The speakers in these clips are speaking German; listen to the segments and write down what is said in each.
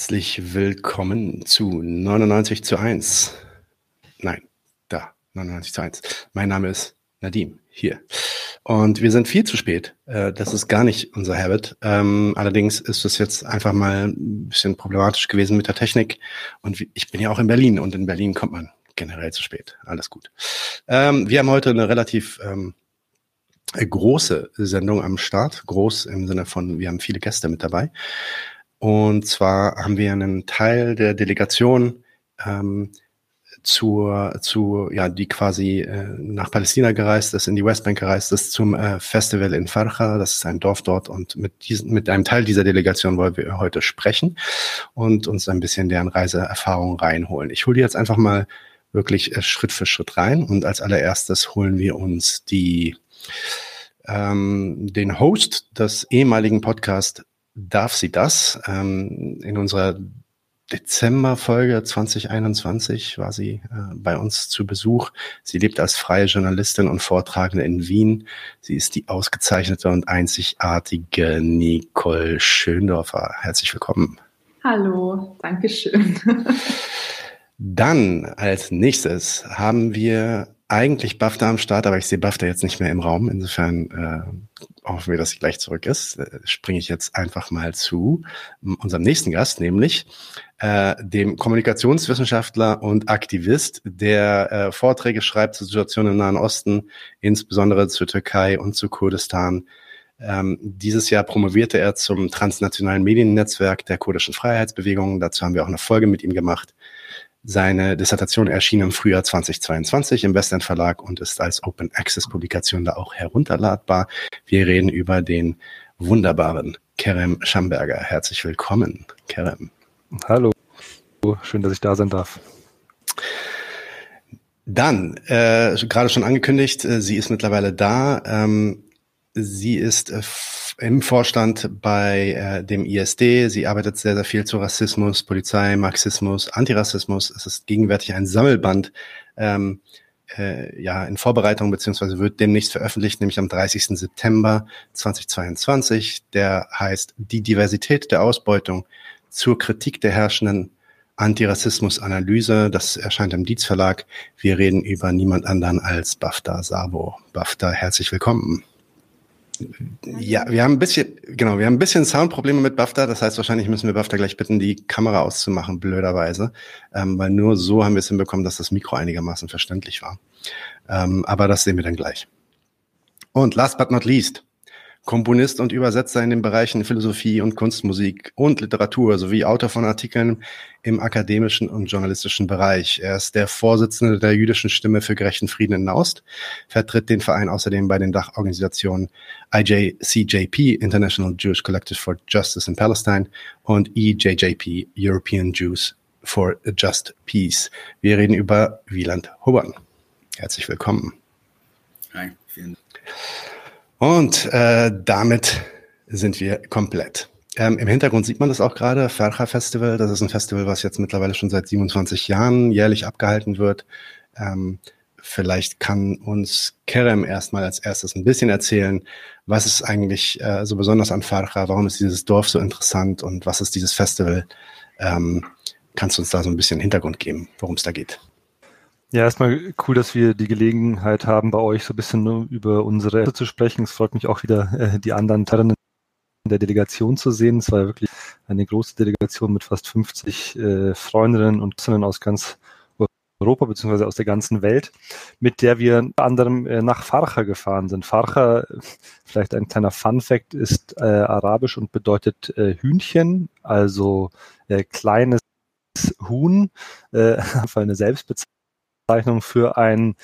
Herzlich willkommen zu 99 zu 1. Nein, da, 99 zu 1. Mein Name ist Nadim, hier. Und wir sind viel zu spät. Äh, das ist gar nicht unser Habit. Ähm, allerdings ist es jetzt einfach mal ein bisschen problematisch gewesen mit der Technik. Und ich bin ja auch in Berlin und in Berlin kommt man generell zu spät. Alles gut. Ähm, wir haben heute eine relativ ähm, große Sendung am Start. Groß im Sinne von, wir haben viele Gäste mit dabei. Und zwar haben wir einen Teil der Delegation ähm, zur, zu, ja, die quasi äh, nach Palästina gereist ist, in die Westbank gereist ist, zum äh, Festival in Farcha. Das ist ein Dorf dort. Und mit diesem, mit einem Teil dieser Delegation wollen wir heute sprechen und uns ein bisschen deren Reiseerfahrung reinholen. Ich hole die jetzt einfach mal wirklich äh, Schritt für Schritt rein. Und als allererstes holen wir uns die ähm, den Host des ehemaligen Podcasts Darf sie das? Ähm, in unserer Dezemberfolge 2021 war sie äh, bei uns zu Besuch. Sie lebt als freie Journalistin und Vortragende in Wien. Sie ist die ausgezeichnete und einzigartige Nicole Schöndorfer. Herzlich willkommen. Hallo, danke schön. Dann als nächstes haben wir eigentlich BAFTA am Start, aber ich sehe BAFTA jetzt nicht mehr im Raum. Insofern äh, hoffen wir, dass sie gleich zurück ist. Äh, springe ich jetzt einfach mal zu unserem nächsten Gast, nämlich äh, dem Kommunikationswissenschaftler und Aktivist, der äh, Vorträge schreibt zur Situation im Nahen Osten, insbesondere zur Türkei und zu Kurdistan. Ähm, dieses Jahr promovierte er zum transnationalen Mediennetzwerk der kurdischen Freiheitsbewegung. Dazu haben wir auch eine Folge mit ihm gemacht. Seine Dissertation erschien im Frühjahr 2022 im Westend Verlag und ist als Open Access Publikation da auch herunterladbar. Wir reden über den wunderbaren Kerem Schamberger. Herzlich willkommen, Kerem. Hallo, schön, dass ich da sein darf. Dann, äh, gerade schon angekündigt, äh, sie ist mittlerweile da. Ähm, sie ist äh, im Vorstand bei äh, dem ISD. Sie arbeitet sehr, sehr viel zu Rassismus, Polizei, Marxismus, Antirassismus. Es ist gegenwärtig ein Sammelband ähm, äh, ja in Vorbereitung beziehungsweise wird demnächst veröffentlicht, nämlich am 30. September 2022. Der heißt Die Diversität der Ausbeutung zur Kritik der herrschenden Antirassismus-Analyse. Das erscheint im Dietz Verlag. Wir reden über niemand anderen als Bafta Sabo. Bafta, herzlich willkommen. Ja, wir haben ein bisschen, genau, wir haben ein bisschen Soundprobleme mit BAFTA. Das heißt, wahrscheinlich müssen wir BAFTA gleich bitten, die Kamera auszumachen, blöderweise. Ähm, weil nur so haben wir es hinbekommen, dass das Mikro einigermaßen verständlich war. Ähm, aber das sehen wir dann gleich. Und last but not least, Komponist und Übersetzer in den Bereichen Philosophie und Kunstmusik und Literatur sowie Autor von Artikeln im akademischen und journalistischen Bereich. Er ist der Vorsitzende der jüdischen Stimme für gerechten Frieden in Naust, vertritt den Verein außerdem bei den Dachorganisationen IJCJP, International Jewish Collective for Justice in Palestine, und EJJP, European Jews for a Just Peace. Wir reden über Wieland Hubbern. Herzlich willkommen. Hi, vielen Dank. Und äh, damit sind wir komplett. Ähm, Im Hintergrund sieht man das auch gerade, Fercha Festival. Das ist ein Festival, was jetzt mittlerweile schon seit 27 Jahren jährlich abgehalten wird. Ähm, vielleicht kann uns Kerem erstmal als erstes ein bisschen erzählen, was ist eigentlich äh, so besonders an Farcha, warum ist dieses Dorf so interessant und was ist dieses Festival? Ähm, kannst du uns da so ein bisschen Hintergrund geben, worum es da geht? Ja, erstmal cool, dass wir die Gelegenheit haben, bei euch so ein bisschen über unsere Ärzte zu sprechen. Es freut mich auch wieder, äh, die anderen Teilnehmer der Delegation zu sehen. Es war ja wirklich eine große Delegation mit fast 50 äh, Freundinnen und Personen aus ganz Europa beziehungsweise aus der ganzen Welt, mit der wir unter anderem äh, nach Farcha gefahren sind. Farcha, vielleicht ein kleiner Fun Fact, ist äh, arabisch und bedeutet äh, Hühnchen, also äh, kleines Huhn, äh, eine Selbstbezeichnung Bezeichnung für ein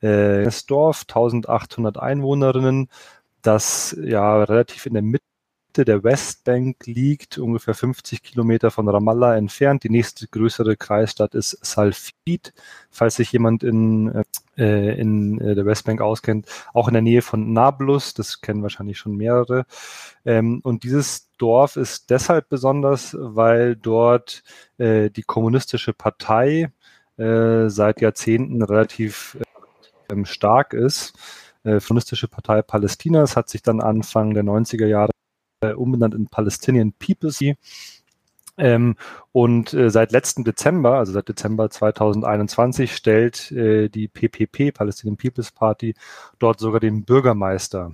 äh, Dorf, 1800 Einwohnerinnen, das ja relativ in der Mitte der Westbank liegt, ungefähr 50 Kilometer von Ramallah entfernt. Die nächste größere Kreisstadt ist Salfid, falls sich jemand in, äh, in äh, der Westbank auskennt. Auch in der Nähe von Nablus, das kennen wahrscheinlich schon mehrere. Ähm, und dieses Dorf ist deshalb besonders, weil dort äh, die kommunistische Partei äh, seit Jahrzehnten relativ äh, stark ist. Äh, Kommunistische Partei Palästinas hat sich dann Anfang der 90er Jahre äh, umbenannt in Palestinian People's Ähm, und äh, seit letzten Dezember, also seit Dezember 2021, stellt äh, die PPP, Palestinian People's Party, dort sogar den Bürgermeister.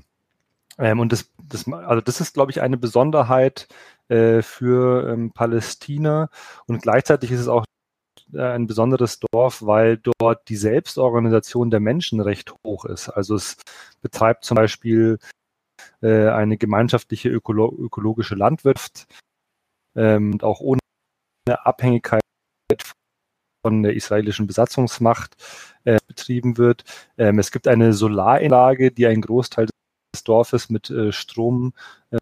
Ähm, und das, das, also das ist, glaube ich, eine Besonderheit äh, für ähm, Palästina. Und gleichzeitig ist es auch ein besonderes Dorf, weil dort die Selbstorganisation der Menschen recht hoch ist. Also es betreibt zum Beispiel äh, eine gemeinschaftliche ökolo ökologische Landwirtschaft ähm, und auch ohne Abhängigkeit von der israelischen Besatzungsmacht äh, betrieben wird. Ähm, es gibt eine Solaranlage, die einen Großteil des Dorfes mit äh, Strom. Äh,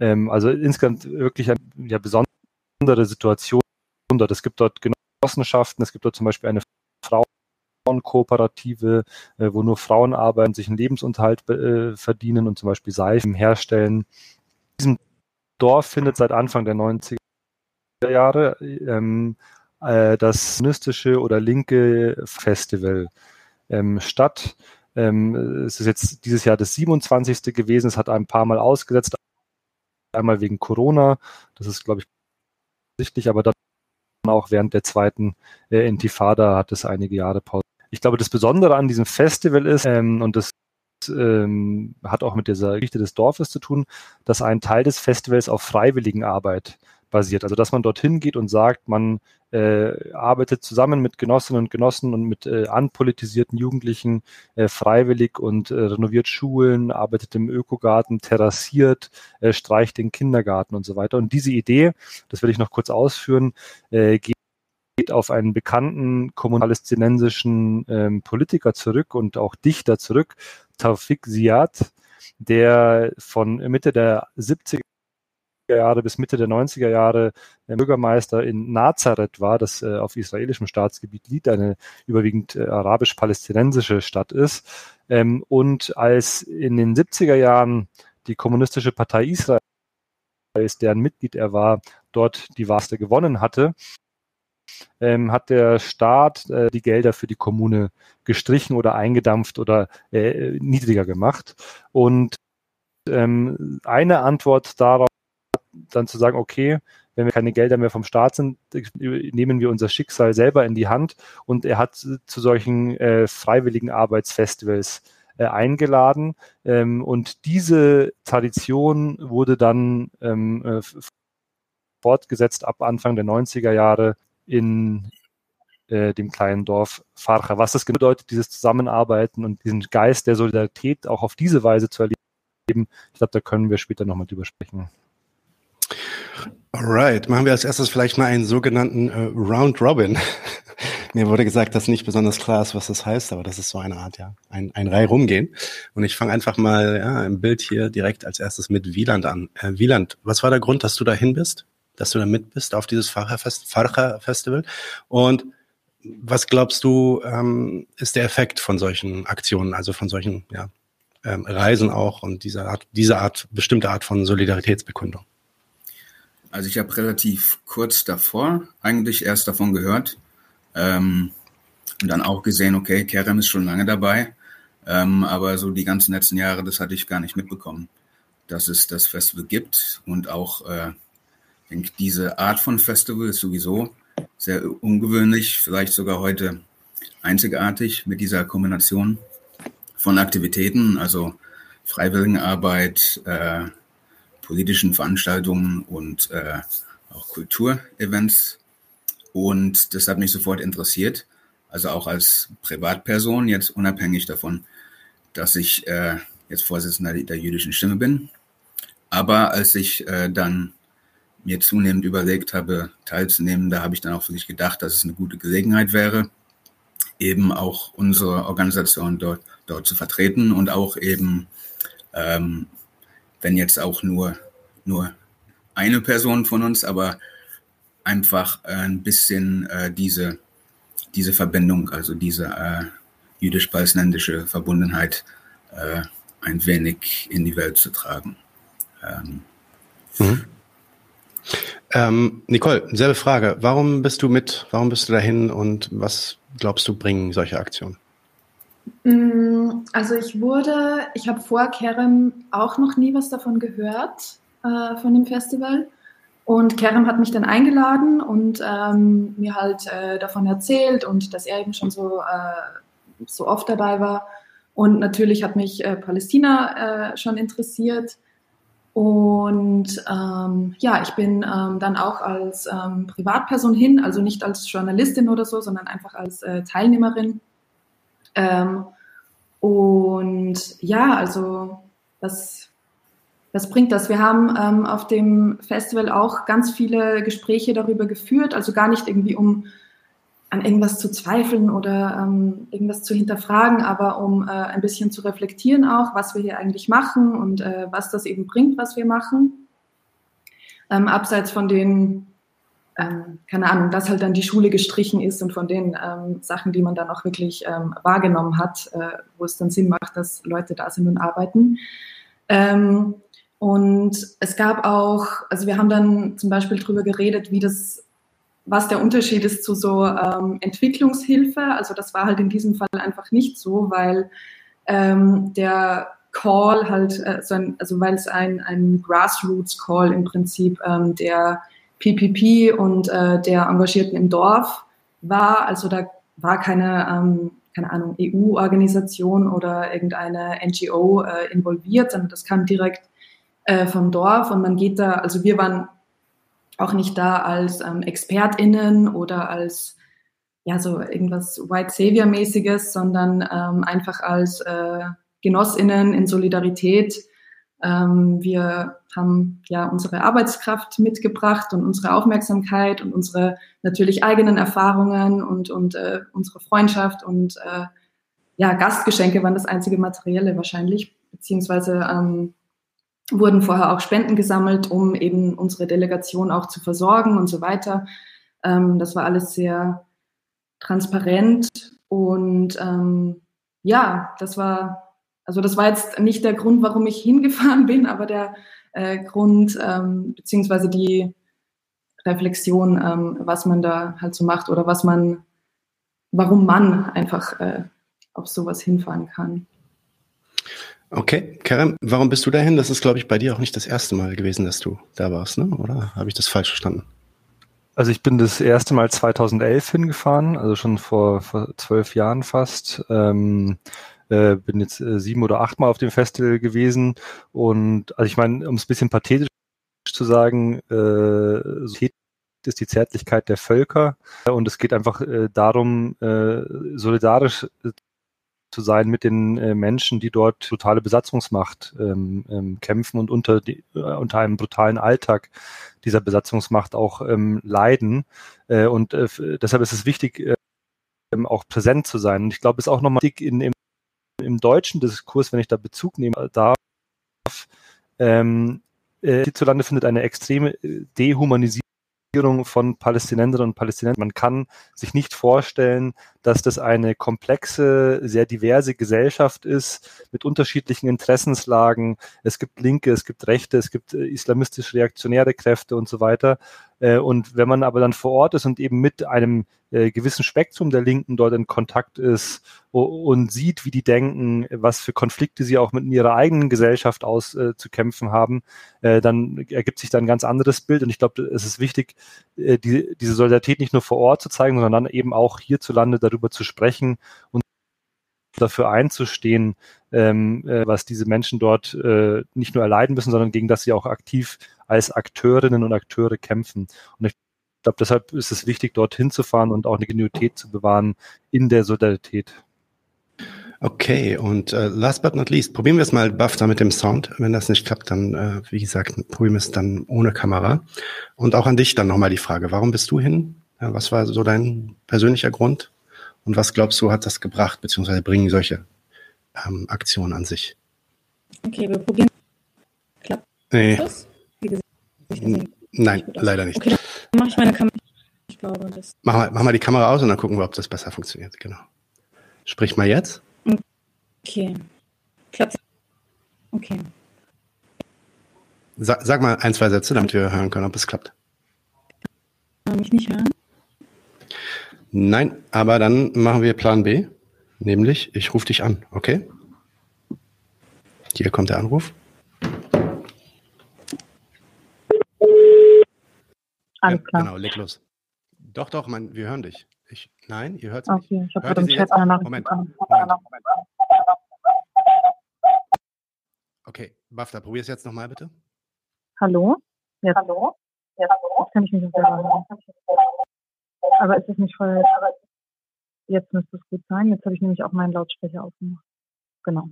ähm, also insgesamt wirklich eine ja, besondere Situation dort. Es gibt dort Genossenschaften, es gibt dort zum Beispiel eine Frauenkooperative, äh, wo nur Frauen arbeiten, sich einen Lebensunterhalt äh, verdienen und zum Beispiel Seifen herstellen. In diesem Dorf findet seit Anfang der 90er Jahre ähm, äh, das kommunistische oder linke Festival ähm, statt. Ähm, es ist jetzt dieses Jahr das 27. gewesen. Es hat ein paar Mal ausgesetzt. Einmal wegen Corona. Das ist, glaube ich, sichtlich, aber dann auch während der zweiten äh, Intifada hat es einige Jahre Pause. Ich glaube, das Besondere an diesem Festival ist, ähm, und das ähm, hat auch mit dieser Geschichte des Dorfes zu tun, dass ein Teil des Festivals auf freiwilligen Arbeit basiert. Also dass man dorthin geht und sagt, man äh, arbeitet zusammen mit Genossinnen und Genossen und mit äh, anpolitisierten Jugendlichen äh, freiwillig und äh, renoviert Schulen, arbeitet im Ökogarten, terrassiert, äh, streicht den Kindergarten und so weiter. Und diese Idee, das will ich noch kurz ausführen, äh, geht auf einen bekannten kommunalestinensischen ähm, Politiker zurück und auch Dichter zurück, Taufik Ziad, der von Mitte der 70er Jahre bis Mitte der 90er Jahre Bürgermeister in Nazareth war, das äh, auf israelischem Staatsgebiet liegt, eine überwiegend äh, arabisch-palästinensische Stadt ist. Ähm, und als in den 70er Jahren die kommunistische Partei Israels, deren Mitglied er war, dort die Wahrste gewonnen hatte, ähm, hat der Staat äh, die Gelder für die Kommune gestrichen oder eingedampft oder äh, niedriger gemacht. Und ähm, eine Antwort darauf dann zu sagen, okay, wenn wir keine Gelder mehr vom Staat sind, nehmen wir unser Schicksal selber in die Hand. Und er hat zu solchen äh, freiwilligen Arbeitsfestivals äh, eingeladen. Ähm, und diese Tradition wurde dann ähm, äh, fortgesetzt ab Anfang der 90er Jahre in äh, dem kleinen Dorf Farcha. Was das bedeutet, dieses Zusammenarbeiten und diesen Geist der Solidarität auch auf diese Weise zu erleben, ich glaube, da können wir später nochmal drüber sprechen. Alright, machen wir als erstes vielleicht mal einen sogenannten äh, Round Robin. Mir wurde gesagt, dass nicht besonders klar ist, was das heißt, aber das ist so eine Art, ja, ein, ein Reihe rumgehen. Und ich fange einfach mal ja, im Bild hier direkt als erstes mit Wieland an. Äh, Wieland, was war der Grund, dass du dahin bist, dass du da mit bist auf dieses Farcha-Festival? Und was glaubst du, ähm, ist der Effekt von solchen Aktionen, also von solchen ja, ähm, Reisen auch und dieser Art, diese Art, bestimmte Art von Solidaritätsbekundung? Also ich habe relativ kurz davor eigentlich erst davon gehört ähm, und dann auch gesehen, okay, Kerem ist schon lange dabei, ähm, aber so die ganzen letzten Jahre, das hatte ich gar nicht mitbekommen, dass es das Festival gibt. Und auch, äh, denke, diese Art von Festival ist sowieso sehr ungewöhnlich, vielleicht sogar heute einzigartig mit dieser Kombination von Aktivitäten, also Freiwilligenarbeit, äh, politischen Veranstaltungen und äh, auch Kulturevents. Und das hat mich sofort interessiert. Also auch als Privatperson, jetzt unabhängig davon, dass ich äh, jetzt Vorsitzender der jüdischen Stimme bin. Aber als ich äh, dann mir zunehmend überlegt habe, teilzunehmen, da habe ich dann auch wirklich gedacht, dass es eine gute Gelegenheit wäre, eben auch unsere Organisation dort, dort zu vertreten und auch eben ähm, wenn jetzt auch nur, nur eine Person von uns, aber einfach äh, ein bisschen äh, diese, diese Verbindung, also diese äh, jüdisch-palästinensische Verbundenheit äh, ein wenig in die Welt zu tragen. Ähm. Mhm. Ähm, Nicole, selbe Frage. Warum bist du mit? Warum bist du dahin und was glaubst du bringen solche Aktionen? Mm, also ich wurde, ich habe vor Kerem auch noch nie was davon gehört, äh, von dem Festival. Und Kerem hat mich dann eingeladen und ähm, mir halt äh, davon erzählt und dass er eben schon so, äh, so oft dabei war. Und natürlich hat mich äh, Palästina äh, schon interessiert. Und ähm, ja, ich bin ähm, dann auch als ähm, Privatperson hin, also nicht als Journalistin oder so, sondern einfach als äh, Teilnehmerin. Ähm, und ja, also das, das bringt das. Wir haben ähm, auf dem Festival auch ganz viele Gespräche darüber geführt, also gar nicht irgendwie um an irgendwas zu zweifeln oder ähm, irgendwas zu hinterfragen, aber um äh, ein bisschen zu reflektieren auch, was wir hier eigentlich machen und äh, was das eben bringt, was wir machen. Ähm, abseits von den, ähm, keine Ahnung, dass halt dann die Schule gestrichen ist und von den ähm, Sachen, die man dann auch wirklich ähm, wahrgenommen hat, äh, wo es dann Sinn macht, dass Leute da sind und arbeiten. Ähm, und es gab auch, also wir haben dann zum Beispiel drüber geredet, wie das was der Unterschied ist zu so ähm, Entwicklungshilfe. Also das war halt in diesem Fall einfach nicht so, weil ähm, der Call halt, äh, so ein, also weil es ein, ein Grassroots-Call im Prinzip der PPP und äh, der Engagierten im Dorf war. Also da war keine, ähm, keine Ahnung, EU-Organisation oder irgendeine NGO äh, involviert, sondern das kam direkt äh, vom Dorf und man geht da, also wir waren auch nicht da als ähm, ExpertInnen oder als ja so irgendwas White Savior-mäßiges, sondern ähm, einfach als äh, GenossInnen in Solidarität. Ähm, wir haben ja unsere Arbeitskraft mitgebracht und unsere Aufmerksamkeit und unsere natürlich eigenen Erfahrungen und, und äh, unsere Freundschaft und äh, ja, Gastgeschenke waren das einzige Materielle wahrscheinlich, beziehungsweise ähm, wurden vorher auch Spenden gesammelt, um eben unsere Delegation auch zu versorgen und so weiter. Ähm, das war alles sehr transparent und ähm, ja, das war, also das war jetzt nicht der Grund, warum ich hingefahren bin, aber der äh, Grund ähm, beziehungsweise die Reflexion, ähm, was man da halt so macht oder was man, warum man einfach äh, auf sowas hinfahren kann. Okay, Karen, warum bist du dahin? Das ist, glaube ich, bei dir auch nicht das erste Mal gewesen, dass du da warst, ne? oder habe ich das falsch verstanden? Also ich bin das erste Mal 2011 hingefahren, also schon vor, vor zwölf Jahren fast. Ähm, äh, bin jetzt äh, sieben oder acht Mal auf dem Festival gewesen und also ich meine, um es ein bisschen pathetisch zu sagen, äh, ist die Zärtlichkeit der Völker und es geht einfach äh, darum, äh, solidarisch zu sein mit den äh, Menschen, die dort totale Besatzungsmacht ähm, ähm, kämpfen und unter, die, äh, unter einem brutalen Alltag dieser Besatzungsmacht auch ähm, leiden. Äh, und äh, deshalb ist es wichtig, äh, auch präsent zu sein. Und ich glaube, es ist auch nochmal dick in, im, im deutschen Diskurs, wenn ich da Bezug nehmen darf, ähm, äh, hierzulande findet eine extreme äh, Dehumanisierung von Palästinenserinnen und Palästinensern. Man kann sich nicht vorstellen, dass das eine komplexe, sehr diverse Gesellschaft ist mit unterschiedlichen Interessenslagen. Es gibt Linke, es gibt Rechte, es gibt äh, islamistisch-reaktionäre Kräfte und so weiter. Äh, und wenn man aber dann vor Ort ist und eben mit einem äh, gewissen Spektrum der Linken dort in Kontakt ist und sieht, wie die denken, was für Konflikte sie auch mit ihrer eigenen Gesellschaft auszukämpfen haben, dann ergibt sich da ein ganz anderes Bild. Und ich glaube, es ist wichtig, die, diese Solidarität nicht nur vor Ort zu zeigen, sondern eben auch hierzulande darüber zu sprechen und dafür einzustehen, ähm, äh, was diese Menschen dort äh, nicht nur erleiden müssen, sondern gegen das sie auch aktiv als Akteurinnen und Akteure kämpfen. Und ich glaube, deshalb ist es wichtig, dorthin zu fahren und auch eine Genuität zu bewahren in der Solidarität. Okay, und äh, last but not least, probieren wir es mal BAFTA mit dem Sound. Wenn das nicht klappt, dann, äh, wie gesagt, probieren wir es dann ohne Kamera. Und auch an dich dann nochmal die Frage, warum bist du hin? Ja, was war so dein persönlicher Grund? Und was glaubst du, hat das gebracht, beziehungsweise bringen solche ähm, Aktionen an sich? Okay, wir probieren. Klappt nee. das? Nein, leider nicht. Okay, dann mache ich meine Kamera. Ich glaube, das. Mach mal, mach mal die Kamera aus und dann gucken wir, ob das besser funktioniert. Genau. Sprich mal jetzt. Okay. Klappt. Okay. Sag, sag, mal ein, zwei Sätze, damit wir hören können, ob es klappt. Kann mich nicht hören? Nein, aber dann machen wir Plan B. Nämlich, ich rufe dich an, okay? Hier kommt der Anruf. Alles Ja, klar. Genau, leg los. Doch, doch, man, wir hören dich. Ich, nein, ihr hört mich. Okay, ich habe Hört gerade ihr sie jetzt? Moment. Moment. Okay, Bafta, probier es jetzt nochmal bitte. Hallo? Jetzt. Hallo? Jetzt kann ich mich nicht selber hören. Aber ist es nicht voll. Jetzt müsste es gut sein. Jetzt habe ich nämlich auch meinen Lautsprecher aufgemacht. Genau.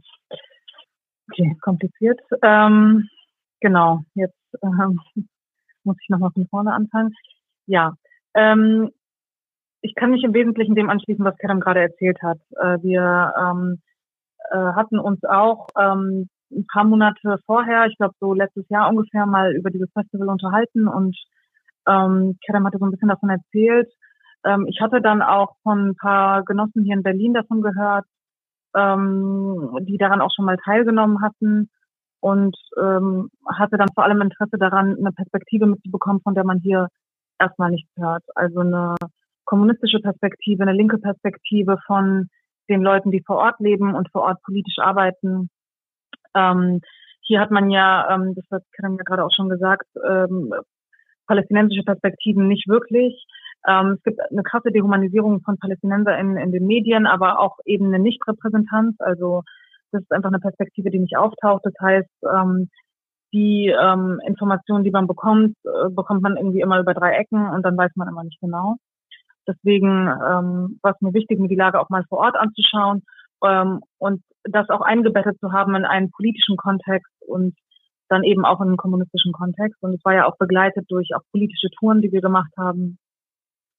Okay, kompliziert. Ähm, genau, jetzt ähm, muss ich nochmal von vorne anfangen. Ja, ähm, ich kann mich im Wesentlichen dem anschließen, was Kerem gerade erzählt hat. Äh, wir ähm, äh, hatten uns auch ähm, ein paar Monate vorher, ich glaube so letztes Jahr ungefähr, mal über dieses Festival unterhalten und ähm, Kerem hatte so ein bisschen davon erzählt. Ähm, ich hatte dann auch von ein paar Genossen hier in Berlin davon gehört, ähm, die daran auch schon mal teilgenommen hatten und ähm, hatte dann vor allem Interesse daran, eine Perspektive mitzubekommen, von der man hier erstmal nichts hört. Also eine kommunistische Perspektive, eine linke Perspektive von den Leuten, die vor Ort leben und vor Ort politisch arbeiten. Ähm, hier hat man ja, ähm, das hat Kerem ja gerade auch schon gesagt, ähm, palästinensische Perspektiven nicht wirklich. Ähm, es gibt eine krasse Dehumanisierung von PalästinenserInnen in den Medien, aber auch eben eine Nichtrepräsentanz. Also das ist einfach eine Perspektive, die nicht auftaucht. Das heißt, ähm, die ähm, Informationen, die man bekommt, äh, bekommt man irgendwie immer über drei Ecken und dann weiß man immer nicht genau. Deswegen ähm, war es mir wichtig, mir die Lage auch mal vor Ort anzuschauen ähm, und das auch eingebettet zu haben in einen politischen Kontext und dann eben auch in einen kommunistischen Kontext. Und es war ja auch begleitet durch auch politische Touren, die wir gemacht haben.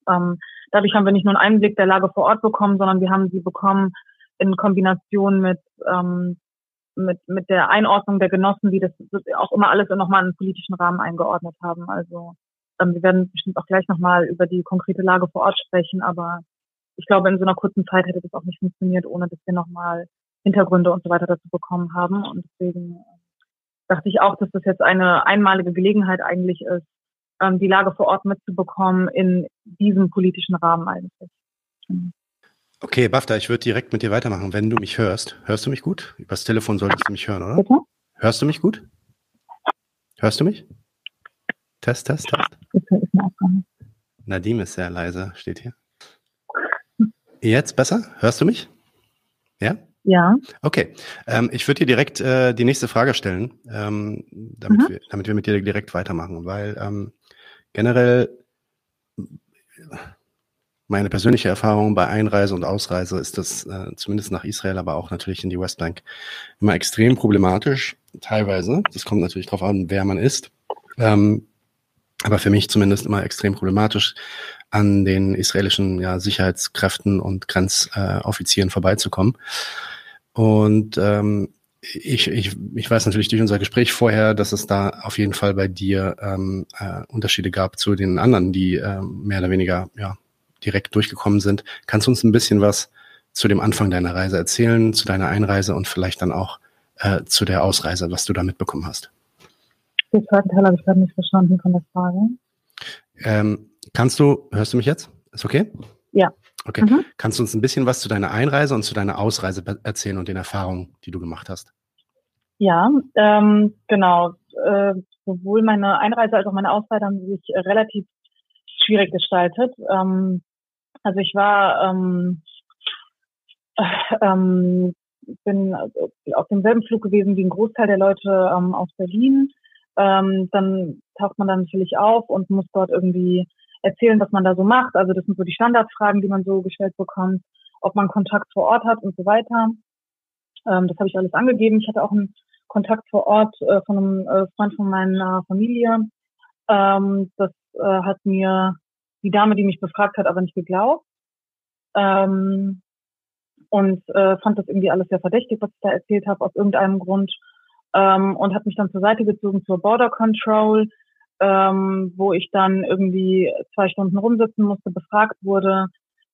Ähm, dadurch haben wir nicht nur einen Einblick der Lage vor Ort bekommen, sondern wir haben sie bekommen in Kombination mit ähm, mit, mit der Einordnung der Genossen, die das auch immer alles nochmal in einen politischen Rahmen eingeordnet haben. Also ähm, wir werden bestimmt auch gleich nochmal über die konkrete Lage vor Ort sprechen, aber ich glaube, in so einer kurzen Zeit hätte das auch nicht funktioniert, ohne dass wir nochmal Hintergründe und so weiter dazu bekommen haben. Und deswegen dachte ich auch, dass das jetzt eine einmalige Gelegenheit eigentlich ist, ähm, die Lage vor Ort mitzubekommen in diesem politischen Rahmen eigentlich. Okay, Bafta, ich würde direkt mit dir weitermachen, wenn du mich hörst. Hörst du mich gut? Übers Telefon solltest du mich hören, oder? Bitte? Hörst du mich gut? Hörst du mich? Test, Test, Test. Nadim ist sehr leise, steht hier. Jetzt besser? Hörst du mich? Ja? Ja, Okay. Ähm, ich würde dir direkt äh, die nächste Frage stellen, ähm, damit, Mhm. wir, damit wir mit dir direkt weitermachen, weil ähm, generell meine persönliche Erfahrung bei Einreise und Ausreise ist das äh, zumindest nach Israel, aber auch natürlich in die Westbank immer extrem problematisch, teilweise. Das kommt natürlich darauf an, wer man ist. Ähm, aber für mich zumindest immer extrem problematisch, an den israelischen ja, Sicherheitskräften und Grenzoffizieren äh, vorbeizukommen. Und ähm, ich, ich, ich weiß natürlich durch unser Gespräch vorher, dass es da auf jeden Fall bei dir ähm, äh, Unterschiede gab zu den anderen, die äh, mehr oder weniger ja, direkt durchgekommen sind. Kannst du uns ein bisschen was zu dem Anfang deiner Reise erzählen, zu deiner Einreise und vielleicht dann auch äh, zu der Ausreise, was du da mitbekommen hast? den zweiten Teil habe ich gerade nicht verstanden von der Frage. Ähm, kannst du, hörst du mich jetzt? Ist okay? Ja. Okay. Mhm. Kannst du uns ein bisschen was zu deiner Einreise und zu deiner Ausreise erzählen und den Erfahrungen, die du gemacht hast? Ja, ähm, genau. Äh, sowohl meine Einreise als auch meine Ausreise haben sich relativ schwierig gestaltet. Ähm, also ich war ähm, äh, ähm, bin auf demselben Flug gewesen wie ein Großteil der Leute ähm, aus Berlin. Ähm, dann taucht man dann natürlich auf und muss dort irgendwie erzählen, was man da so macht. Also das sind so die Standardfragen, die man so gestellt bekommt, ob man Kontakt vor Ort hat und so weiter. Ähm, das habe ich alles angegeben. Ich hatte auch einen Kontakt vor Ort äh, von einem äh, Freund von meiner Familie. Ähm, das äh, hat mir die Dame, die mich befragt hat, aber nicht geglaubt. Ähm, und äh, fand das irgendwie alles sehr verdächtig, was ich da erzählt habe, aus irgendeinem Grund. Ähm, und hat mich dann zur Seite gezogen zur Border Control, ähm, wo ich dann irgendwie zwei Stunden rumsitzen musste, befragt wurde.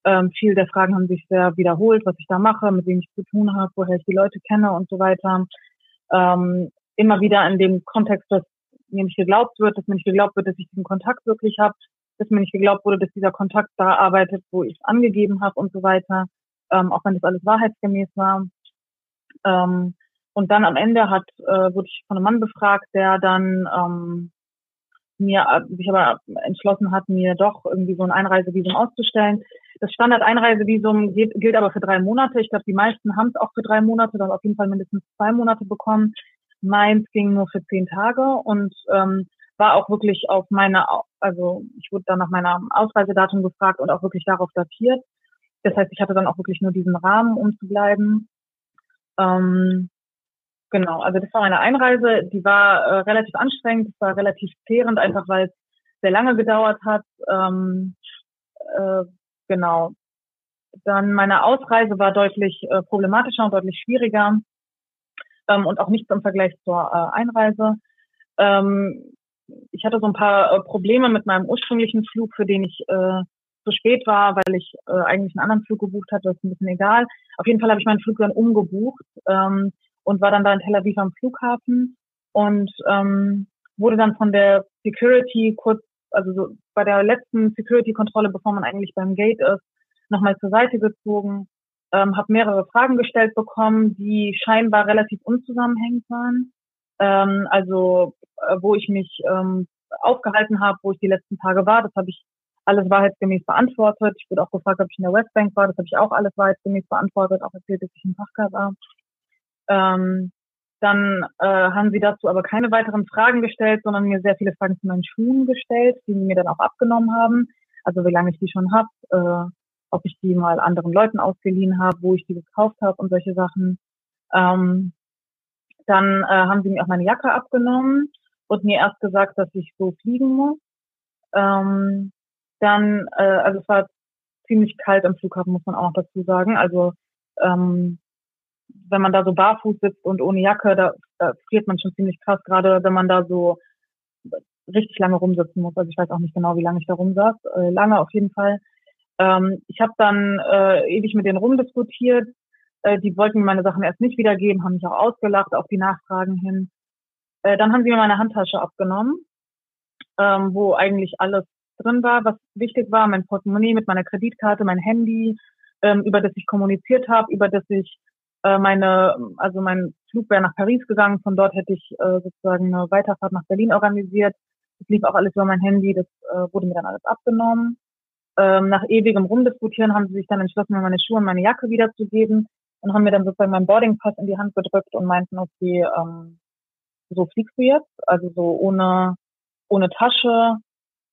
Ähm, viele der Fragen haben sich sehr wiederholt, was ich da mache, mit wem ich zu tun habe, woher ich die Leute kenne und so weiter. Ähm, immer wieder in dem Kontext, dass mir nicht geglaubt wird, dass mir nicht geglaubt wird, dass ich diesen Kontakt wirklich habe, dass mir nicht geglaubt wurde, dass dieser Kontakt da arbeitet, wo ich angegeben habe und so weiter, ähm, auch wenn das alles wahrheitsgemäß war. Ähm, und dann am Ende hat, äh, wurde ich von einem Mann befragt, der dann ähm, mir sich aber entschlossen hat, mir doch irgendwie so ein Einreisevisum auszustellen. Das Standard-Einreisevisum gilt, aber für drei Monate. Ich glaube, die meisten haben es auch für drei Monate, dann auf jeden Fall mindestens zwei Monate bekommen. Meins ging nur für zehn Tage und ähm, war auch wirklich auf meine, also ich wurde dann nach meinem Ausreisedatum gefragt und auch wirklich darauf datiert. Das heißt, ich hatte dann auch wirklich nur diesen Rahmen, um zu bleiben. Ähm, genau, also das war meine Einreise. Die war äh, relativ anstrengend, es war relativ zehrend, einfach weil es sehr lange gedauert hat. Ähm, äh, genau. Dann meine Ausreise war deutlich äh, problematischer und deutlich schwieriger ähm, und auch nicht im Vergleich zur äh, Einreise. Ähm, ich hatte so ein paar äh, Probleme mit meinem ursprünglichen Flug, für den ich äh, zu spät war, weil ich äh, eigentlich einen anderen Flug gebucht hatte, das ist ein bisschen egal. Auf jeden Fall habe ich meinen Flug dann umgebucht ähm, und war dann da in Tel Aviv am Flughafen und ähm, wurde dann von der Security kurz, also so bei der letzten Security-Kontrolle, bevor man eigentlich beim Gate ist, nochmal zur Seite gezogen, ähm, habe mehrere Fragen gestellt bekommen, die scheinbar relativ unzusammenhängend waren. Ähm, also äh, wo ich mich ähm, aufgehalten habe, wo ich die letzten Tage war, das habe ich alles wahrheitsgemäß beantwortet. Ich wurde auch gefragt, ob ich in der Westbank war. Das habe ich auch alles wahrheitsgemäß beantwortet, auch erzählt, dass ich in Fachkar war. Ähm, dann äh, haben sie dazu aber keine weiteren Fragen gestellt, sondern mir sehr viele Fragen zu meinen Schuhen gestellt, die sie mir dann auch abgenommen haben. Also wie lange ich die schon habe, äh, ob ich die mal anderen Leuten ausgeliehen habe, wo ich die gekauft habe und solche Sachen. Ähm, dann äh, haben sie mir auch meine Jacke abgenommen und mir erst gesagt, dass ich so fliegen muss. Ähm, dann, äh, also es war ziemlich kalt am Flughafen, muss man auch noch dazu sagen. Also ähm, wenn man da so barfuß sitzt und ohne Jacke, da, da friert man schon ziemlich krass, gerade wenn man da so richtig lange rumsitzen muss. Also ich weiß auch nicht genau, wie lange ich da rumsaß. Äh, lange auf jeden Fall. Ähm, ich habe dann äh, ewig mit denen rumdiskutiert. Äh, die wollten mir meine Sachen erst nicht wiedergeben, haben mich auch ausgelacht auf die Nachfragen hin. Äh, dann haben sie mir meine Handtasche abgenommen, ähm, wo eigentlich alles drin war, was wichtig war, mein Portemonnaie mit meiner Kreditkarte, mein Handy, ähm, über das ich kommuniziert habe, über das ich äh, meine, also mein Flug wäre nach Paris gegangen, von dort hätte ich äh, sozusagen eine Weiterfahrt nach Berlin organisiert. Das lief auch alles über mein Handy, das äh, wurde mir dann alles abgenommen. Ähm, nach ewigem Rumdiskutieren haben sie sich dann entschlossen, mir meine Schuhe und meine Jacke wiederzugeben und haben mir dann sozusagen meinen Boardingpass in die Hand gedrückt und meinten, okay, ähm, so fliegst du jetzt, also so ohne, ohne Tasche,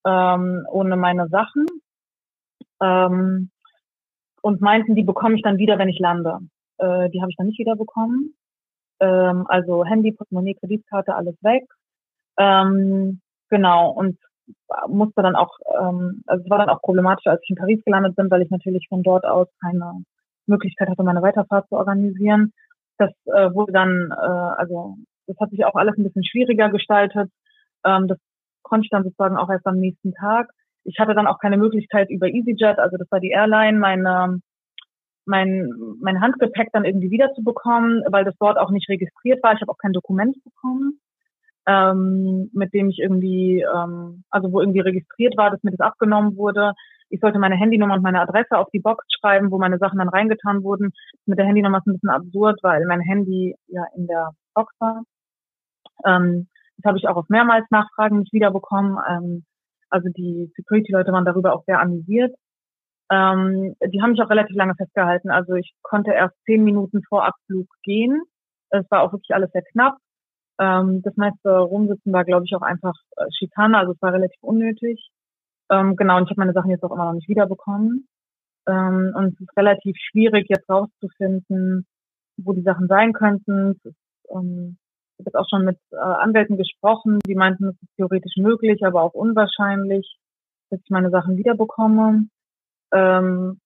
ähm, ohne meine Sachen. Ähm, und meinten, die bekomme ich dann wieder, wenn ich lande. Äh, die habe ich dann nicht wieder bekommen. Ähm, also Handy, Portemonnaie, Kreditkarte, alles weg. Ähm, genau, und musste dann auch, ähm, also es war dann auch problematisch, als ich in Paris gelandet bin, weil ich natürlich von dort aus keine Möglichkeit hatte, meine Weiterfahrt zu organisieren. Das äh, wurde dann, äh, also das hat sich auch alles ein bisschen schwieriger gestaltet. Ähm, das konnte ich dann sozusagen auch erst am nächsten Tag. Ich hatte dann auch keine Möglichkeit über EasyJet, also das war die Airline, meine, mein, mein Handgepäck dann irgendwie wiederzubekommen, weil das dort auch nicht registriert war. Ich habe auch kein Dokument bekommen, ähm, mit dem ich irgendwie, ähm, also wo irgendwie registriert war, dass mir das abgenommen wurde. Ich sollte meine Handynummer und meine Adresse auf die Box schreiben, wo meine Sachen dann reingetan wurden. Mit der Handynummer ist ein bisschen absurd, weil mein Handy ja in der Box war. Ähm, das habe ich auch auf mehrmals Nachfragen nicht wiederbekommen. Ähm, also die Security-Leute waren darüber auch sehr amüsiert. Ähm, die haben mich auch relativ lange festgehalten. Also ich konnte erst zehn Minuten vor Abflug gehen. Es war auch wirklich alles sehr knapp. Ähm, das meiste Rumsitzen war, glaube ich, auch einfach äh, Schikane, also es war relativ unnötig. Ähm, genau, und ich habe meine Sachen jetzt auch immer noch nicht wiederbekommen. Ähm, und es ist relativ schwierig, jetzt rauszufinden, wo die Sachen sein könnten. Ähm, ich habe jetzt auch schon mit äh, Anwälten gesprochen, die meinten, es ist theoretisch möglich, aber auch unwahrscheinlich, dass ich meine Sachen wiederbekomme. Ähm,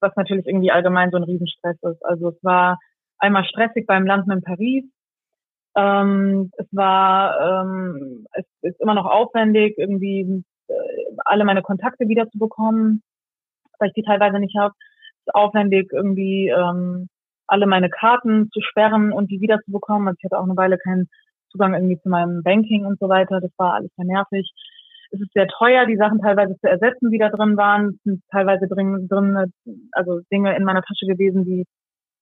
was natürlich irgendwie allgemein so ein Riesenstress ist. Also es war einmal stressig beim Landen in Paris. Ähm, es war, ähm, es ist immer noch aufwendig, irgendwie äh, alle meine Kontakte wiederzubekommen, weil ich die teilweise nicht habe. Es ist aufwendig, irgendwie ähm, alle meine Karten zu sperren und die wiederzubekommen. Also ich hatte auch eine Weile keinen Zugang irgendwie zu meinem Banking und so weiter. Das war alles sehr nervig. Es ist sehr teuer, die Sachen teilweise zu ersetzen, die da drin waren. Es sind teilweise drin, drin also Dinge in meiner Tasche gewesen, die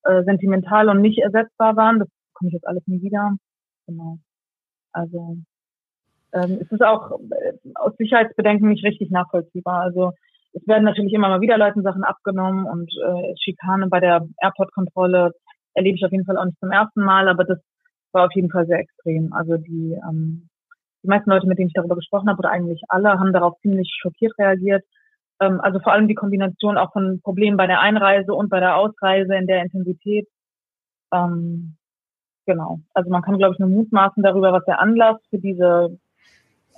äh, sentimental und nicht ersetzbar waren. Das bekomme ich jetzt alles nie wieder. Genau. Also ähm, es ist auch äh, aus Sicherheitsbedenken nicht richtig nachvollziehbar. Also es werden natürlich immer mal wieder Leuten Sachen abgenommen und äh, Schikane bei der Airport-Kontrolle erlebe ich auf jeden Fall auch nicht zum ersten Mal, aber das war auf jeden Fall sehr extrem. Also die, ähm, die meisten Leute, mit denen ich darüber gesprochen habe, oder eigentlich alle, haben darauf ziemlich schockiert reagiert. Ähm, also vor allem die Kombination auch von Problemen bei der Einreise und bei der Ausreise in der Intensität. Ähm, genau. Also man kann, glaube ich, nur mutmaßen darüber, was der Anlass für diese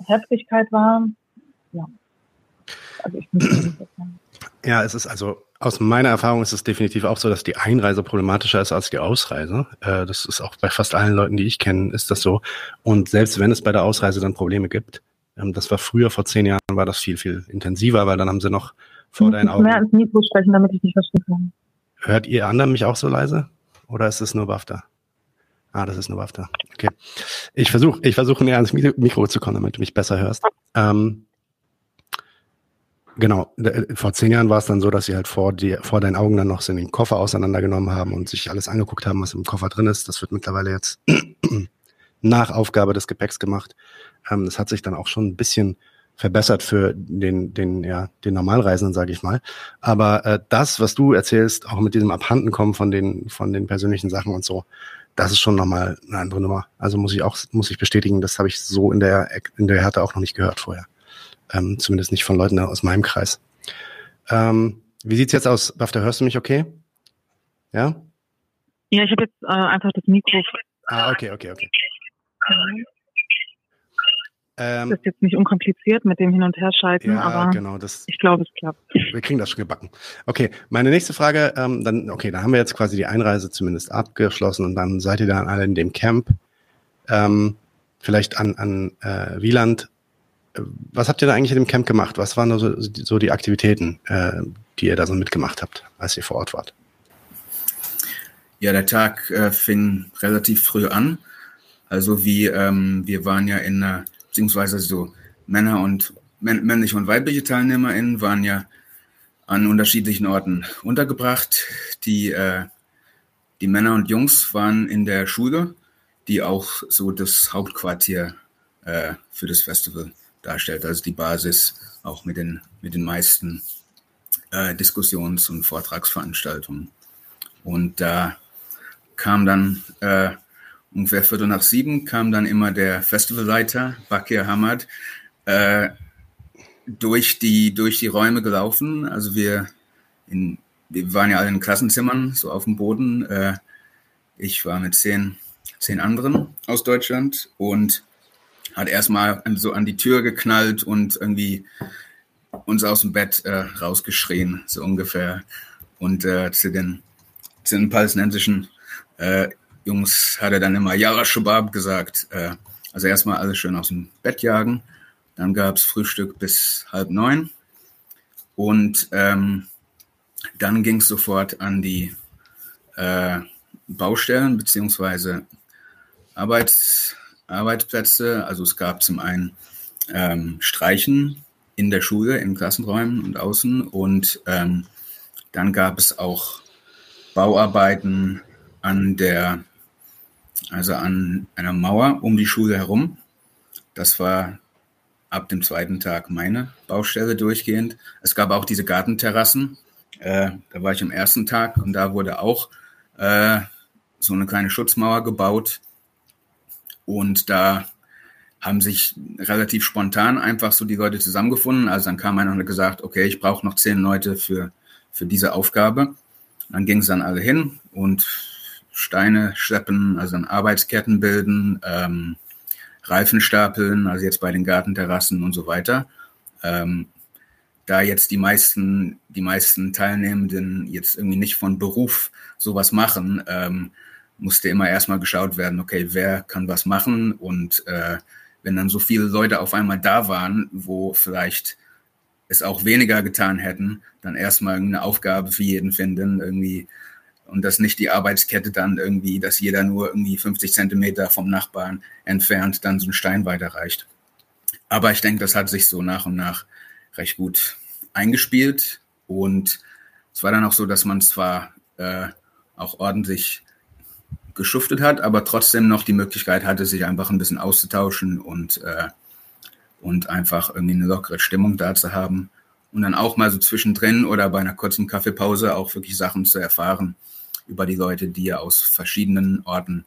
Heftigkeit war. Ja. Also ich ja, es ist also aus meiner Erfahrung ist es definitiv auch so, dass die Einreise problematischer ist als die Ausreise. Äh, das ist auch bei fast allen Leuten, die ich kenne, ist das so. Und selbst wenn es bei der Ausreise dann Probleme gibt, ähm, das war früher, vor zehn Jahren, war das viel, viel intensiver, weil dann haben sie noch vor deinen Augen. mehr ins Mikro sprechen, damit ich nicht verstehen kann. Hört ihr anderen mich auch so leise? Oder ist es nur BAFTA? Ah, das ist nur BAFTA. Okay. Ich versuche ich versuche näher ans Mikro zu kommen, damit du mich besser hörst. Ähm, Genau, vor zehn Jahren war es dann so, dass sie halt vor, die, vor deinen Augen dann noch so den Koffer auseinandergenommen haben und sich alles angeguckt haben, was im Koffer drin ist. Das wird mittlerweile jetzt nach Aufgabe des Gepäcks gemacht. Ähm, das hat sich dann auch schon ein bisschen verbessert für den, den, ja, den Normalreisenden, sage ich mal. Aber äh, das, was du erzählst, auch mit diesem Abhandenkommen von den, von den persönlichen Sachen und so, das ist schon nochmal eine andere Nummer. Also muss ich auch, muss ich bestätigen, das habe ich so in der, in der Härte auch noch nicht gehört vorher. Ähm, zumindest nicht von Leuten aus meinem Kreis. Ähm, wie sieht's jetzt aus? Bafta, hörst du mich okay? Ja? Ja, ich habe jetzt äh, einfach das Mikro. Ah, okay, okay, okay. Ähm, das ist jetzt nicht unkompliziert mit dem Hin- und Herschalten, ja, aber genau, das, ich glaube, es klappt. Wir kriegen das schon gebacken. Okay, meine nächste Frage, ähm, dann, okay, dann haben wir jetzt quasi die Einreise zumindest abgeschlossen und dann seid ihr dann alle in dem Camp. Ähm, vielleicht an, an äh, Wieland was habt ihr da eigentlich in dem Camp gemacht? Was waren so, so die Aktivitäten, äh, die ihr da so mitgemacht habt, als ihr vor Ort wart? Ja, der Tag äh, fing relativ früh an. Also wie ähm, wir waren ja in, äh, beziehungsweise so Männer und männliche und weibliche TeilnehmerInnen waren ja an unterschiedlichen Orten untergebracht. Die, äh, die Männer und Jungs waren in der Schule, die auch so das Hauptquartier äh, für das Festival darstellt, also die Basis auch mit den, mit den meisten äh, Diskussions- und Vortragsveranstaltungen. Und da kam dann äh, ungefähr Viertel nach sieben, kam dann immer der Festivalleiter, Bakir Hamad, äh, durch, die, durch die Räume gelaufen. Also wir, in, wir waren ja alle in Klassenzimmern, so auf dem Boden. Äh, ich war mit zehn, zehn anderen aus Deutschland und hat erstmal so an die Tür geknallt und irgendwie uns aus dem Bett äh, rausgeschrien, so ungefähr. Und äh, zu, den, zu den palästinensischen äh, Jungs hat er dann immer Yara Shabab gesagt. Äh, also erstmal alles schön aus dem Bett jagen. Dann gab es Frühstück bis halb neun. Und ähm, dann ging es sofort an die äh, Baustellen beziehungsweise Arbeits Arbeitsplätze. Also es gab zum einen ähm, Streichen in der Schule, in Klassenräumen und außen. Und ähm, dann gab es auch Bauarbeiten an der, also an einer Mauer um die Schule herum. Das war ab dem zweiten Tag meine Baustelle durchgehend. Es gab auch diese Gartenterrassen. Äh, da war ich am ersten Tag und da wurde auch äh, so eine kleine Schutzmauer gebaut und da haben sich relativ spontan einfach so die Leute zusammengefunden. Also dann kam einer und hat gesagt, okay, ich brauche noch zehn Leute für, für diese Aufgabe. Dann ging es dann alle hin und Steine schleppen, also dann Arbeitsketten bilden, ähm, Reifen stapeln, also jetzt bei den Gartenterrassen und so weiter. Ähm, da jetzt die meisten, die meisten Teilnehmenden jetzt irgendwie nicht von Beruf sowas machen, ähm, musste immer erstmal geschaut werden, okay, wer kann was machen und äh, wenn dann so viele Leute auf einmal da waren, wo vielleicht es auch weniger getan hätten, dann erstmal eine Aufgabe für jeden finden, irgendwie und dass nicht die Arbeitskette dann irgendwie, dass jeder nur irgendwie 50 Zentimeter vom Nachbarn entfernt dann so einen Stein weiterreicht. Aber ich denke, das hat sich so nach und nach recht gut eingespielt und es war dann auch so, dass man zwar äh, auch ordentlich geschuftet hat, aber trotzdem noch die Möglichkeit hatte, sich einfach ein bisschen auszutauschen und äh, und einfach irgendwie eine lockere Stimmung da zu haben und dann auch mal so zwischendrin oder bei einer kurzen Kaffeepause auch wirklich Sachen zu erfahren über die Leute, die ja aus verschiedenen Orten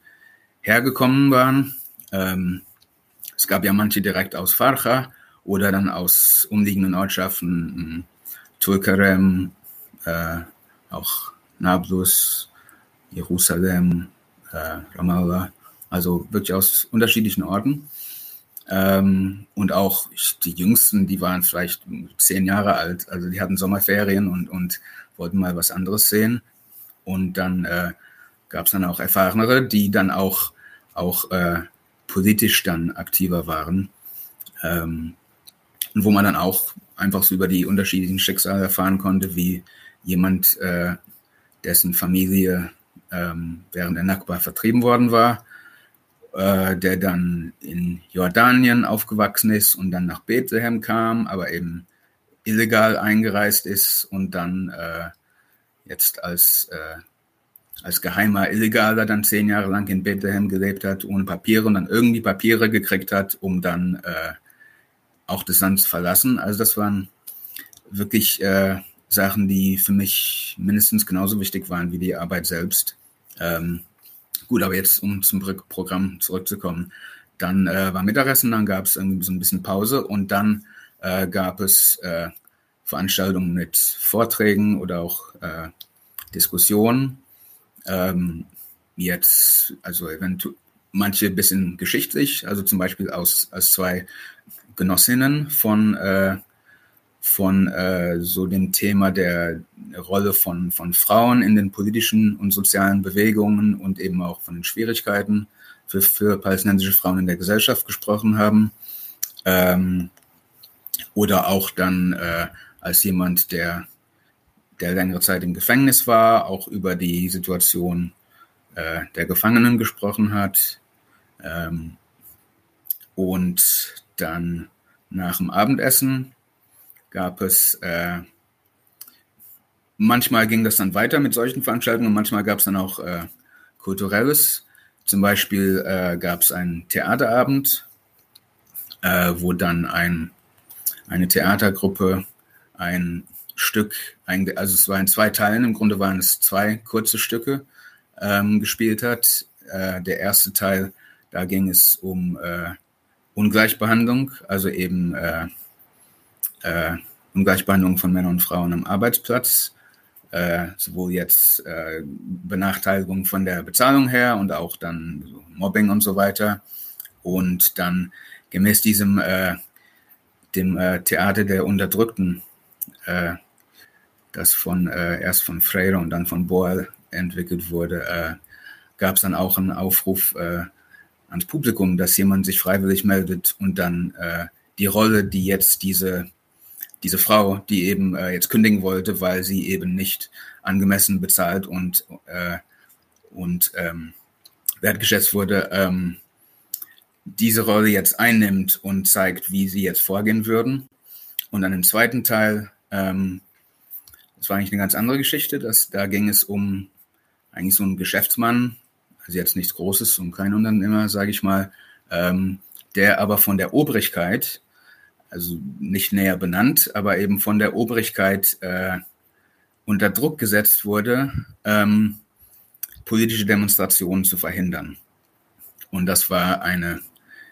hergekommen waren. Ähm, es gab ja manche direkt aus Farcha oder dann aus umliegenden Ortschaften, Tulkarem, äh, auch Nablus, Jerusalem, äh, Ramallah, also wirklich aus unterschiedlichen Orten. Ähm, und auch die Jüngsten, die waren vielleicht zehn Jahre alt, also die hatten Sommerferien und, und wollten mal was anderes sehen. Und dann äh, gab es dann auch Erfahrenere, die dann auch, auch äh, politisch dann aktiver waren. Ähm, und wo man dann auch einfach so über die unterschiedlichen Schicksale erfahren konnte, wie jemand, äh, dessen Familie ähm, während der Nakba vertrieben worden war, äh, der dann in Jordanien aufgewachsen ist und dann nach Bethlehem kam, aber eben illegal eingereist ist und dann äh, jetzt als, äh, als geheimer Illegaler dann zehn Jahre lang in Bethlehem gelebt hat, ohne Papiere und dann irgendwie Papiere gekriegt hat, um dann äh, auch das Land zu verlassen. Also das waren wirklich äh, Sachen, die für mich mindestens genauso wichtig waren wie die Arbeit selbst. Ähm, gut, aber jetzt, um zum Programm zurückzukommen, dann äh, war Mittagessen, dann gab es irgendwie so ein bisschen Pause und dann äh, gab es äh, Veranstaltungen mit Vorträgen oder auch äh, Diskussionen. Ähm, jetzt, also eventuell manche bisschen geschichtlich, also zum Beispiel aus, aus zwei Genossinnen von äh, von äh, so dem Thema der Rolle von, von Frauen in den politischen und sozialen Bewegungen und eben auch von den Schwierigkeiten für, für palästinensische Frauen in der Gesellschaft gesprochen haben. Ähm, oder auch dann äh, als jemand, der, der längere Zeit im Gefängnis war, auch über die Situation äh, der Gefangenen gesprochen hat. Ähm, und dann nach dem Abendessen gab es, äh, manchmal ging das dann weiter mit solchen Veranstaltungen und manchmal gab es dann auch äh, Kulturelles. Zum Beispiel äh, gab es einen Theaterabend, äh, wo dann ein, eine Theatergruppe ein Stück, ein, also es war in zwei Teilen, im Grunde waren es zwei kurze Stücke, ähm, gespielt hat. Äh, der erste Teil, da ging es um äh, Ungleichbehandlung, also eben äh, Ungleichbehandlung von Männern und Frauen am Arbeitsplatz, äh, sowohl jetzt äh, Benachteiligung von der Bezahlung her und auch dann Mobbing und so weiter. Und dann gemäß diesem äh, dem äh, Theater der Unterdrückten, äh, das von erst von Freire und dann von Boal entwickelt wurde, gab es dann auch einen Aufruf ans Publikum, dass jemand sich freiwillig meldet und dann die Rolle, die jetzt diese diese Frau, die eben äh, jetzt kündigen wollte, weil sie eben nicht angemessen bezahlt und, äh, und ähm, wertgeschätzt wurde, ähm, diese Rolle jetzt einnimmt und zeigt, wie sie jetzt vorgehen würden. Und dann im zweiten Teil, ähm, das war eigentlich eine ganz andere Geschichte, das, da ging es um eigentlich so einen Geschäftsmann, also jetzt nichts Großes und kein Unternehmer, sage ich mal, ähm, der aber von der Obrigkeit also nicht näher benannt, aber eben von der Obrigkeit äh, unter Druck gesetzt wurde, ähm, politische Demonstrationen zu verhindern. Und das war eine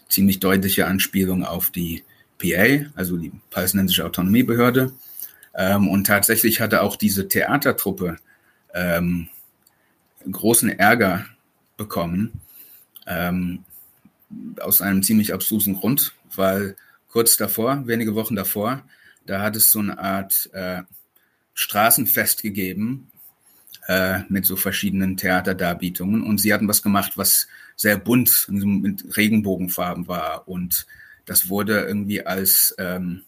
ziemlich deutliche Anspielung auf die PA, also die palästinensische Autonomiebehörde. Ähm, und tatsächlich hatte auch diese Theatertruppe ähm, großen Ärger bekommen, ähm, aus einem ziemlich abstrusen Grund, weil kurz davor, wenige Wochen davor, da hat es so eine Art äh, Straßenfest gegeben äh, mit so verschiedenen Theaterdarbietungen. Und sie hatten was gemacht, was sehr bunt mit Regenbogenfarben war. Und das wurde irgendwie als, ähm,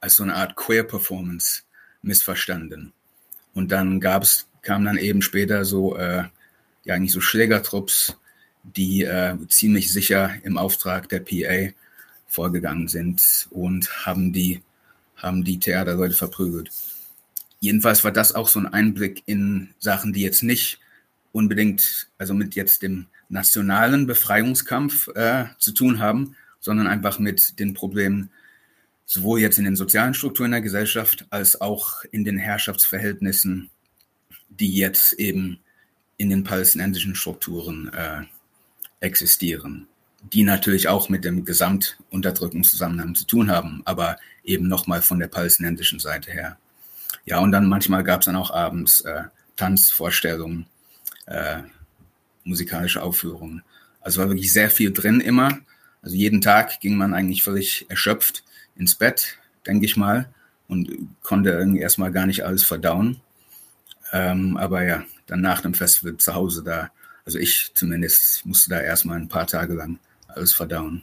als so eine Art Queer-Performance missverstanden. Und dann gab's, kam dann eben später so, äh, ja eigentlich so Schlägertrupps, die äh, ziemlich sicher im Auftrag der PA vorgegangen sind und haben die, haben die Theaterleute verprügelt. Jedenfalls war das auch so ein Einblick in Sachen, die jetzt nicht unbedingt, also mit jetzt dem nationalen Befreiungskampf äh, zu tun haben sondern einfach mit den Problemen sowohl jetzt in den sozialen Strukturen der Gesellschaft als auch in den Herrschaftsverhältnissen, die jetzt eben in den palästinensischen Strukturen äh, existieren, die natürlich auch mit dem Gesamtunterdrückungszusammenhang zu tun haben, aber eben nochmal von der palästinensischen Seite her. Ja, und dann manchmal gab es dann auch abends äh, Tanzvorstellungen, äh, musikalische Aufführungen. Also war wirklich sehr viel drin immer. Also jeden Tag ging man eigentlich völlig erschöpft ins Bett, denke ich mal, und konnte irgendwie erstmal gar nicht alles verdauen. Ähm, aber ja, dann nach dem Festival zu Hause da, also ich zumindest musste da erstmal ein paar Tage lang alles verdauen.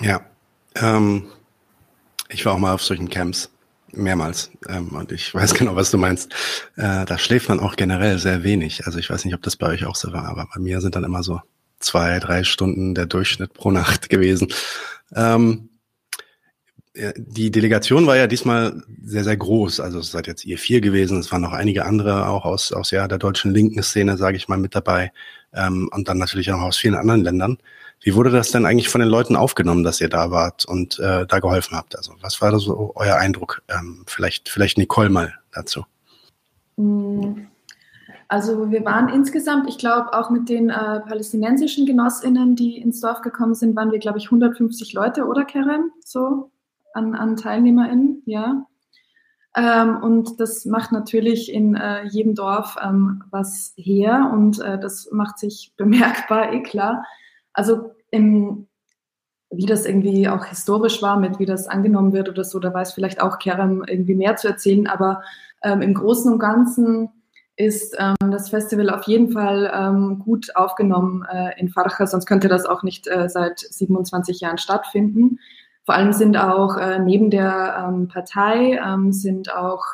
Ja, ähm, ich war auch mal auf solchen Camps mehrmals ähm, und ich weiß genau, was du meinst. Äh, da schläft man auch generell sehr wenig. Also ich weiß nicht, ob das bei euch auch so war, aber bei mir sind dann immer so zwei, drei Stunden der Durchschnitt pro Nacht gewesen. Ähm, die Delegation war ja diesmal sehr, sehr groß. Also es seid jetzt ihr vier gewesen. Es waren noch einige andere auch aus, aus ja, der deutschen linken Szene, sage ich mal, mit dabei. Ähm, und dann natürlich auch aus vielen anderen Ländern. Wie wurde das denn eigentlich von den Leuten aufgenommen, dass ihr da wart und äh, da geholfen habt? Also was war da so euer Eindruck? Ähm, vielleicht, vielleicht Nicole mal dazu. Mm, also wir waren insgesamt, ich glaube auch mit den äh, palästinensischen Genossinnen, die ins Dorf gekommen sind, waren wir, glaube ich, 150 Leute, oder Karen? So an, an TeilnehmerInnen, ja. Ähm, und das macht natürlich in äh, jedem Dorf ähm, was her und äh, das macht sich bemerkbar, eh klar. Also im, wie das irgendwie auch historisch war, mit wie das angenommen wird oder so, da weiß vielleicht auch Kerem irgendwie mehr zu erzählen, aber ähm, im Großen und Ganzen ist ähm, das Festival auf jeden Fall ähm, gut aufgenommen äh, in Farcha, sonst könnte das auch nicht äh, seit 27 Jahren stattfinden. Vor allem sind auch äh, neben der ähm, Partei ähm, sind auch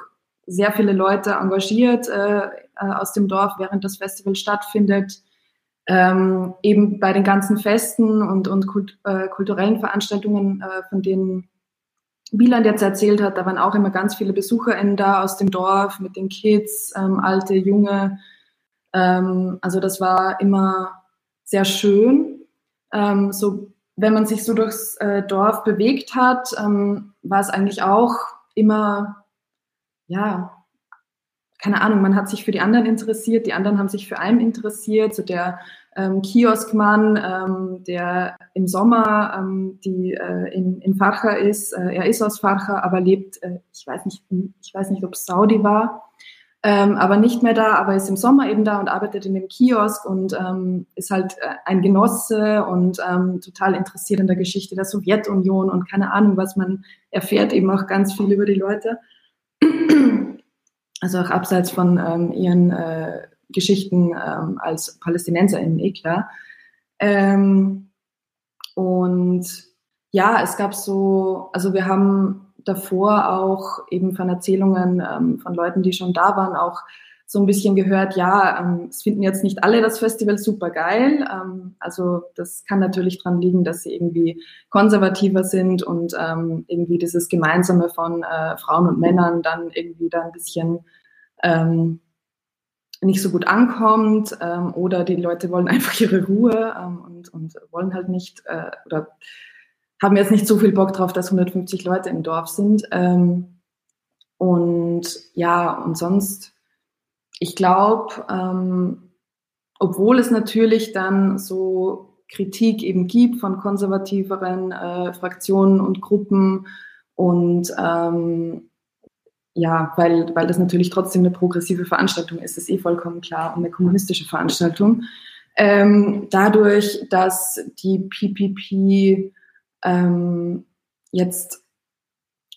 sehr viele Leute engagiert äh, äh, aus dem Dorf, während das Festival stattfindet. Ähm, eben bei den ganzen Festen und, und kult, äh, kulturellen Veranstaltungen, äh, von denen Wieland jetzt erzählt hat, da waren auch immer ganz viele BesucherInnen da aus dem Dorf mit den Kids, ähm, alte, junge. Ähm, also das war immer sehr schön. Ähm, so wenn man sich so durchs äh, Dorf bewegt hat, ähm, war es eigentlich auch immer, ja, keine Ahnung, man hat sich für die anderen interessiert, die anderen haben sich für einen interessiert. So der ähm, Kioskmann, ähm, der im Sommer ähm, die, äh, in, in Farcha ist, äh, er ist aus Farcha, aber lebt, äh, ich weiß nicht, ich weiß nicht, ob es Saudi war, ähm, aber nicht mehr da, aber ist im Sommer eben da und arbeitet in dem Kiosk und ähm, ist halt äh, ein Genosse und ähm, total interessiert in der Geschichte der Sowjetunion und keine Ahnung, was man erfährt eben auch ganz viel über die Leute. Also auch abseits von ähm, ihren äh, Geschichten ähm, als PalästinenserInnen, eh klar. Ähm, und ja, es gab so, also wir haben davor auch eben von Erzählungen ähm, von Leuten, die schon da waren, auch so ein bisschen gehört, ja, ähm, es finden jetzt nicht alle das Festival super geil. Ähm, also das kann natürlich dran liegen, dass sie irgendwie konservativer sind und ähm, irgendwie dieses Gemeinsame von äh, Frauen und Männern dann irgendwie da ein bisschen ähm, nicht so gut ankommt ähm, oder die Leute wollen einfach ihre Ruhe ähm, und, und wollen halt nicht äh, oder haben jetzt nicht so viel Bock drauf, dass 150 Leute im Dorf sind. Ähm, und ja, und sonst, ich glaube, ähm, obwohl es natürlich dann so Kritik eben gibt von konservativeren äh, Fraktionen und Gruppen und ähm, ja, weil, weil das natürlich trotzdem eine progressive Veranstaltung ist, ist eh vollkommen klar und eine kommunistische Veranstaltung. Ähm, dadurch, dass die PPP ähm, jetzt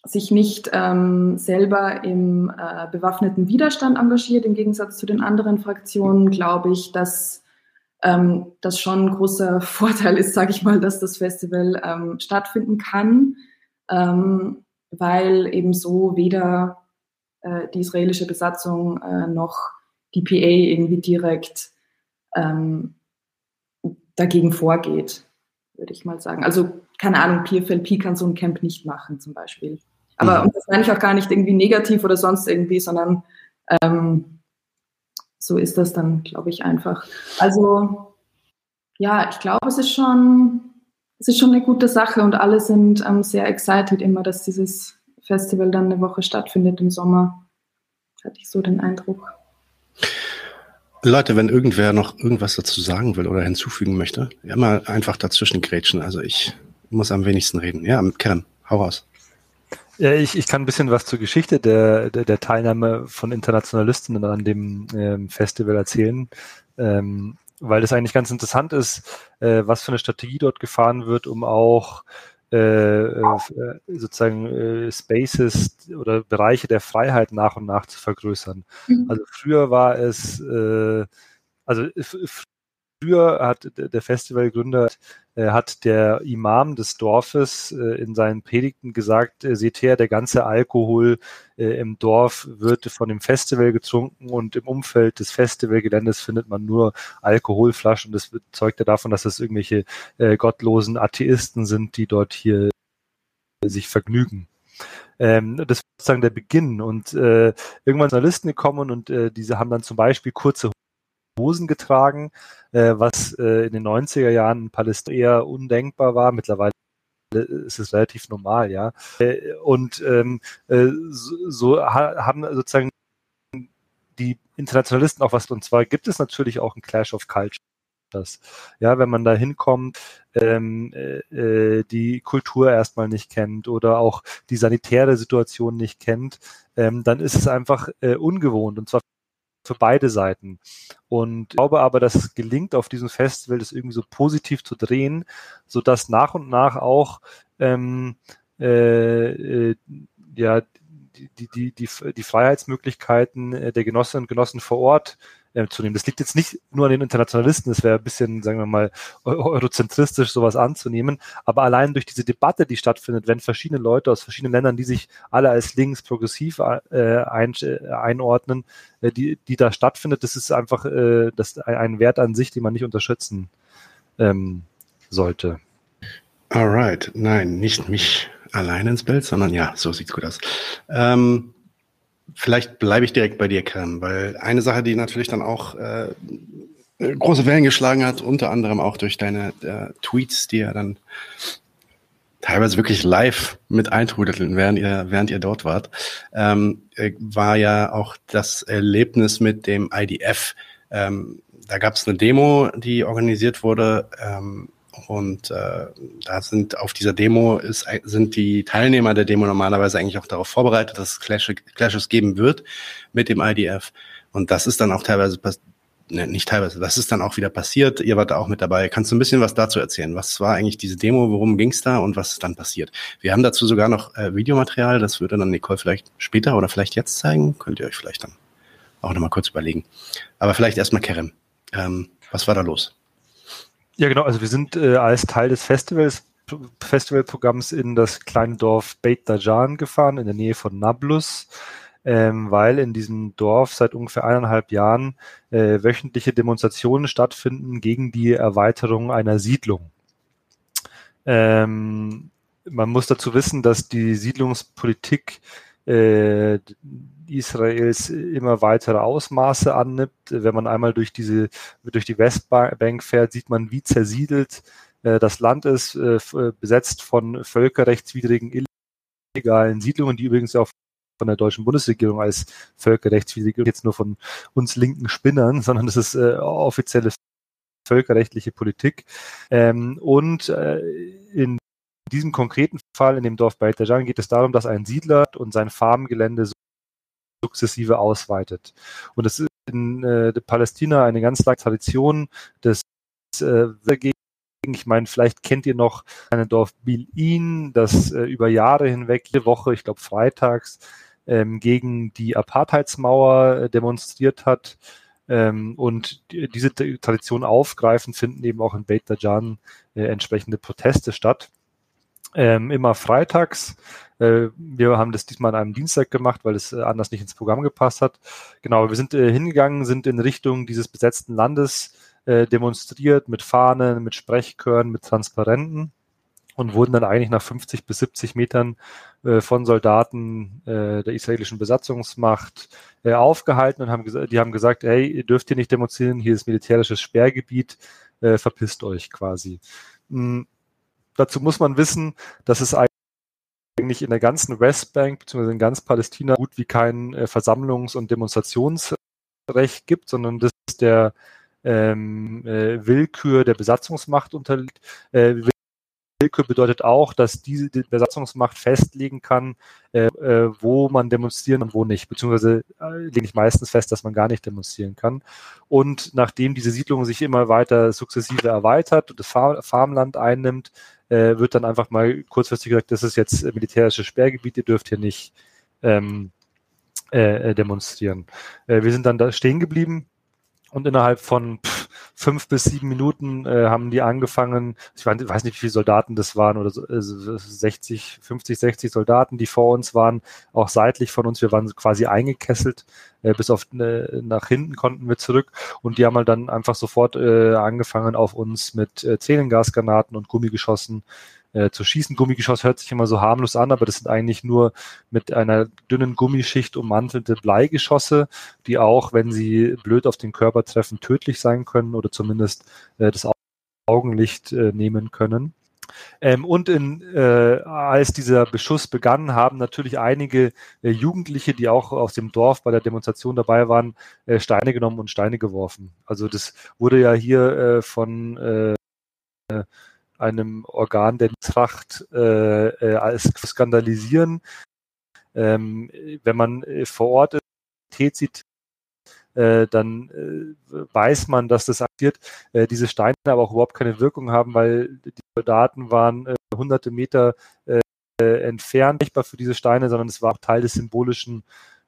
sich nicht ähm, selber im äh, bewaffneten Widerstand engagiert, im Gegensatz zu den anderen Fraktionen, glaube ich, dass ähm, das schon ein großer Vorteil ist, sage ich mal, dass das Festival ähm, stattfinden kann, ähm, weil eben so weder äh, die israelische Besatzung äh, noch die PA irgendwie direkt ähm, dagegen vorgeht, würde ich mal sagen. Also keine Ahnung, PFLP kann so ein Camp nicht machen zum Beispiel. Aber mhm. das meine ich auch gar nicht irgendwie negativ oder sonst irgendwie, sondern ähm, so ist das dann, glaube ich, einfach. Also ja, ich glaube, es ist schon es ist schon eine gute Sache und alle sind ähm, sehr excited immer, dass dieses Festival dann eine Woche stattfindet im Sommer. Hatte ich so den Eindruck. Leute, wenn irgendwer noch irgendwas dazu sagen will oder hinzufügen möchte, immer einfach dazwischen grätschen. Also ich muss am wenigsten reden. Ja, Kern, hau raus. Ja, ich, ich kann ein bisschen was zur Geschichte der, der, der Teilnahme von Internationalisten an dem ähm, Festival erzählen, ähm, weil das eigentlich ganz interessant ist, äh, was für eine Strategie dort gefahren wird, um auch äh, äh, sozusagen äh, Spaces oder Bereiche der Freiheit nach und nach zu vergrößern. Mhm. Also früher war es, äh, also früher hat der Festivalgründer hat der Imam des Dorfes äh, in seinen Predigten gesagt, äh, seht her, der ganze Alkohol äh, im Dorf wird von dem Festival getrunken und im Umfeld des Festivalgeländes findet man nur Alkoholflaschen. Das zeugt ja davon, dass es irgendwelche äh, gottlosen Atheisten sind, die dort hier sich vergnügen. Ähm, das war sozusagen der Beginn und äh, irgendwann sind Journalisten gekommen und äh, diese haben dann zum Beispiel kurze Hosen getragen, äh, was äh, in den 90er Jahren in Palästina eher undenkbar war. Mittlerweile ist es relativ normal, ja. Äh, und ähm, äh, so, so haben sozusagen die Internationalisten auch was, und zwar gibt es natürlich auch ein Clash of Culture. Das. Ja, wenn man da hinkommt, ähm, äh, äh, die Kultur erstmal nicht kennt oder auch die sanitäre Situation nicht kennt, ähm, dann ist es einfach äh, ungewohnt und zwar für beide Seiten. Und ich glaube aber, dass es gelingt, auf diesem Festival das irgendwie so positiv zu drehen, so dass nach und nach auch ähm, äh, äh, ja die, die, die, die Freiheitsmöglichkeiten der Genossinnen und Genossen vor Ort äh, zu nehmen. Das liegt jetzt nicht nur an den Internationalisten, es wäre ein bisschen, sagen wir mal, eurozentristisch sowas anzunehmen, aber allein durch diese Debatte, die stattfindet, wenn verschiedene Leute aus verschiedenen Ländern, die sich alle als links progressiv äh, ein, äh, einordnen, äh, die, die da stattfindet, das ist einfach äh, das ein, Wert an sich, den man nicht unterschätzen ähm, sollte. Alright, nein, nicht mich allein ins Bild, sondern ja, so sieht's gut aus. Ähm, Vielleicht bleibe ich direkt bei dir, Karen, weil eine Sache, die natürlich dann auch äh, große Wellen geschlagen hat, unter anderem auch durch deine äh, Tweets, die ja dann teilweise wirklich live mit eintrudelten, während ihr, während ihr dort wart, ähm, äh, war ja auch das Erlebnis mit dem IDF. Ähm, da gab es eine Demo, die organisiert wurde ähm, und äh, da sind auf dieser Demo ist, sind die Teilnehmer der Demo normalerweise eigentlich auch darauf vorbereitet, dass es Clash, Clashes geben wird mit dem IDF. Und das ist dann auch teilweise ne, nicht teilweise, das ist dann auch wieder passiert. Ihr wart da auch mit dabei. Kannst du ein bisschen was dazu erzählen? Was war eigentlich diese Demo? Worum ging's da und was ist dann passiert? Wir haben dazu sogar noch äh, Videomaterial. Das würde dann Nicole vielleicht später oder vielleicht jetzt zeigen. Könnt ihr euch vielleicht dann auch nochmal kurz überlegen. Aber vielleicht erstmal Kerem. Ähm, was war da los? Ja, genau. Also wir sind äh, als Teil des Festivals, Festivalprogramms in das kleine Dorf Beit Dajan gefahren, in der Nähe von Nablus, ähm, weil in diesem Dorf seit ungefähr eineinhalb Jahren äh, wöchentliche Demonstrationen stattfinden gegen die Erweiterung einer Siedlung. Ähm, man muss dazu wissen, dass die Siedlungspolitik äh, Israels immer weitere Ausmaße annimmt. Wenn man einmal durch diese, durch die Westbank fährt, sieht man, wie zersiedelt äh, das Land ist, äh, äh, besetzt von völkerrechtswidrigen illegalen Siedlungen, die übrigens auch von der deutschen Bundesregierung als völkerrechtswidrig, jetzt nur von uns linken Spinnern, sondern das ist offizielle völkerrechtliche Politik. Ähm, und in diesem konkreten Fall, in dem Dorf Beit Dajan, geht es darum, dass ein Siedler und sein Farmgelände sukzessive ausweitet. Und das ist in äh, Palästina eine ganz lange Tradition des äh, ich meine, vielleicht kennt ihr noch ein Dorf Bil'in, das äh, über Jahre hinweg jede Woche, ich glaube freitags, ähm, gegen die Apartheidsmauer äh, demonstriert hat. Ähm, und die, diese Tradition aufgreifen, finden eben auch in Beit Dajan äh, entsprechende Proteste statt. Ähm, immer freitags wir haben das diesmal an einem Dienstag gemacht, weil es äh, anders nicht ins Programm gepasst hat. Genau, wir sind äh, hingegangen, sind in Richtung dieses besetzten Landes demonstriert mit Fahnen, mit Sprechchören, mit Transparenten und wurden dann eigentlich nach 50 bis 70 Metern von Soldaten der israelischen Besatzungsmacht aufgehalten und haben gesagt, die haben gesagt, hey, ihr dürft hier nicht demonstrieren, hier ist militärisches Sperrgebiet, verpisst euch quasi. Hm, dazu muss man wissen, dass es eigentlich in der ganzen Westbank bzw. in ganz Palästina gut wie kein äh, Versammlungs- und Demonstrationsrecht gibt, sondern das der ähm, äh, Willkür der Besatzungsmacht unterliegt. Äh, Willkür bedeutet auch, dass diese die Besatzungsmacht festlegen kann, äh, äh, wo man demonstrieren und wo nicht. Beziehungsweise äh, lege ich meistens fest, dass man gar nicht demonstrieren kann. Und nachdem diese Siedlung sich immer weiter sukzessive erweitert und das Far Farmland einnimmt, äh, wird dann einfach mal kurzfristig gesagt, das ist jetzt militärisches Sperrgebiet, ihr dürft hier nicht ähm, äh, demonstrieren. Äh, wir sind dann da stehen geblieben und innerhalb von pff, fünf bis sieben Minuten äh, haben die angefangen, ich weiß nicht, wie viele Soldaten das waren, oder so, äh, 60, 50, 60 Soldaten, die vor uns waren, auch seitlich von uns. Wir waren quasi eingekesselt, äh, bis auf äh, nach hinten konnten wir zurück. Und die haben halt dann einfach sofort äh, angefangen, auf uns mit äh, Zähnengasgranaten und Gummigeschossen äh, zu schießen. Gummigeschoss hört sich immer so harmlos an, aber das sind eigentlich nur mit einer dünnen Gummischicht ummantelte Bleigeschosse, die auch, wenn sie blöd auf den Körper treffen, tödlich sein können oder zumindest äh, das Augenlicht äh, nehmen können. Ähm, und in, äh, als dieser Beschuss begann, haben natürlich einige äh, Jugendliche, die auch aus dem Dorf bei der Demonstration dabei waren, äh, Steine genommen und Steine geworfen. Also das wurde ja hier äh, von äh, einem Organ der Tracht äh, äh, als skandalisieren. Ähm, wenn man äh, vor Ort ist, sieht, äh, dann äh, weiß man, dass das passiert. Äh, diese Steine aber auch überhaupt keine Wirkung haben, weil die Soldaten waren äh, hunderte Meter entfernt, nicht für diese Steine, sondern es war auch Teil des symbolischen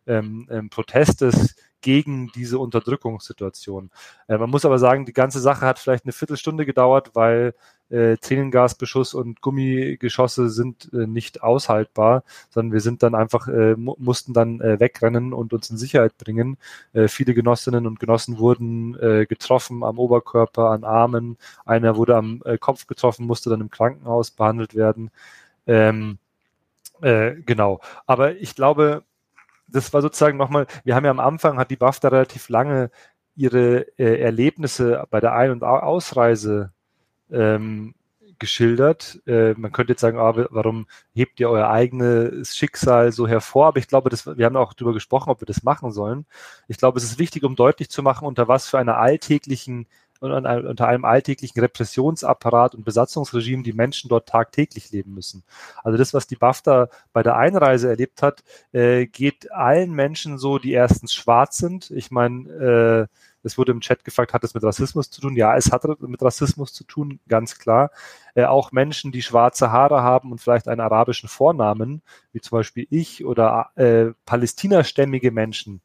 ähm, ähm, Protestes gegen diese Unterdrückungssituation. Äh, man muss aber sagen, die ganze Sache hat vielleicht eine Viertelstunde gedauert, weil äh, Tränengasbeschuss und Gummigeschosse sind äh, nicht aushaltbar, sondern wir sind dann einfach, äh, mu mussten dann äh, wegrennen und uns in Sicherheit bringen. Äh, viele Genossinnen und Genossen wurden äh, getroffen am Oberkörper, an Armen. Einer wurde am äh, Kopf getroffen, musste dann im Krankenhaus behandelt werden. Ähm, äh, genau. Aber ich glaube, das war sozusagen nochmal, wir haben ja am Anfang, hat die BAFTA relativ lange ihre äh, Erlebnisse bei der Ein- und Ausreise ähm, geschildert. Äh, man könnte jetzt sagen, ah, warum hebt ihr euer eigenes Schicksal so hervor? Aber ich glaube, das, wir haben auch darüber gesprochen, ob wir das machen sollen. Ich glaube, es ist wichtig, um deutlich zu machen, unter was für einer alltäglichen unter einem alltäglichen Repressionsapparat und Besatzungsregime die Menschen dort tagtäglich leben müssen. Also das, was die BAFTA bei der Einreise erlebt hat, äh, geht allen Menschen so, die erstens schwarz sind. Ich meine, äh, es wurde im Chat gefragt, hat es mit Rassismus zu tun? Ja, es hat mit Rassismus zu tun, ganz klar. Äh, auch Menschen, die schwarze Haare haben und vielleicht einen arabischen Vornamen, wie zum Beispiel ich oder äh, palästinastämmige Menschen,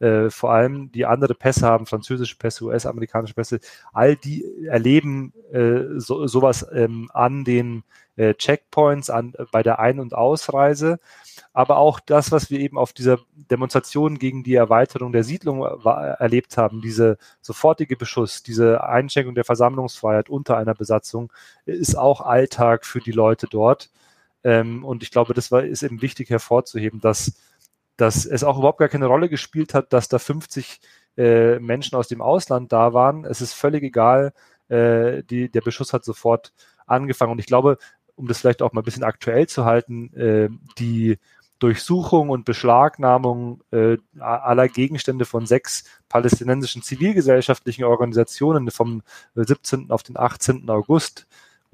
äh, vor allem die andere Pässe haben, französische Pässe, US-amerikanische Pässe, all die erleben äh, so, sowas ähm, an den äh, Checkpoints, an, äh, bei der Ein- und Ausreise. Aber auch das, was wir eben auf dieser Demonstration gegen die Erweiterung der Siedlung äh, erlebt haben, diese sofortige Beschuss, diese Einschränkung der Versammlungsfreiheit unter einer Besatzung, ist auch Alltag für die Leute dort. Ähm, und ich glaube, das war, ist eben wichtig hervorzuheben, dass dass es auch überhaupt gar keine Rolle gespielt hat, dass da 50 äh, Menschen aus dem Ausland da waren. Es ist völlig egal. Äh, die, der Beschuss hat sofort angefangen. Und ich glaube, um das vielleicht auch mal ein bisschen aktuell zu halten, äh, die Durchsuchung und Beschlagnahmung äh, aller Gegenstände von sechs palästinensischen zivilgesellschaftlichen Organisationen vom 17. auf den 18. August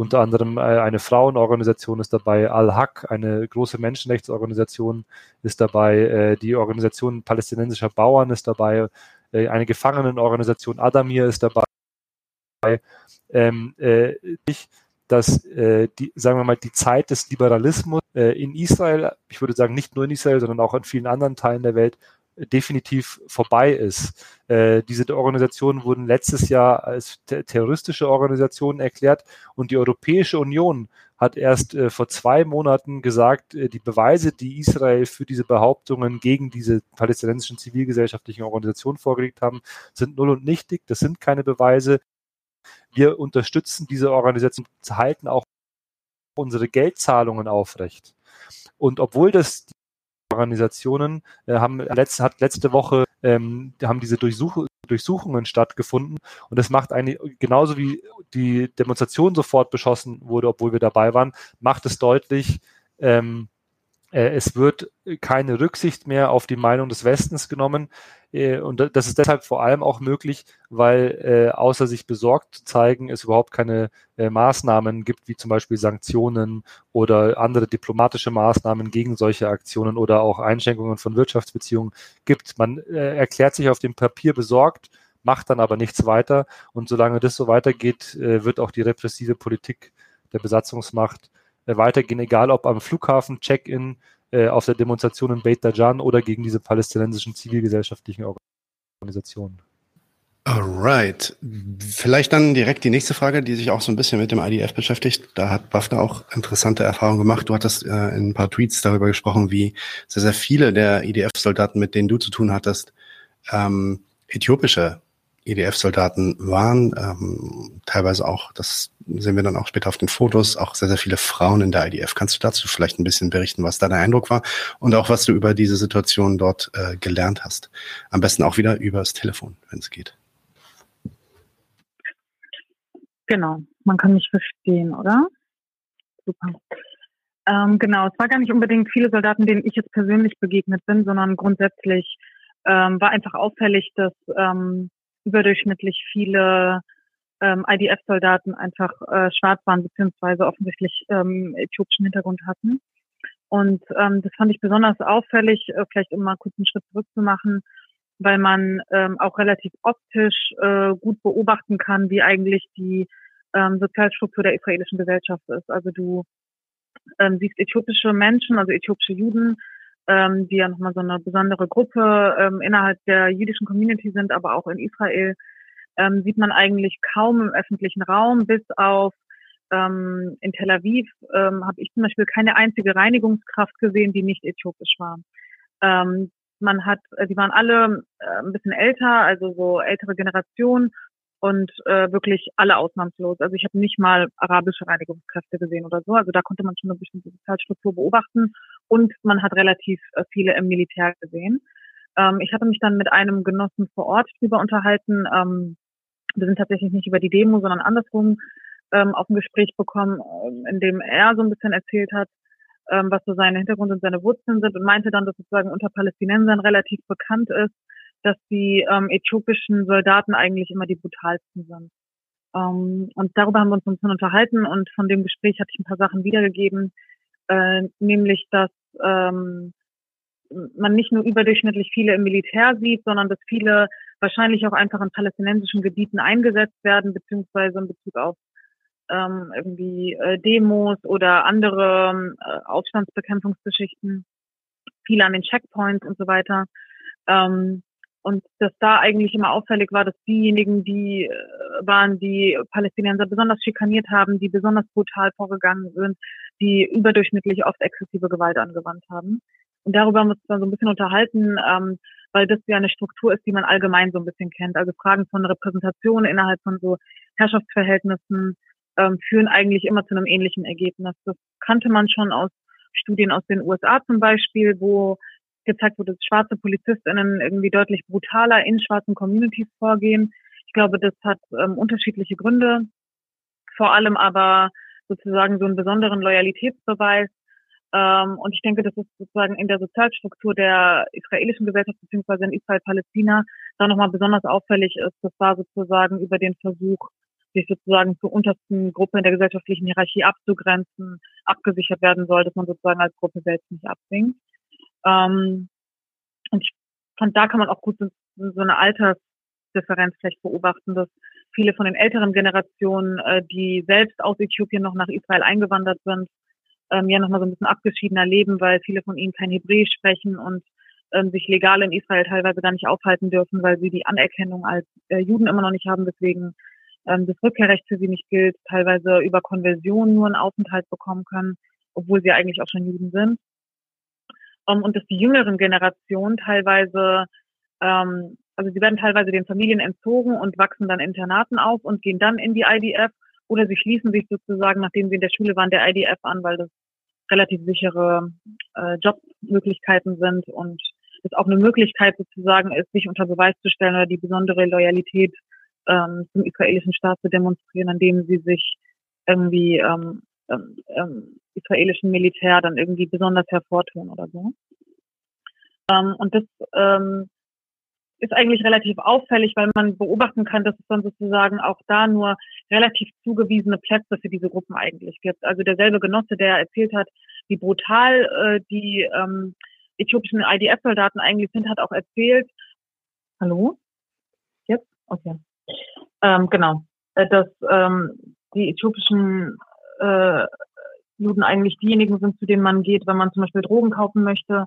unter anderem äh, eine Frauenorganisation ist dabei, Al-Haq, eine große Menschenrechtsorganisation ist dabei, äh, die Organisation palästinensischer Bauern ist dabei, äh, eine Gefangenenorganisation Adamir ist dabei. Ähm, äh, dass äh, die, sagen wir mal, die Zeit des Liberalismus äh, in Israel, ich würde sagen nicht nur in Israel, sondern auch in vielen anderen Teilen der Welt, definitiv vorbei ist. Äh, diese Organisationen wurden letztes Jahr als terroristische Organisationen erklärt und die Europäische Union hat erst äh, vor zwei Monaten gesagt, äh, die Beweise, die Israel für diese Behauptungen gegen diese palästinensischen zivilgesellschaftlichen Organisationen vorgelegt haben, sind null und nichtig. Das sind keine Beweise. Wir unterstützen diese Organisationen, halten auch unsere Geldzahlungen aufrecht. Und obwohl das Organisationen äh, haben letzte, hat letzte Woche ähm, haben diese Durchsuch Durchsuchungen stattgefunden und das macht eigentlich genauso wie die Demonstration sofort beschossen wurde, obwohl wir dabei waren, macht es deutlich, ähm, äh, es wird keine Rücksicht mehr auf die Meinung des Westens genommen. Äh, und das ist deshalb vor allem auch möglich, weil äh, außer sich besorgt zu zeigen, es überhaupt keine Maßnahmen gibt, wie zum Beispiel Sanktionen oder andere diplomatische Maßnahmen gegen solche Aktionen oder auch Einschränkungen von Wirtschaftsbeziehungen gibt. Man erklärt sich auf dem Papier besorgt, macht dann aber nichts weiter. Und solange das so weitergeht, wird auch die repressive Politik der Besatzungsmacht äh, weitergehen, egal ob am Flughafen, Check-in, äh, auf der Demonstration in Beit Dajan oder gegen diese palästinensischen zivilgesellschaftlichen Organisationen. Alright. Vielleicht dann direkt die nächste Frage, die sich auch so ein bisschen mit dem IDF beschäftigt. Da hat BAFTA auch interessante Erfahrungen gemacht. Du hattest äh, in ein paar Tweets darüber gesprochen, wie sehr, sehr viele der IDF-Soldaten, mit denen du zu tun hattest, ähm, äthiopische EDF-Soldaten waren. Ähm, teilweise auch, das sehen wir dann auch später auf den Fotos, auch sehr, sehr viele Frauen in der IDF. Kannst du dazu vielleicht ein bisschen berichten, was da der Eindruck war und auch was du über diese Situation dort äh, gelernt hast? Am besten auch wieder übers Telefon, wenn es geht. Genau, man kann mich verstehen, oder? Super. Ähm, genau, es war gar nicht unbedingt viele Soldaten, denen ich jetzt persönlich begegnet bin, sondern grundsätzlich ähm, war einfach auffällig, dass ähm, überdurchschnittlich viele ähm, IDF-Soldaten einfach äh, schwarz waren, beziehungsweise offensichtlich ähm, äthiopischen Hintergrund hatten. Und ähm, das fand ich besonders auffällig, äh, vielleicht um mal kurz einen Schritt zurückzumachen, weil man ähm, auch relativ optisch äh, gut beobachten kann, wie eigentlich die ähm, Sozialstruktur der israelischen Gesellschaft ist. Also du ähm, siehst äthiopische Menschen, also äthiopische Juden, ähm, die ja nochmal so eine besondere Gruppe ähm, innerhalb der jüdischen Community sind, aber auch in Israel, ähm, sieht man eigentlich kaum im öffentlichen Raum, bis auf ähm, in Tel Aviv ähm, habe ich zum Beispiel keine einzige Reinigungskraft gesehen, die nicht äthiopisch war. Ähm, man hat, äh, die waren alle äh, ein bisschen älter, also so ältere Generation und äh, wirklich alle ausnahmslos. Also ich habe nicht mal arabische Reinigungskräfte gesehen oder so. Also da konnte man schon eine bestimmte Sozialstruktur beobachten und man hat relativ äh, viele im Militär gesehen. Ähm, ich hatte mich dann mit einem Genossen vor Ort drüber unterhalten. Ähm, wir sind tatsächlich nicht über die Demo, sondern andersrum ähm, auf ein Gespräch bekommen, ähm, in dem er so ein bisschen erzählt hat, ähm, was so seine Hintergrund und seine Wurzeln sind und meinte dann, dass sozusagen unter Palästinensern relativ bekannt ist, dass die ähm, äthiopischen Soldaten eigentlich immer die brutalsten sind. Ähm, und darüber haben wir uns ein bisschen unterhalten und von dem Gespräch hatte ich ein paar Sachen wiedergegeben, äh, nämlich dass ähm, man nicht nur überdurchschnittlich viele im Militär sieht, sondern dass viele wahrscheinlich auch einfach in palästinensischen Gebieten eingesetzt werden, beziehungsweise in Bezug auf ähm, irgendwie äh, Demos oder andere äh, Aufstandsbekämpfungsgeschichten, viele an den Checkpoints und so weiter. Ähm, und dass da eigentlich immer auffällig war, dass diejenigen, die äh, waren, die Palästinenser besonders schikaniert haben, die besonders brutal vorgegangen sind, die überdurchschnittlich oft exzessive Gewalt angewandt haben. Und darüber uns dann so ein bisschen unterhalten, ähm, weil das ja eine Struktur ist, die man allgemein so ein bisschen kennt. Also Fragen von Repräsentation innerhalb von so Herrschaftsverhältnissen ähm, führen eigentlich immer zu einem ähnlichen Ergebnis. Das kannte man schon aus Studien aus den USA zum Beispiel, wo gezeigt wurde, dass schwarze PolizistInnen irgendwie deutlich brutaler in schwarzen Communities vorgehen. Ich glaube, das hat ähm, unterschiedliche Gründe, vor allem aber sozusagen so einen besonderen Loyalitätsbeweis. Ähm, und ich denke, dass es sozusagen in der Sozialstruktur der israelischen Gesellschaft beziehungsweise in Israel-Palästina da nochmal besonders auffällig ist. Das war sozusagen über den Versuch, sich sozusagen zur untersten Gruppe in der gesellschaftlichen Hierarchie abzugrenzen, abgesichert werden soll, dass man sozusagen als Gruppe selbst nicht absinkt. Ähm, und ich fand, da kann man auch gut so eine Altersdifferenz vielleicht beobachten, dass viele von den älteren Generationen, äh, die selbst aus Äthiopien noch nach Israel eingewandert sind, ähm, ja nochmal so ein bisschen abgeschiedener leben, weil viele von ihnen kein Hebräisch sprechen und ähm, sich legal in Israel teilweise gar nicht aufhalten dürfen, weil sie die Anerkennung als äh, Juden immer noch nicht haben, deswegen ähm, das Rückkehrrecht für sie nicht gilt, teilweise über Konversion nur einen Aufenthalt bekommen können, obwohl sie eigentlich auch schon Juden sind. Ähm, und dass die jüngeren Generationen teilweise, ähm, also sie werden teilweise den Familien entzogen und wachsen dann Internaten auf und gehen dann in die IDF oder sie schließen sich sozusagen, nachdem sie in der Schule waren, der IDF an, weil das relativ sichere äh, Jobmöglichkeiten sind und es auch eine Möglichkeit sozusagen ist, sich unter Beweis zu stellen oder die besondere Loyalität ähm, zum israelischen Staat zu demonstrieren, indem sie sich irgendwie ähm, ähm, ähm, israelischen Militär dann irgendwie besonders hervortun oder so. Ähm, und das ähm, ist eigentlich relativ auffällig, weil man beobachten kann, dass es dann sozusagen auch da nur relativ zugewiesene Plätze für diese Gruppen eigentlich gibt. Also derselbe Genosse, der erzählt hat, wie brutal äh, die ähm, äthiopischen IDF-Soldaten eigentlich sind, hat auch erzählt, hallo? Jetzt? Okay. Ähm, genau. Äh, dass ähm, die äthiopischen äh, Juden eigentlich diejenigen sind, zu denen man geht, wenn man zum Beispiel Drogen kaufen möchte.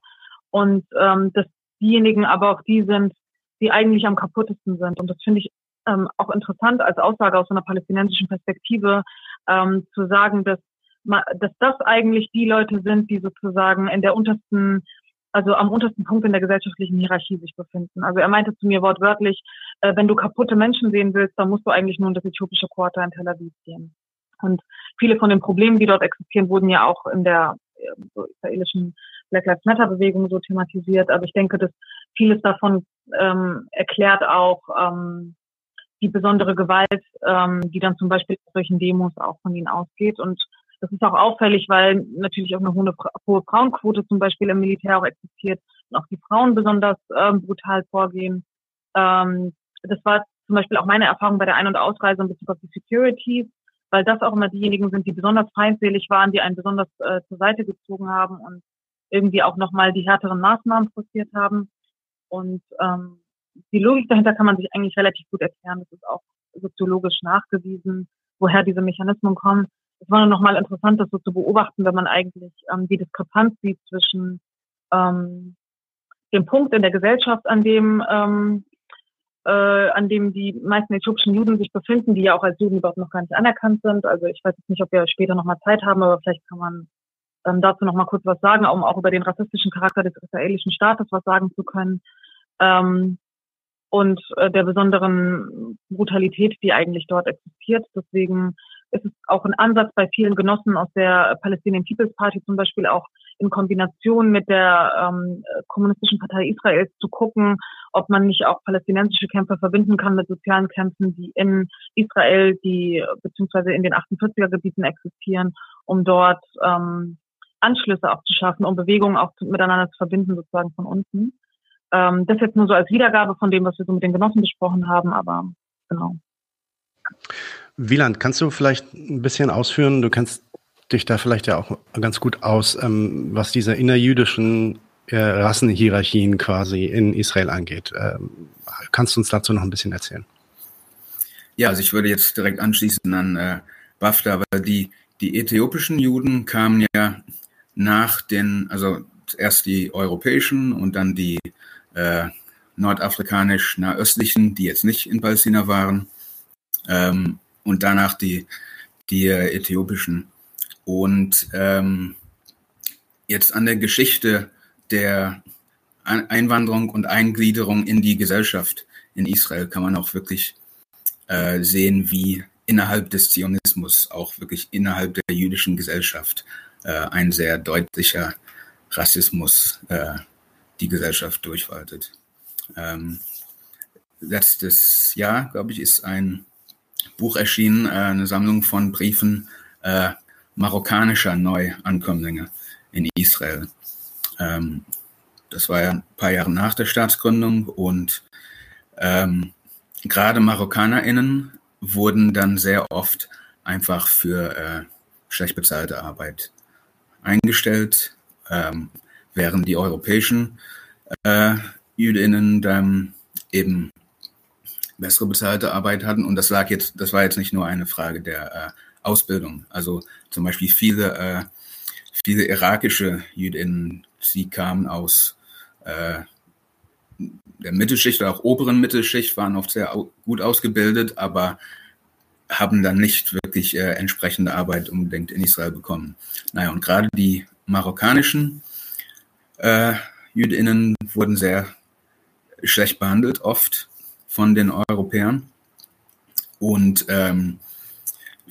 Und ähm, dass diejenigen aber auch die sind, die eigentlich am kaputtesten sind. Und das finde ich ähm, auch interessant als Aussage aus einer palästinensischen Perspektive ähm, zu sagen, dass, dass das eigentlich die Leute sind, die sozusagen in der untersten, also am untersten Punkt in der gesellschaftlichen Hierarchie sich befinden. Also er meinte zu mir wortwörtlich, äh, wenn du kaputte Menschen sehen willst, dann musst du eigentlich nur in das äthiopische Quarter in Tel Aviv gehen. Und viele von den Problemen, die dort existieren, wurden ja auch in der äh, so israelischen Black Lives Matter Bewegung so thematisiert. Aber ich denke, dass vieles davon ähm, erklärt auch ähm, die besondere Gewalt, ähm, die dann zum Beispiel auf solchen Demos auch von ihnen ausgeht. Und das ist auch auffällig, weil natürlich auch eine hohe, hohe Frauenquote zum Beispiel im Militär auch existiert und auch die Frauen besonders ähm, brutal vorgehen. Ähm, das war zum Beispiel auch meine Erfahrung bei der Ein- und Ausreise in Bezug auf die Securities, weil das auch immer diejenigen sind, die besonders feindselig waren, die einen besonders äh, zur Seite gezogen haben und irgendwie auch nochmal die härteren Maßnahmen forciert haben. Und ähm, die Logik dahinter kann man sich eigentlich relativ gut erklären. Das ist auch soziologisch nachgewiesen, woher diese Mechanismen kommen. Es war nochmal interessant, das so zu beobachten, wenn man eigentlich ähm, die Diskrepanz sieht zwischen ähm, dem Punkt in der Gesellschaft, an dem ähm, äh, an dem die meisten äthiopischen Juden sich befinden, die ja auch als Juden überhaupt noch gar nicht anerkannt sind. Also ich weiß jetzt nicht, ob wir später nochmal Zeit haben, aber vielleicht kann man ähm, dazu noch mal kurz was sagen, um auch über den rassistischen Charakter des israelischen Staates was sagen zu können ähm, und äh, der besonderen Brutalität, die eigentlich dort existiert. Deswegen ist es auch ein Ansatz bei vielen Genossen aus der Palestinian People's Party zum Beispiel auch in Kombination mit der ähm, kommunistischen Partei Israels zu gucken, ob man nicht auch palästinensische Kämpfe verbinden kann mit sozialen Kämpfen, die in Israel, die beziehungsweise in den 48er Gebieten existieren, um dort ähm, Anschlüsse auch zu schaffen, um Bewegungen auch miteinander zu verbinden, sozusagen von unten. Ähm, das jetzt nur so als Wiedergabe von dem, was wir so mit den Genossen besprochen haben, aber genau. Wieland, kannst du vielleicht ein bisschen ausführen? Du kennst dich da vielleicht ja auch ganz gut aus, ähm, was diese innerjüdischen äh, Rassenhierarchien quasi in Israel angeht. Ähm, kannst du uns dazu noch ein bisschen erzählen? Ja, also ich würde jetzt direkt anschließen an äh, Bafta, weil die, die äthiopischen Juden kamen ja nach den, also erst die europäischen und dann die äh, nordafrikanisch nahöstlichen, die jetzt nicht in Palästina waren, ähm, und danach die, die äh, äthiopischen. Und ähm, jetzt an der Geschichte der Einwanderung und Eingliederung in die Gesellschaft in Israel kann man auch wirklich äh, sehen, wie innerhalb des Zionismus, auch wirklich innerhalb der jüdischen Gesellschaft, ein sehr deutlicher Rassismus äh, die Gesellschaft durchwaltet. Ähm, letztes Jahr, glaube ich, ist ein Buch erschienen, äh, eine Sammlung von Briefen äh, marokkanischer Neuankömmlinge in Israel. Ähm, das war ja ein paar Jahre nach der Staatsgründung und ähm, gerade MarokkanerInnen wurden dann sehr oft einfach für äh, schlecht bezahlte Arbeit eingestellt, ähm, während die europäischen äh, Jüdinnen dann eben bessere bezahlte Arbeit hatten. Und das lag jetzt, das war jetzt nicht nur eine Frage der äh, Ausbildung. Also zum Beispiel viele, äh, viele irakische Jüdinnen, sie kamen aus äh, der Mittelschicht oder auch oberen Mittelschicht, waren oft sehr gut ausgebildet, aber haben dann nicht wirklich äh, entsprechende Arbeit unbedingt in Israel bekommen. Naja, und gerade die marokkanischen äh, Jüdinnen wurden sehr schlecht behandelt, oft von den Europäern. Und ähm,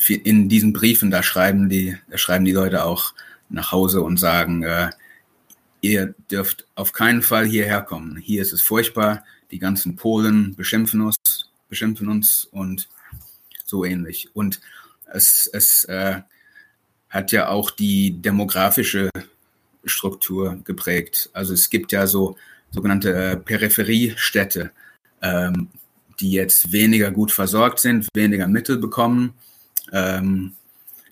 in diesen Briefen, da schreiben die, da schreiben die Leute auch nach Hause und sagen, äh, ihr dürft auf keinen Fall hierher kommen. Hier ist es furchtbar. Die ganzen Polen beschimpfen uns, beschimpfen uns und so ähnlich. Und es, es äh, hat ja auch die demografische Struktur geprägt. Also es gibt ja so sogenannte äh, Peripheriestädte, ähm, die jetzt weniger gut versorgt sind, weniger Mittel bekommen, ähm,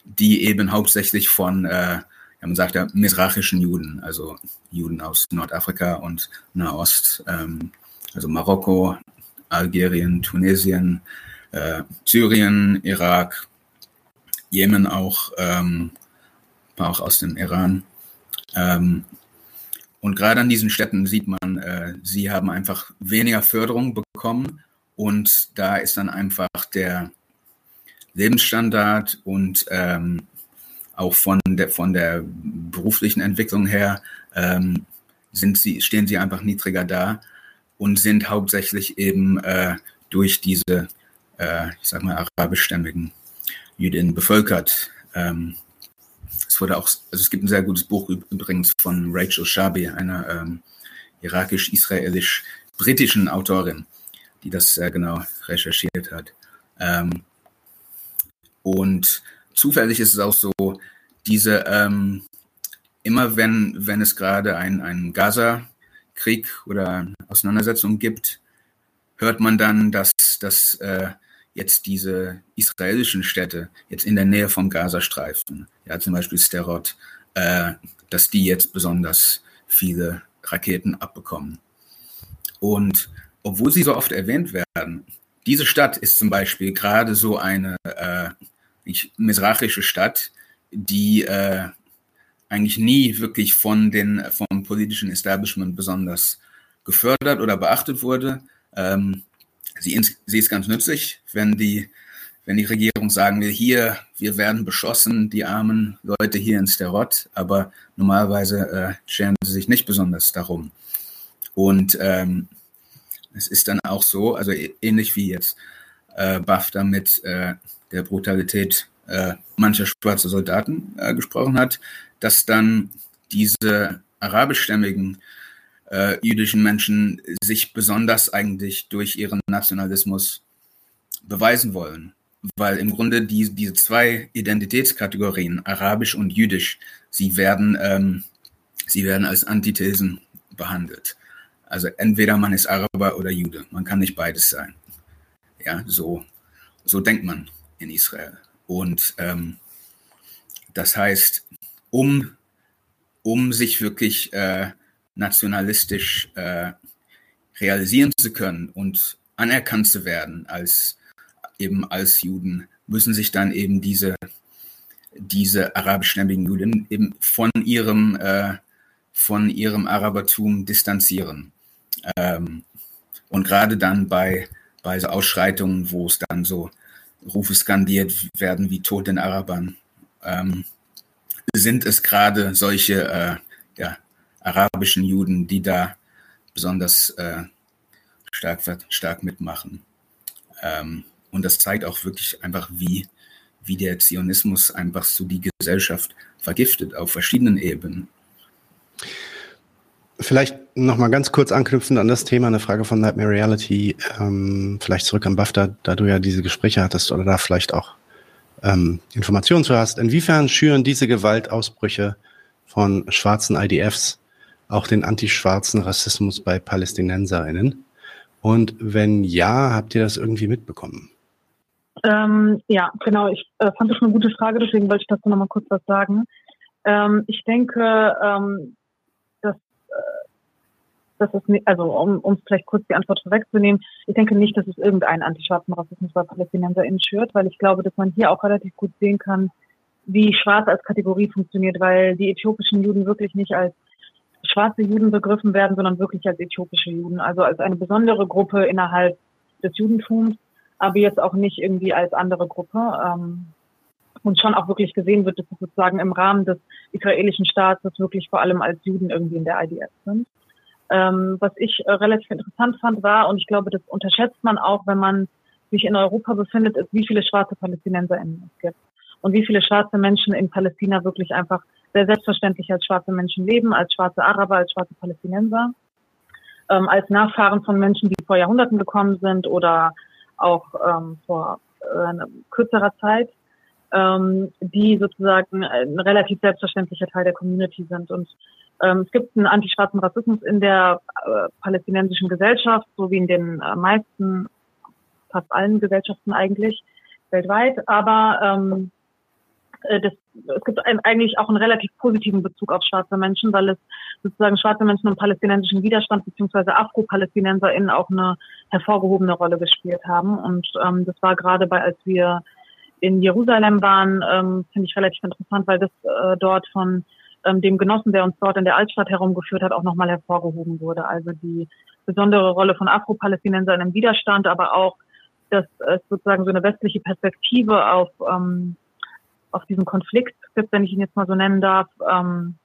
die eben hauptsächlich von äh, man sagt ja misrachischen Juden, also Juden aus Nordafrika und Nahost, ähm, also Marokko, Algerien, Tunesien, äh, Syrien, Irak, Jemen auch, ähm, auch aus dem Iran. Ähm, und gerade an diesen Städten sieht man, äh, sie haben einfach weniger Förderung bekommen und da ist dann einfach der Lebensstandard und ähm, auch von der, von der beruflichen Entwicklung her ähm, sind sie, stehen sie einfach niedriger da und sind hauptsächlich eben äh, durch diese, äh, ich sag mal, arabischstämmigen Jüdinnen bevölkert. Ähm, es wurde auch, also es gibt ein sehr gutes Buch übrigens von Rachel Shabi, einer ähm, irakisch-israelisch-britischen Autorin, die das sehr genau recherchiert hat. Ähm, und zufällig ist es auch so, diese, ähm, immer wenn, wenn es gerade einen, einen Gaza-Krieg oder Auseinandersetzung gibt, hört man dann, dass, dass äh, jetzt diese israelischen Städte jetzt in der Nähe vom Gazastreifen, ja zum Beispiel Sterot, äh, dass die jetzt besonders viele Raketen abbekommen. Und obwohl sie so oft erwähnt werden, diese Stadt ist zum Beispiel gerade so eine äh, misrachische Stadt, die äh, eigentlich nie wirklich von den, vom politischen Establishment besonders gefördert oder beachtet wurde. Ähm, sie, sie ist ganz nützlich, wenn die, wenn die Regierung sagen will, hier, wir werden beschossen, die armen Leute hier in Sterot, aber normalerweise äh, scheren sie sich nicht besonders darum. Und ähm, es ist dann auch so, also ähnlich wie jetzt äh, BAFTA mit äh, der Brutalität äh, mancher schwarzer Soldaten äh, gesprochen hat, dass dann diese arabischstämmigen äh, jüdischen Menschen sich besonders eigentlich durch ihren Nationalismus beweisen wollen. Weil im Grunde die, diese zwei Identitätskategorien, arabisch und jüdisch, sie werden, ähm, sie werden als Antithesen behandelt. Also entweder man ist Araber oder Jude. Man kann nicht beides sein. Ja, so, so denkt man in Israel. Und ähm, das heißt, um, um sich wirklich äh, nationalistisch äh, realisieren zu können und anerkannt zu werden als eben als Juden, müssen sich dann eben diese, diese arabischstämmigen Juden eben von ihrem, äh, von ihrem Arabertum distanzieren. Ähm, und gerade dann bei, bei so Ausschreitungen, wo es dann so Rufe skandiert werden wie Tod den Arabern, ähm, sind es gerade solche äh, ja, arabischen Juden, die da besonders äh, stark, stark mitmachen. Ähm, und das zeigt auch wirklich einfach, wie, wie der Zionismus einfach so die Gesellschaft vergiftet auf verschiedenen Ebenen. Vielleicht noch mal ganz kurz anknüpfend an das Thema, eine Frage von Nightmare Reality, ähm, vielleicht zurück am BAFTA, da du ja diese Gespräche hattest oder da vielleicht auch ähm, Informationen zu hast. Inwiefern schüren diese Gewaltausbrüche von schwarzen IDFs auch den antischwarzen Rassismus bei PalästinenserInnen? Und wenn ja, habt ihr das irgendwie mitbekommen? Ähm, ja, genau. Ich äh, fand das eine gute Frage, deswegen wollte ich dazu noch mal kurz was sagen. Ähm, ich denke, ähm, dass es nicht, also um, um vielleicht kurz die Antwort vorwegzunehmen, ich denke nicht, dass es irgendeinen antischwarzen Rassismus bei PalästinenserInnen schürt, weil ich glaube, dass man hier auch relativ gut sehen kann, wie schwarz als Kategorie funktioniert, weil die äthiopischen Juden wirklich nicht als schwarze Juden begriffen werden, sondern wirklich als äthiopische Juden, also als eine besondere Gruppe innerhalb des Judentums, aber jetzt auch nicht irgendwie als andere Gruppe. Ähm, und schon auch wirklich gesehen wird, dass es sozusagen im Rahmen des israelischen Staates wirklich vor allem als Juden irgendwie in der IDF sind. Ähm, was ich äh, relativ interessant fand war, und ich glaube, das unterschätzt man auch, wenn man sich in Europa befindet, ist, wie viele schwarze PalästinenserInnen es gibt. Und wie viele schwarze Menschen in Palästina wirklich einfach sehr selbstverständlich als schwarze Menschen leben, als schwarze Araber, als schwarze Palästinenser, ähm, als Nachfahren von Menschen, die vor Jahrhunderten gekommen sind oder auch ähm, vor äh, kürzerer Zeit, ähm, die sozusagen ein relativ selbstverständlicher Teil der Community sind. Und ähm, es gibt einen antischwarzen Rassismus in der äh, palästinensischen Gesellschaft, so wie in den äh, meisten, fast allen Gesellschaften eigentlich weltweit. Aber ähm, äh, das, es gibt ein, eigentlich auch einen relativ positiven Bezug auf schwarze Menschen, weil es sozusagen schwarze Menschen im palästinensischen Widerstand beziehungsweise Afro-PalästinenserInnen auch eine hervorgehobene Rolle gespielt haben. Und ähm, das war gerade bei, als wir in Jerusalem waren, ähm, finde ich relativ interessant, weil das äh, dort von ähm, dem Genossen, der uns dort in der Altstadt herumgeführt hat, auch nochmal hervorgehoben wurde. Also die besondere Rolle von Afro-Palästinensern im Widerstand, aber auch, dass es sozusagen so eine westliche Perspektive auf ähm, auf diesen Konflikt gibt, wenn ich ihn jetzt mal so nennen darf, ähm,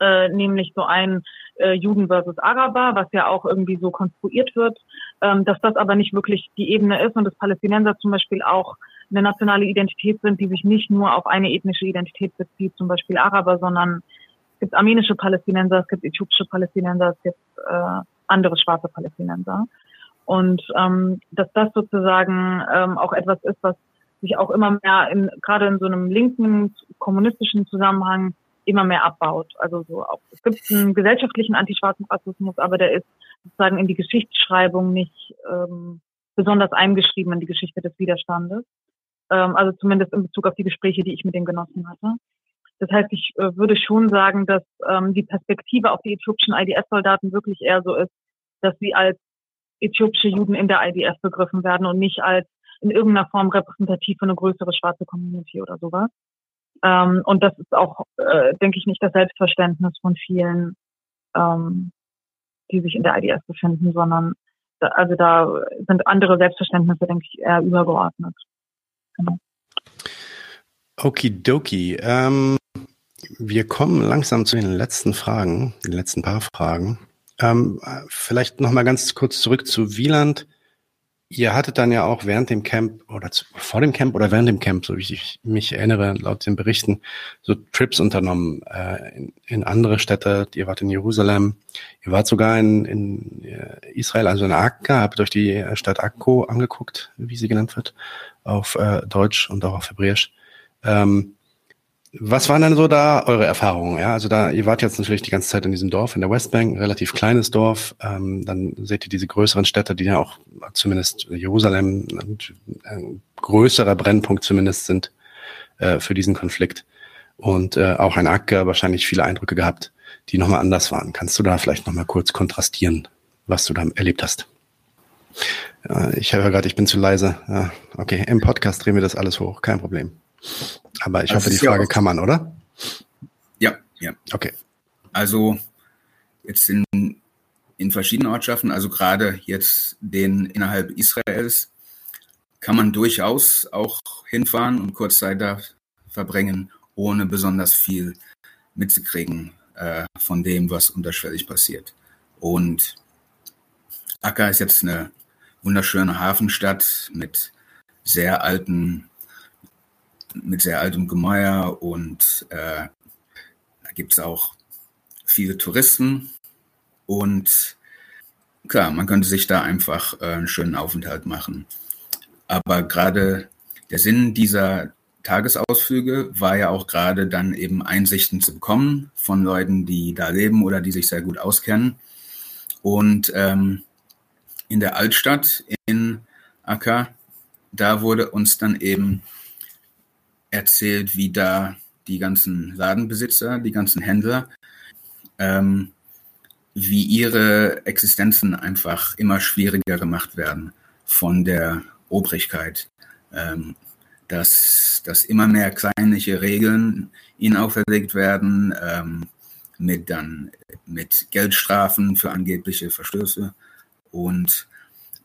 äh, nämlich so ein äh, Juden versus Araber, was ja auch irgendwie so konstruiert wird, ähm, dass das aber nicht wirklich die Ebene ist und dass Palästinenser zum Beispiel auch eine nationale Identität sind, die sich nicht nur auf eine ethnische Identität bezieht, zum Beispiel Araber, sondern es gibt armenische Palästinenser, es gibt äthiopische Palästinenser, es gibt äh, andere schwarze Palästinenser. Und ähm, dass das sozusagen ähm, auch etwas ist, was sich auch immer mehr in, gerade in so einem linken kommunistischen Zusammenhang immer mehr abbaut. Also so auch, es gibt einen gesellschaftlichen antischwarzen Rassismus, aber der ist sozusagen in die Geschichtsschreibung nicht ähm, besonders eingeschrieben in die Geschichte des Widerstandes. Ähm, also zumindest in Bezug auf die Gespräche, die ich mit den Genossen hatte. Das heißt, ich äh, würde schon sagen, dass ähm, die Perspektive auf die äthiopischen IDF-Soldaten wirklich eher so ist, dass sie als äthiopische Juden in der IDF begriffen werden und nicht als in irgendeiner Form repräsentativ für eine größere schwarze Community oder sowas. Ähm, und das ist auch, äh, denke ich, nicht das Selbstverständnis von vielen, ähm, die sich in der IDS befinden, sondern da, also da sind andere Selbstverständnisse, denke ich, eher übergeordnet. Genau. Okidoki. Ähm, wir kommen langsam zu den letzten Fragen, den letzten paar Fragen. Ähm, vielleicht noch mal ganz kurz zurück zu Wieland. Ihr hattet dann ja auch während dem Camp oder zu, vor dem Camp oder während dem Camp, so wie ich mich erinnere, laut den Berichten, so Trips unternommen äh, in, in andere Städte. Ihr wart in Jerusalem, ihr wart sogar in, in äh, Israel, also in Akka, habt euch die Stadt Akko angeguckt, wie sie genannt wird, auf äh, Deutsch und auch auf Hebräisch. Ähm, was waren denn so da eure Erfahrungen? Ja, also da, ihr wart jetzt natürlich die ganze Zeit in diesem Dorf in der Westbank, relativ kleines Dorf. Ähm, dann seht ihr diese größeren Städte, die ja auch zumindest Jerusalem ein größerer Brennpunkt zumindest sind äh, für diesen Konflikt. Und äh, auch ein Acker wahrscheinlich viele Eindrücke gehabt, die nochmal anders waren. Kannst du da vielleicht nochmal kurz kontrastieren, was du da erlebt hast? Ja, ich höre gerade, ich bin zu leise. Ja, okay, im Podcast drehen wir das alles hoch, kein Problem. Aber ich also hoffe, die Frage ja kann man, oder? Ja, ja. Okay. Also jetzt in, in verschiedenen Ortschaften, also gerade jetzt den innerhalb Israels, kann man durchaus auch hinfahren und Kurzzeit da verbringen, ohne besonders viel mitzukriegen äh, von dem, was unterschwellig passiert. Und Akka ist jetzt eine wunderschöne Hafenstadt mit sehr alten mit sehr altem Gemäuer und äh, da gibt es auch viele Touristen und klar, man könnte sich da einfach äh, einen schönen Aufenthalt machen. Aber gerade der Sinn dieser Tagesausflüge war ja auch gerade dann eben Einsichten zu bekommen von Leuten, die da leben oder die sich sehr gut auskennen. Und ähm, in der Altstadt in Akka, da wurde uns dann eben erzählt, wie da die ganzen Ladenbesitzer, die ganzen Händler, ähm, wie ihre Existenzen einfach immer schwieriger gemacht werden von der Obrigkeit. Ähm, dass, dass immer mehr kleinliche Regeln ihnen auferlegt werden, ähm, mit dann mit Geldstrafen für angebliche Verstöße und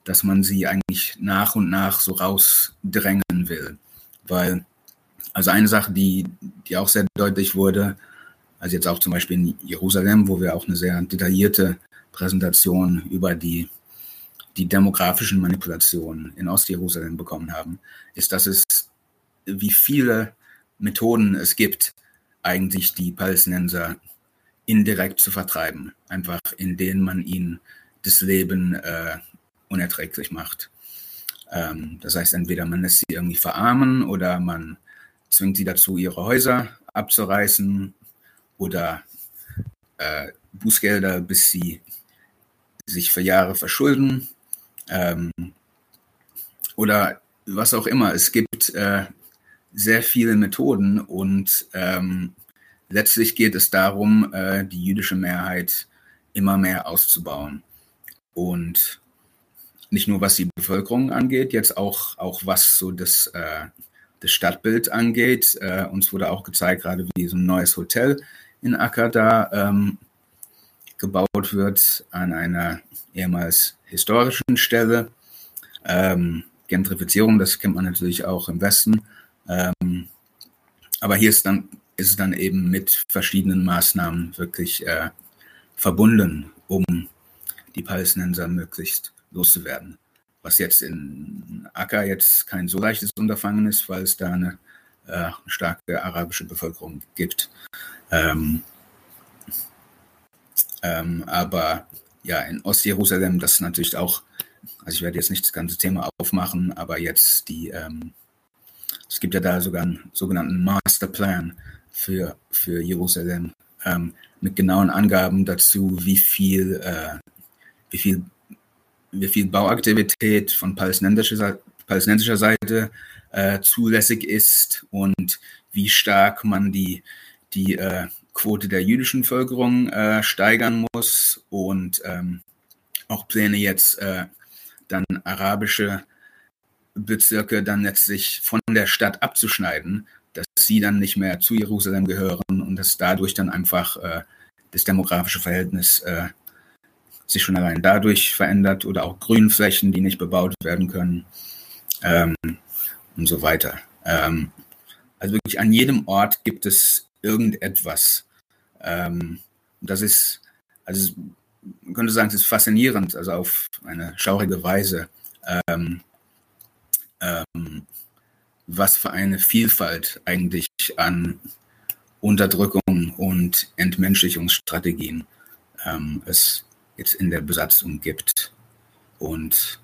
dass man sie eigentlich nach und nach so rausdrängen will. Weil also eine Sache, die, die auch sehr deutlich wurde, also jetzt auch zum Beispiel in Jerusalem, wo wir auch eine sehr detaillierte Präsentation über die, die demografischen Manipulationen in Ostjerusalem bekommen haben, ist, dass es, wie viele Methoden es gibt, eigentlich die Palästinenser indirekt zu vertreiben, einfach indem man ihnen das Leben äh, unerträglich macht. Ähm, das heißt, entweder man lässt sie irgendwie verarmen oder man zwingt sie dazu, ihre Häuser abzureißen oder äh, Bußgelder, bis sie sich für Jahre verschulden ähm, oder was auch immer. Es gibt äh, sehr viele Methoden und ähm, letztlich geht es darum, äh, die jüdische Mehrheit immer mehr auszubauen. Und nicht nur was die Bevölkerung angeht, jetzt auch, auch was so das, äh, das Stadtbild angeht. Äh, uns wurde auch gezeigt, gerade wie so ein neues Hotel in Acker da ähm, gebaut wird an einer ehemals historischen Stelle. Ähm, Gentrifizierung, das kennt man natürlich auch im Westen. Ähm, aber hier ist, dann, ist es dann eben mit verschiedenen Maßnahmen wirklich äh, verbunden, um die Palästinenser möglichst loszuwerden. Was jetzt in Akka jetzt kein so leichtes Unterfangen ist, weil es da eine äh, starke arabische Bevölkerung gibt. Ähm, ähm, aber ja, in Ostjerusalem, das ist natürlich auch, also ich werde jetzt nicht das ganze Thema aufmachen, aber jetzt die, ähm, es gibt ja da sogar einen sogenannten Masterplan für, für Jerusalem ähm, mit genauen Angaben dazu, wie viel, äh, wie viel, wie viel Bauaktivität von palästinensischer, palästinensischer Seite äh, zulässig ist und wie stark man die, die äh, Quote der jüdischen Bevölkerung äh, steigern muss und ähm, auch Pläne jetzt äh, dann arabische Bezirke dann letztlich von der Stadt abzuschneiden, dass sie dann nicht mehr zu Jerusalem gehören und dass dadurch dann einfach äh, das demografische Verhältnis äh, sich schon allein dadurch verändert oder auch Grünflächen, die nicht bebaut werden können ähm, und so weiter. Ähm, also wirklich an jedem Ort gibt es irgendetwas. Ähm, das ist, also man könnte sagen, es ist faszinierend, also auf eine schaurige Weise, ähm, ähm, was für eine Vielfalt eigentlich an Unterdrückung und Entmenschlichungsstrategien ähm, es jetzt in der Besatzung gibt. Und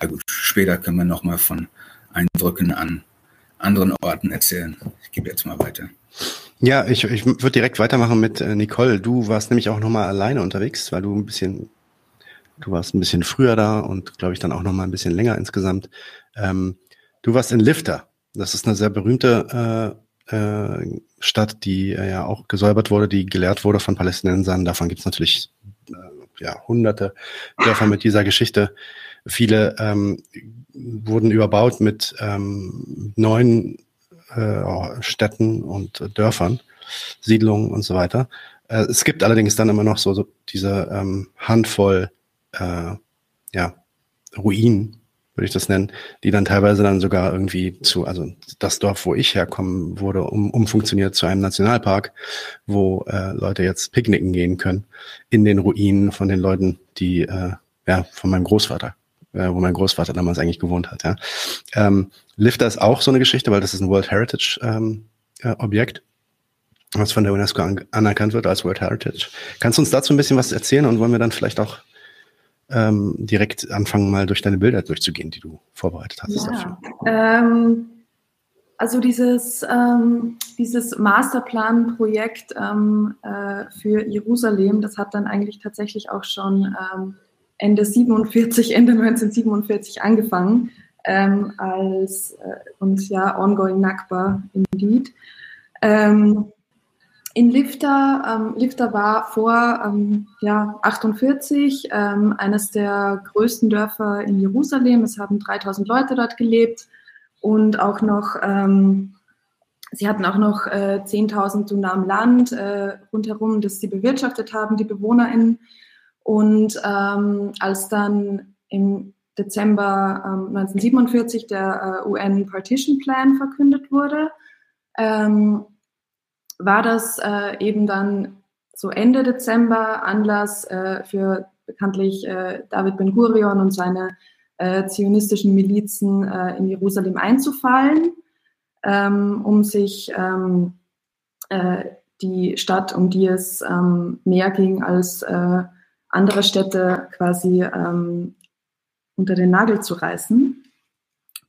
ja gut, später können wir nochmal von Eindrücken an anderen Orten erzählen. Ich gebe jetzt mal weiter. Ja, ich, ich würde direkt weitermachen mit äh, Nicole. Du warst nämlich auch nochmal alleine unterwegs, weil du ein bisschen, du warst ein bisschen früher da und glaube ich dann auch nochmal ein bisschen länger insgesamt. Ähm, du warst in Lifter. Das ist eine sehr berühmte äh, äh, Stadt, die äh, ja auch gesäubert wurde, die gelehrt wurde von Palästinensern. Davon gibt es natürlich äh, ja, hunderte Dörfer mit dieser Geschichte. Viele ähm, wurden überbaut mit ähm, neuen äh, Städten und Dörfern, Siedlungen und so weiter. Äh, es gibt allerdings dann immer noch so, so diese ähm, Handvoll äh, ja, Ruinen, würde ich das nennen, die dann teilweise dann sogar irgendwie zu, also das Dorf, wo ich herkomme, wurde um, umfunktioniert zu einem Nationalpark, wo äh, Leute jetzt picknicken gehen können in den Ruinen von den Leuten, die äh, ja von meinem Großvater äh, wo mein Großvater damals eigentlich gewohnt hat. Ja. Ähm, Lifter ist auch so eine Geschichte, weil das ist ein World Heritage ähm, äh, Objekt, was von der UNESCO an anerkannt wird als World Heritage. Kannst du uns dazu ein bisschen was erzählen und wollen wir dann vielleicht auch ähm, direkt anfangen, mal durch deine Bilder durchzugehen, die du vorbereitet hast ja. dafür? Ähm, also dieses, ähm, dieses Masterplan-Projekt ähm, äh, für Jerusalem, das hat dann eigentlich tatsächlich auch schon ähm, Ende 47, Ende 1947 angefangen ähm, als äh, und ja ongoing Nakba indeed. Ähm, in Lifter, ähm, Lifter war vor ähm, ja, 48 ähm, eines der größten Dörfer in Jerusalem. Es haben 3000 Leute dort gelebt und auch noch, ähm, sie hatten auch noch äh, 10.000 Dunam Land äh, rundherum, das sie bewirtschaftet haben, die BewohnerInnen. Und ähm, als dann im Dezember ähm, 1947 der äh, UN Partition Plan verkündet wurde, ähm, war das äh, eben dann so Ende Dezember Anlass äh, für bekanntlich äh, David Ben Gurion und seine äh, zionistischen Milizen äh, in Jerusalem einzufallen, ähm, um sich ähm, äh, die Stadt, um die es ähm, mehr ging als andere Städte, quasi ähm, unter den Nagel zu reißen,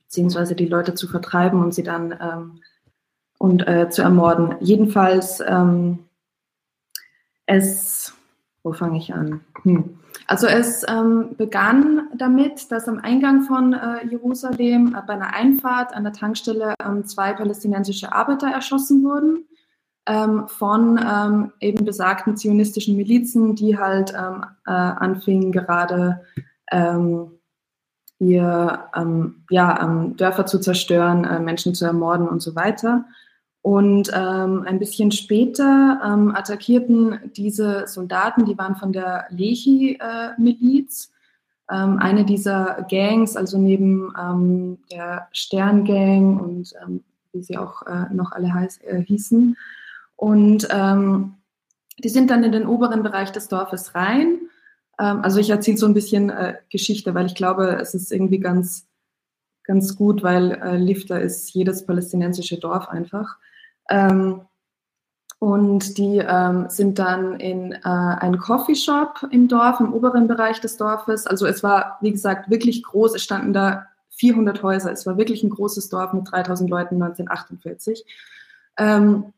beziehungsweise die Leute zu vertreiben und sie dann ähm, und äh, zu ermorden. Jedenfalls, ähm, es, wo fange ich an? Hm. Also es ähm, begann damit, dass am Eingang von äh, Jerusalem äh, bei einer Einfahrt an der Tankstelle ähm, zwei palästinensische Arbeiter erschossen wurden ähm, von ähm, eben besagten zionistischen Milizen, die halt ähm, äh, anfingen gerade ähm, ihr ja, Dörfer zu zerstören, äh, Menschen zu ermorden und so weiter. Und ähm, ein bisschen später ähm, attackierten diese Soldaten, die waren von der Lehi-Miliz, äh, ähm, eine dieser Gangs, also neben ähm, der Sterngang und ähm, wie sie auch äh, noch alle heiß, äh, hießen. Und ähm, die sind dann in den oberen Bereich des Dorfes rein. also ich erzähle so ein bisschen äh, Geschichte, weil ich glaube, es ist irgendwie ganz, ganz gut, weil äh, Lifter ist jedes palästinensische Dorf einfach. Ähm, und die ähm, sind dann in äh, einen Coffeeshop im Dorf, im oberen Bereich des Dorfes. Also es war, wie gesagt, wirklich groß. Es standen da 400 Häuser. Es war wirklich ein großes Dorf mit 3000 Leuten 1948. Ähm,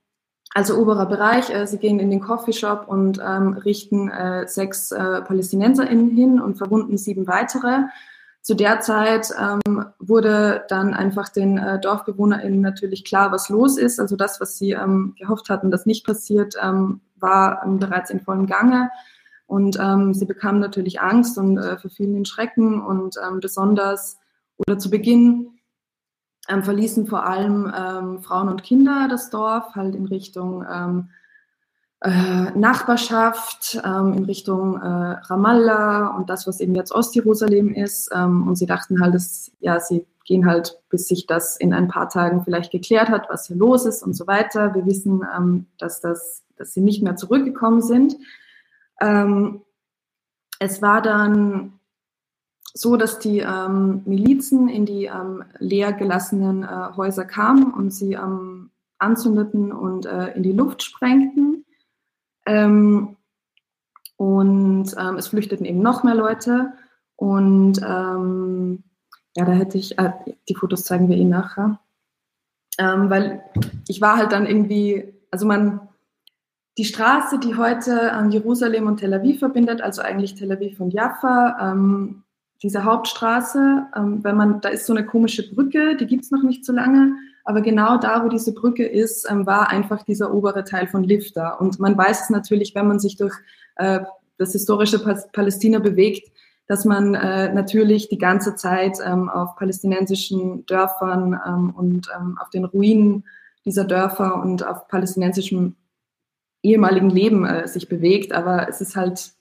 also oberer Bereich. Äh, sie gehen in den Coffeeshop und ähm, richten äh, sechs äh, PalästinenserInnen hin und verwunden sieben weitere. Zu der Zeit ähm, wurde dann einfach den äh, DorfbewohnerInnen natürlich klar, was los ist. Also das, was sie ähm, gehofft hatten, das nicht passiert, ähm, war ähm, bereits in vollem Gange. Und ähm, sie bekamen natürlich Angst und äh, verfielen in Schrecken. Und ähm, besonders oder zu Beginn verließen vor allem Frauen und Kinder das Dorf, halt in Richtung Nachbarschaft ähm, in Richtung äh, Ramallah und das, was eben jetzt Ostjerusalem ist. Ähm, und sie dachten halt, dass, ja, sie gehen halt, bis sich das in ein paar Tagen vielleicht geklärt hat, was hier los ist und so weiter. Wir wissen, ähm, dass, das, dass sie nicht mehr zurückgekommen sind. Ähm, es war dann so, dass die ähm, Milizen in die ähm, leer gelassenen äh, Häuser kamen und sie anzündeten und äh, in die Luft sprengten. Ähm, und ähm, es flüchteten eben noch mehr Leute. Und ähm, ja, da hätte ich, äh, die Fotos zeigen wir Ihnen nachher. Ähm, weil ich war halt dann irgendwie, also man, die Straße, die heute Jerusalem und Tel Aviv verbindet, also eigentlich Tel Aviv und Jaffa, ähm, diese Hauptstraße, ähm, wenn man, da ist so eine komische Brücke, die gibt es noch nicht so lange, aber genau da, wo diese Brücke ist, ähm, war einfach dieser obere Teil von Lifter. Und man weiß es natürlich, wenn man sich durch äh, das historische Palästina bewegt, dass man äh, natürlich die ganze Zeit ähm, auf palästinensischen Dörfern ähm, und auf den Ruinen dieser Dörfer und auf palästinensischem ehemaligen Leben äh, sich bewegt. Aber es ist halt,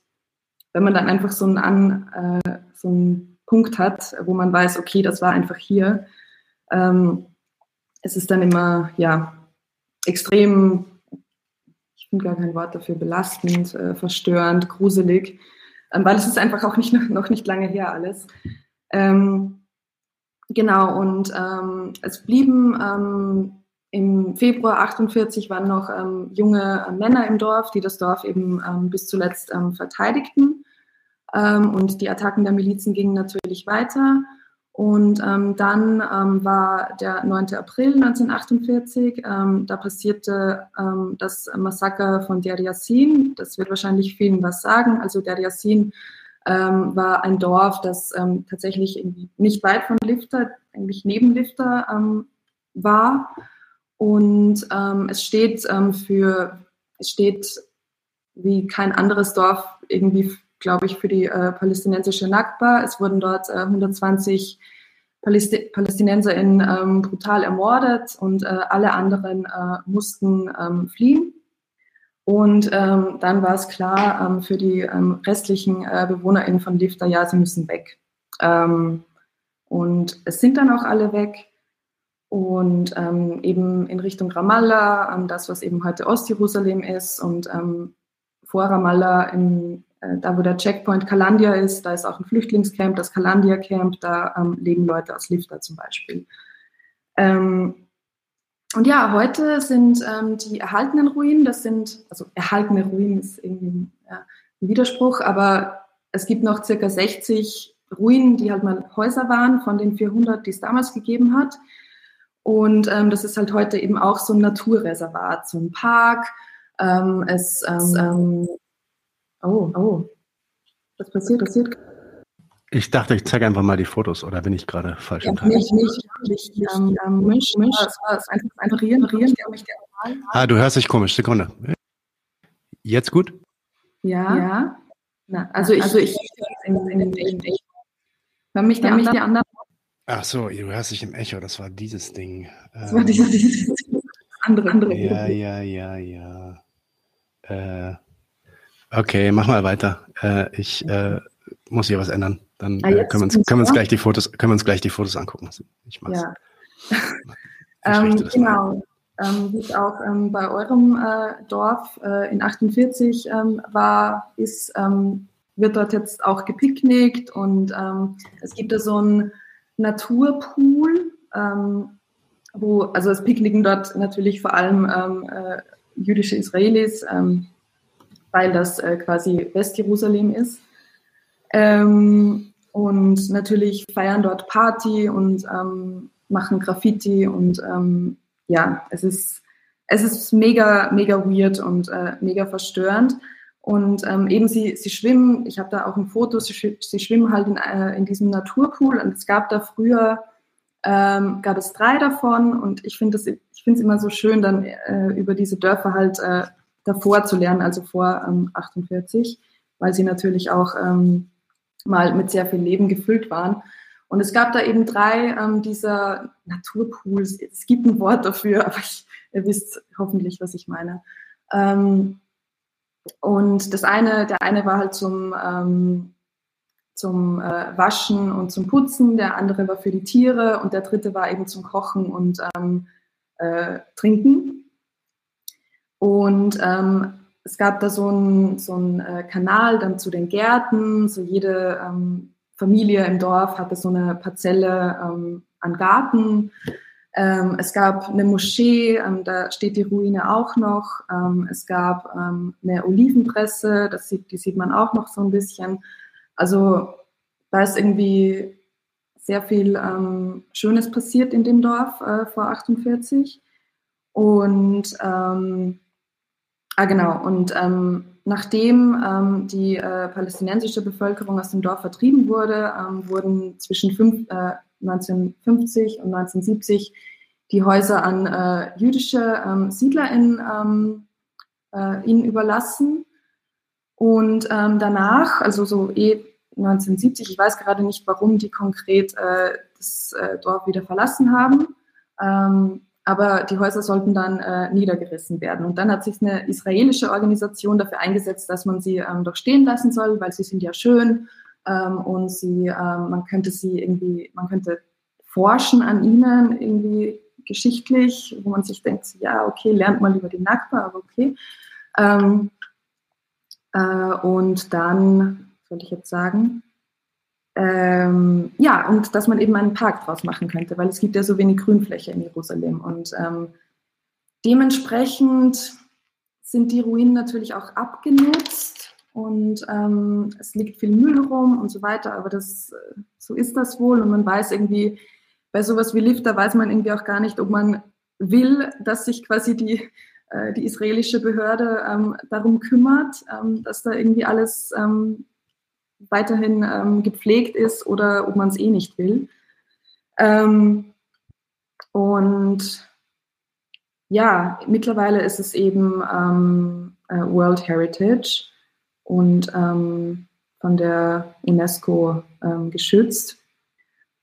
wenn man dann einfach so einen, An, so einen Punkt hat, wo man weiß, okay, das war einfach hier, ähm, es ist dann immer, ja, extrem, ich finde gar kein Wort dafür, belastend, äh, verstörend, gruselig, ähm, weil es ist einfach auch nicht, noch nicht lange her alles. Ähm, genau, und ähm, es blieben ähm, im Februar 48 waren noch ähm, junge äh, Männer im Dorf, die das Dorf eben ähm, bis zuletzt verteidigten. und die Attacken der Milizen gingen natürlich weiter. Und ähm, dann ähm, war der 9. April 1948, ähm, da passierte ähm, das Massaker von Der Yassin. Das wird wahrscheinlich vielen was sagen. Also Der Yassin ähm, war ein Dorf, das ähm, tatsächlich nicht weit von Lifter, eigentlich neben Lifter war. Und es steht für, es steht wie kein anderes Dorf irgendwie glaube ich, für die äh, palästinensische Nakba. Es wurden dort äh, 120 Palästi PalästinenserInnen ähm, brutal ermordet und äh, alle anderen äh, mussten ähm, fliehen. Und ähm, dann war es klar ähm, für die ähm, restlichen äh, BewohnerInnen von Lifta, ja, sie müssen weg. Ähm, und es sind dann auch alle weg. Und eben in Richtung Ramallah, das, was eben heute Ostjerusalem ist, und vor Ramallah in da wo der Checkpoint Kalandia ist, da ist auch ein Flüchtlingscamp, das Kalandia Camp, da ähm, leben Leute aus Lifta zum Beispiel. Ähm, und ja, heute sind ähm, die erhaltenen Ruinen, das sind, also erhaltene Ruinen ist irgendwie ja, ein Widerspruch, aber es gibt noch circa 60 Ruinen, die halt mal Häuser waren von den 400, die es damals gegeben hat. Und ähm, das ist halt heute eben auch so ein Naturreservat, so ein Park. Ähm, es, ähm, oh, oh, was passiert, passiert? Ich dachte, ich zeige einfach mal die Fotos, oder bin ich gerade falsch ja, im Nicht, nicht, nicht. Ähm, ähm, Mensch, Mensch, das war es einfach, einfach rieren, rieren, mich Ah, du hörst dich komisch, Sekunde. Jetzt gut? Ja. Ja. Na, also ich, also ich, in, in, in, in, in, hör mich, die anderen. Ach so, du hörst dich im Echo, das war dieses Ding. Das war dieses, dieses andere, andere. Ja, ja, ja, ja. Äh, okay, mach mal weiter. Äh, ich äh, muss hier was ändern. Dann ah, äh, können, wir uns, können wir uns gleich die Fotos, können wir uns gleich die Fotos angucken. Ich mach's. Ja. ähm, genau. Ähm, wie es auch ähm, bei eurem äh, Dorf äh, in 48 ähm, war, ist, ähm, wird dort jetzt auch gepicknickt und ähm, es gibt da so einen Naturpool, wo, also es picknicken dort natürlich vor allem jüdische Israelis, weil das äh, quasi Westjerusalem ist. Ähm, und natürlich feiern dort Party und ähm, machen Graffiti und ähm, ja, es ist, es ist mega, mega weird und äh, mega verstörend. Und ähm, eben sie, sie schwimmen, ich habe da auch ein Foto, sie, sie schwimmen halt in, äh, in diesem Naturpool und es gab da früher, ähm, gab es drei davon und ich finde es immer so schön, dann äh, über diese Dörfer halt äh, davor zu lernen, also vor ähm, 48, weil sie natürlich auch ähm, mal mit sehr viel Leben gefüllt waren. Und es gab da eben drei ähm, dieser Naturpools. Es gibt ein Wort dafür, aber ich, ihr wisst hoffentlich, was ich meine. Ähm, und das eine, der eine war halt zum, ähm, zum äh, Waschen und zum Putzen, der andere war für die Tiere und der dritte war eben zum Kochen und ähm, äh, Trinken. Und ähm, es gab da so einen so äh, Kanal dann zu den Gärten. So jede ähm, Familie im Dorf hatte so eine Parzelle ähm, an Garten. Ähm, es gab eine Moschee, ähm, da steht die Ruine auch noch. Ähm, es gab ähm, eine Olivenpresse, das sieht, die sieht man auch noch so ein bisschen. Also da ist irgendwie sehr viel Schönes passiert in dem Dorf äh, vor 48. Und ähm, Ah, genau. Und ähm, nachdem ähm, die äh, palästinensische Bevölkerung aus dem Dorf vertrieben wurde, ähm, wurden zwischen fünf, äh, 1950 und 1970 die Häuser an äh, jüdische ähm, SiedlerInnen ähm, äh, ihnen überlassen. Und ähm, danach, also so eh 1970, ich weiß gerade nicht, warum die konkret äh, das äh, Dorf wieder verlassen haben, aber die Häuser sollten dann äh, niedergerissen werden. Und dann hat sich eine israelische Organisation dafür eingesetzt, dass man sie ähm, doch stehen lassen soll, weil sie sind ja schön ähm, und sie, ähm, man könnte sie irgendwie, man könnte forschen an ihnen irgendwie geschichtlich, wo man sich denkt, ja, okay, lernt mal über die Nakba, aber okay. Ähm, äh, und dann, soll ich jetzt sagen? Ähm, ja, und dass man eben einen Park draus machen könnte, weil es gibt ja so wenig Grünfläche in Jerusalem. Und ähm, dementsprechend sind die Ruinen natürlich auch abgenutzt und ähm, es liegt viel Müll rum und so weiter, aber das, so ist das wohl und man weiß irgendwie, bei sowas wie Lifter weiß man irgendwie auch gar nicht, ob man will, dass sich quasi die, äh, die israelische Behörde ähm, darum kümmert, ähm, dass da irgendwie alles ähm, weiterhin ähm, gepflegt ist oder ob man es eh nicht will. Ähm, und ja, mittlerweile ist es eben ähm, äh, World Heritage und ähm, von der UNESCO ähm, geschützt.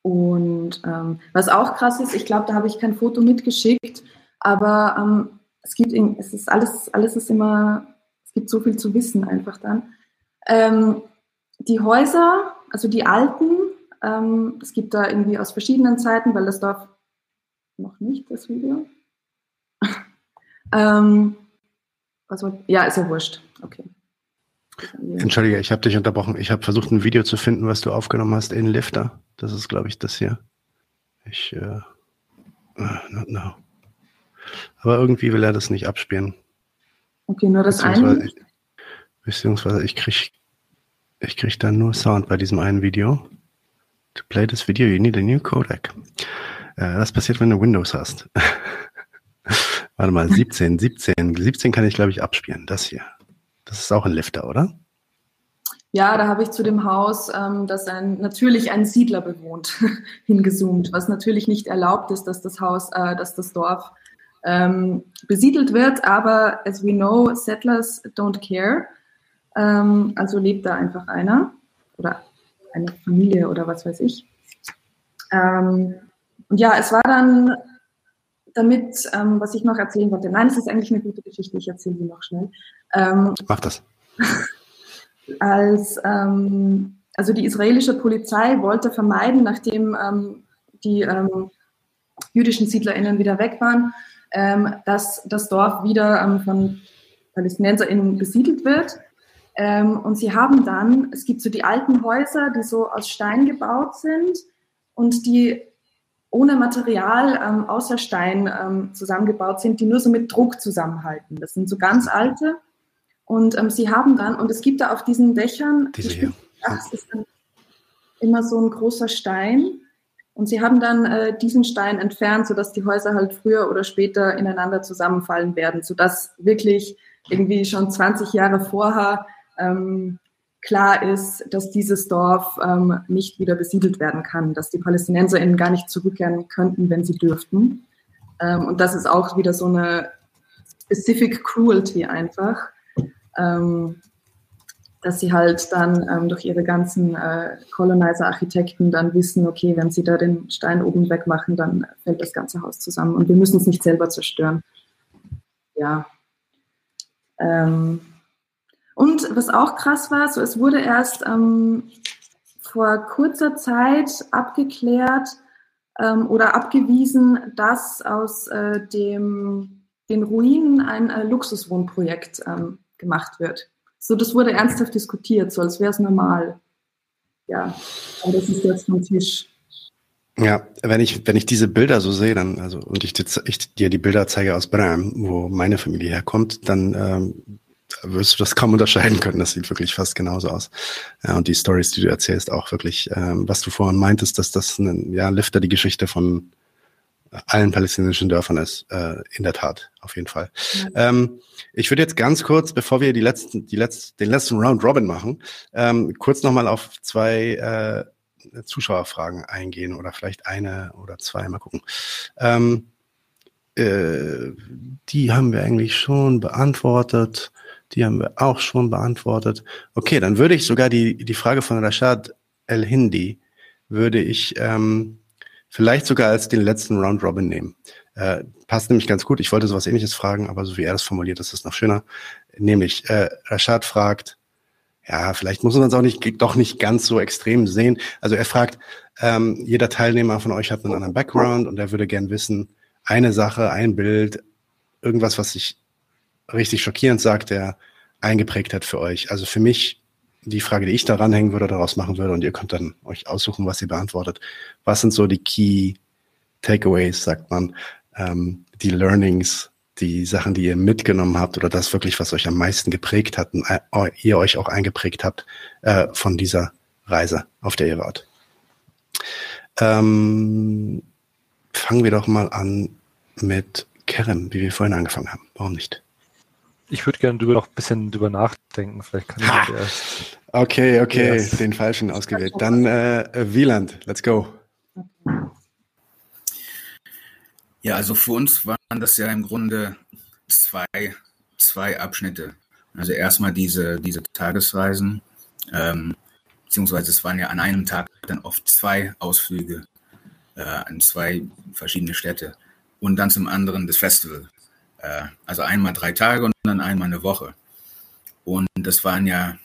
Und ähm, was auch krass ist, ich glaube, da habe ich kein Foto mitgeschickt, aber es gibt, es ist alles, alles ist immer, es gibt so viel zu wissen einfach dann. Die Häuser, also die alten, ähm, es gibt da irgendwie aus verschiedenen Zeiten, weil das Dorf noch nicht das Video. ähm, war, ja, ist ja wurscht. Okay. Entschuldige, ich habe dich unterbrochen. Ich habe versucht, ein Video zu finden, was du aufgenommen hast in Lifter. Das ist, glaube ich, das hier. Ich, äh, uh, not now. aber irgendwie will er das nicht abspielen. Okay, nur das Beziehungsweise eine. beziehungsweise ich krieg, ich krieg da nur Sound bei diesem einen Video. To play this video, you need a new codec. Äh, das passiert, wenn du Windows hast. Warte mal, 17, 17, 17 kann ich, glaube ich, abspielen. Das hier. Das ist auch ein Lifter, oder? Ja, da habe ich zu dem Haus, ähm, das ein, natürlich ein Siedler bewohnt, hingezoomt, was natürlich nicht erlaubt ist, dass das Haus, äh, dass das Dorf ähm, besiedelt wird. Aber as we know, settlers don't care. Ähm, also lebt da einfach einer oder eine Familie oder was weiß ich. Ähm, und ja, es war dann damit, ähm, was ich noch erzählen wollte. Nein, es ist eigentlich eine gute Geschichte. Ich erzähle sie noch schnell. Ähm, Mach das. als ähm, also die israelische Polizei wollte vermeiden, nachdem ähm, die jüdischen SiedlerInnen wieder weg waren, dass das Dorf wieder von PalästinenserInnen besiedelt wird. Ähm, und sie haben dann, es gibt so die alten Häuser, die so aus Stein gebaut sind und die ohne Material ähm, außer Stein ähm, zusammengebaut sind, die nur so mit Druck zusammenhalten. Das sind so ganz alte. Und ähm, sie haben dann, und es gibt da auf diesen Dächern, Diese die hier. Ist dann immer so ein großer Stein. Und sie haben dann äh, diesen Stein entfernt, sodass die Häuser halt früher oder später ineinander zusammenfallen werden, sodass wirklich irgendwie schon 20 Jahre vorher ähm, klar ist, dass dieses Dorf ähm, nicht wieder besiedelt werden kann, dass die PalästinenserInnen gar nicht zurückkehren könnten, wenn sie dürften. Ähm, und das ist auch wieder so eine specific cruelty einfach, ähm, dass sie halt dann ähm, durch ihre ganzen äh, Colonizer-Architekten dann wissen, okay, wenn sie da den Stein oben wegmachen, dann fällt das ganze Haus zusammen und wir müssen es nicht selber zerstören. Ja. Ähm, und was auch krass war, so es wurde erst ähm, vor kurzer Zeit abgeklärt ähm, oder abgewiesen, dass aus äh, dem, den Ruinen ein äh, Luxuswohnprojekt ähm, gemacht wird. So, das wurde ernsthaft diskutiert, so als wäre es normal. Ja, aber das ist jetzt vom Tisch. Ja, wenn ich, wenn ich diese Bilder so sehe, dann, also, und ich, dir- ich dir die Bilder zeige aus Bram, wo meine Familie herkommt, dann ähm, wirst du das kaum unterscheiden können. Das sieht wirklich fast genauso aus. Ja, und die Stories, die du erzählst, auch wirklich, ähm, was du vorhin meintest, dass das ein, ja, Lifter die Geschichte von allen palästinensischen Dörfern ist, äh, in der Tat, auf jeden Fall. Ähm, ich würde jetzt ganz kurz, bevor wir die letzten, die letzten, den letzten Round Robin machen, ähm, kurz nochmal auf zwei äh, Zuschauerfragen eingehen oder vielleicht eine oder zwei, mal gucken. Ähm, äh, die haben wir eigentlich schon beantwortet. Die haben wir auch schon beantwortet. Okay, dann würde ich sogar die, die Frage von Rashad El-Hindi würde ich ähm, vielleicht sogar als den letzten Round Robin nehmen. Äh, passt nämlich ganz gut. Ich wollte sowas ähnliches fragen, aber so wie er das formuliert, ist es noch schöner. Nämlich, äh, Rashad fragt, ja, vielleicht muss man es auch nicht, doch nicht ganz so extrem sehen. Also er fragt, ähm, jeder Teilnehmer von euch hat einen anderen Background und er würde gern wissen, eine Sache, ein Bild, irgendwas, was sich richtig schockierend sagt, der eingeprägt hat für euch. Also für mich die Frage, die ich da ranhängen würde, daraus machen würde und ihr könnt dann euch aussuchen, was ihr beantwortet. Was sind so die Key Takeaways, sagt man, ähm, die Learnings, die Sachen, die ihr mitgenommen habt oder das wirklich, was euch am meisten geprägt hat und äh, ihr euch auch eingeprägt habt äh, von dieser Reise, auf der ihr wart. Ähm, fangen wir doch mal an mit Kerem, wie wir vorhin angefangen haben. Warum nicht? Ich würde gerne drüber noch ein bisschen drüber nachdenken. Vielleicht kann Ha! ich erst. Okay, okay, Yes. den falschen ausgewählt. Dann äh, Wieland, let's go. Ja, also für uns waren das ja im Grunde zwei, zwei Abschnitte. Also erstmal diese, diese Tagesreisen, ähm, beziehungsweise es waren ja an einem Tag dann oft zwei Ausflüge äh, an zwei verschiedene Städte und dann zum anderen das Festival. Äh, also einmal drei Tage und dann einmal eine Woche. Und das waren ja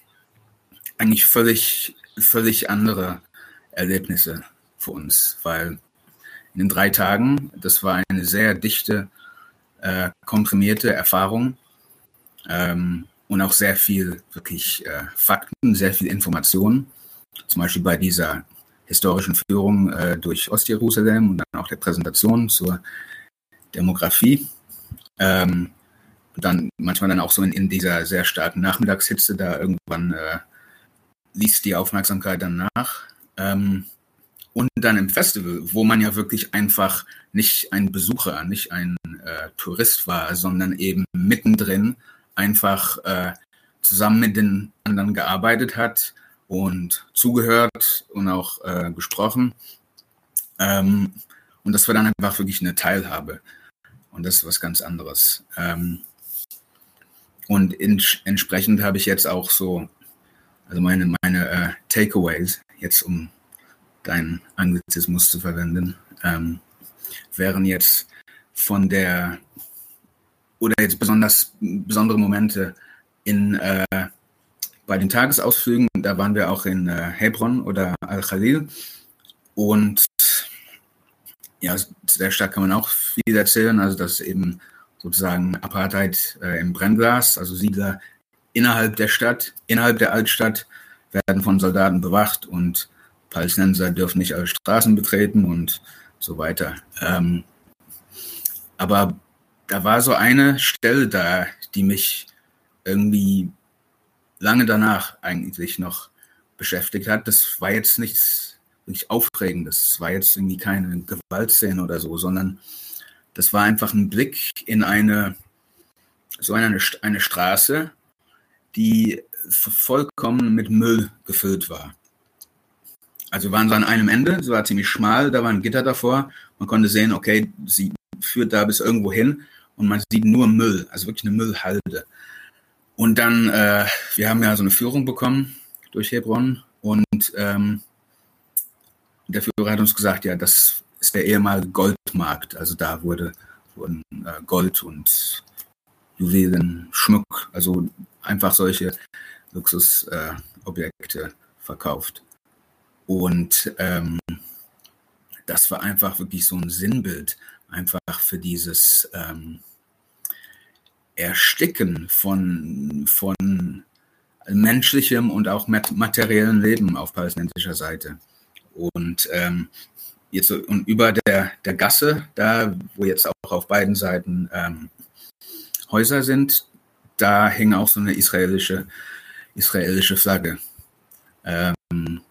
eigentlich völlig, völlig andere Erlebnisse für uns, weil in den drei Tagen, das war eine sehr dichte, äh, komprimierte Erfahrung ähm, und auch sehr viel wirklich äh, Fakten, sehr viel Informationen. Zum Beispiel bei dieser historischen Führung äh, durch Ostjerusalem und dann auch der Präsentation zur Demografie. Ähm, dann manchmal dann auch so in, in dieser sehr starken Nachmittagshitze, da irgendwann äh, ließ die Aufmerksamkeit dann nach. Ähm, und dann im Festival, wo man ja wirklich einfach nicht ein Besucher, nicht ein äh, Tourist war, sondern eben mittendrin einfach äh, zusammen mit den anderen gearbeitet hat und zugehört und auch äh, gesprochen. Ähm, und das war dann einfach wirklich eine Teilhabe. Und das ist was ganz anderes. Ähm, und in, entsprechend habe ich jetzt auch so, also meine, meine äh, Takeaways, jetzt um deinen Anglizismus zu verwenden, ähm, wären jetzt von der, oder jetzt besonders besondere Momente in, äh, bei den Tagesausflügen, da waren wir auch in äh, Hebron oder Al-Khalil und ja, zu der Stadt kann man auch viel erzählen, also dass eben sozusagen Apartheid äh, im Brennglas, also Siedler innerhalb der Stadt, innerhalb der Altstadt werden von Soldaten bewacht und Palästinenser dürfen nicht alle Straßen betreten und so weiter. Ähm, aber da war so eine Stelle da, die mich irgendwie lange danach eigentlich noch beschäftigt hat. Das war jetzt nichts wirklich Aufregendes. Das war jetzt irgendwie keine Gewaltszene oder so, sondern das war einfach ein Blick in eine, so eine, eine Straße, die vollkommen mit Müll gefüllt war. Also waren so an einem Ende, es war ziemlich schmal, da war ein Gitter davor. Man konnte sehen, okay, sie führt da bis irgendwo hin und man sieht nur Müll, also wirklich eine Müllhalde. Und dann, äh, wir haben ja so eine Führung bekommen durch Hebron und ähm, der Führer hat uns gesagt, ja, das ist der ehemalige Goldmarkt. Also da wurde, wurden äh, Gold und Juwelen, Schmuck, also einfach solche Luxusobjekte äh, verkauft. Und ähm, das war einfach wirklich so ein Sinnbild, einfach für dieses ähm, Ersticken von, von menschlichem und auch materiellen Leben auf palästinensischer Seite. Und ähm, jetzt und über der, der Gasse, da wo jetzt auch auf beiden Seiten ähm, Häuser sind, da hing auch so eine israelische, israelische Flagge. Ähm,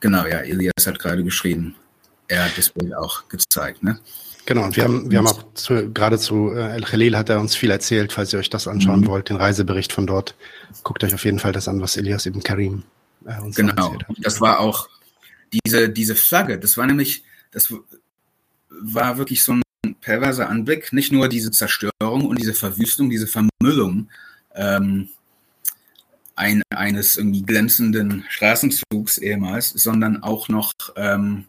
Genau, ja, Elias hat gerade geschrieben. Er hat das Bild auch gezeigt, ne? Genau, und wir haben, wir haben auch zu, gerade zu äh, El Khalil hat er uns viel erzählt, falls ihr euch das anschauen mhm. wollt, den Reisebericht von dort. Guckt euch auf jeden Fall das an, was Elias eben Karim äh, uns genau. erzählt hat. Das war auch diese, diese Flagge, das war nämlich, das war wirklich so ein perverser Anblick, nicht nur diese Zerstörung und diese Verwüstung, diese Vermüllung, ähm, ein, eines irgendwie glänzenden Straßenzugs ehemals, sondern auch noch ähm,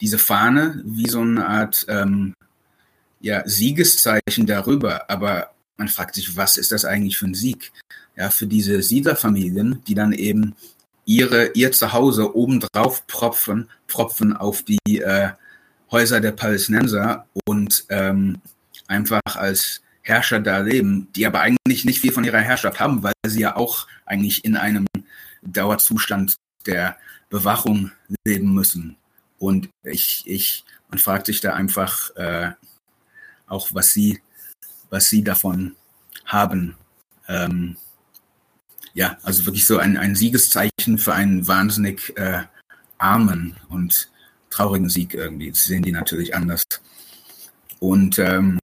diese Fahne wie so eine Art ähm, ja, Siegeszeichen darüber. Aber man fragt sich, was ist das eigentlich für ein Sieg? Ja, für diese Siedlerfamilien, die dann eben ihre, ihr Zuhause obendrauf propfen, propfen auf die äh, Häuser der Palästinenser und ähm, einfach als Herrscher da leben, die aber eigentlich nicht viel von ihrer Herrschaft haben, weil sie ja auch eigentlich in einem Dauerzustand der Bewachung leben müssen. Und ich, ich, man fragt sich da einfach äh, auch, was sie, was sie davon haben. Ähm, ja, also wirklich so ein, ein Siegeszeichen für einen wahnsinnig äh, armen und traurigen Sieg irgendwie. Das sehen die natürlich anders. Und ähm,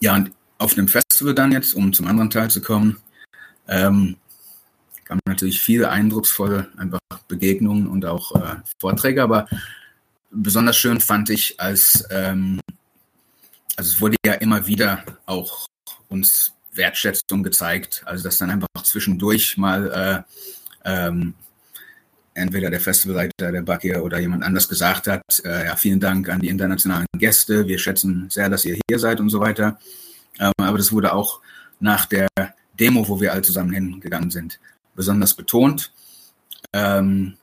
ja, und auf dem Festival dann jetzt, um zum anderen Teil zu kommen, ähm, kamen natürlich viele eindrucksvolle einfach Begegnungen und auch äh, Vorträge, aber besonders schön fand ich, als ähm, also es wurde ja immer wieder auch uns Wertschätzung gezeigt, also dass dann einfach zwischendurch mal äh, ähm, entweder der Festivalleiter, der Bakir oder jemand anders gesagt hat, äh, ja, vielen Dank an die internationalen Gäste, wir schätzen sehr, dass ihr hier seid und so weiter. Ähm, aber das wurde auch nach der Demo, wo wir alle zusammen hingegangen sind, besonders betont, ähm,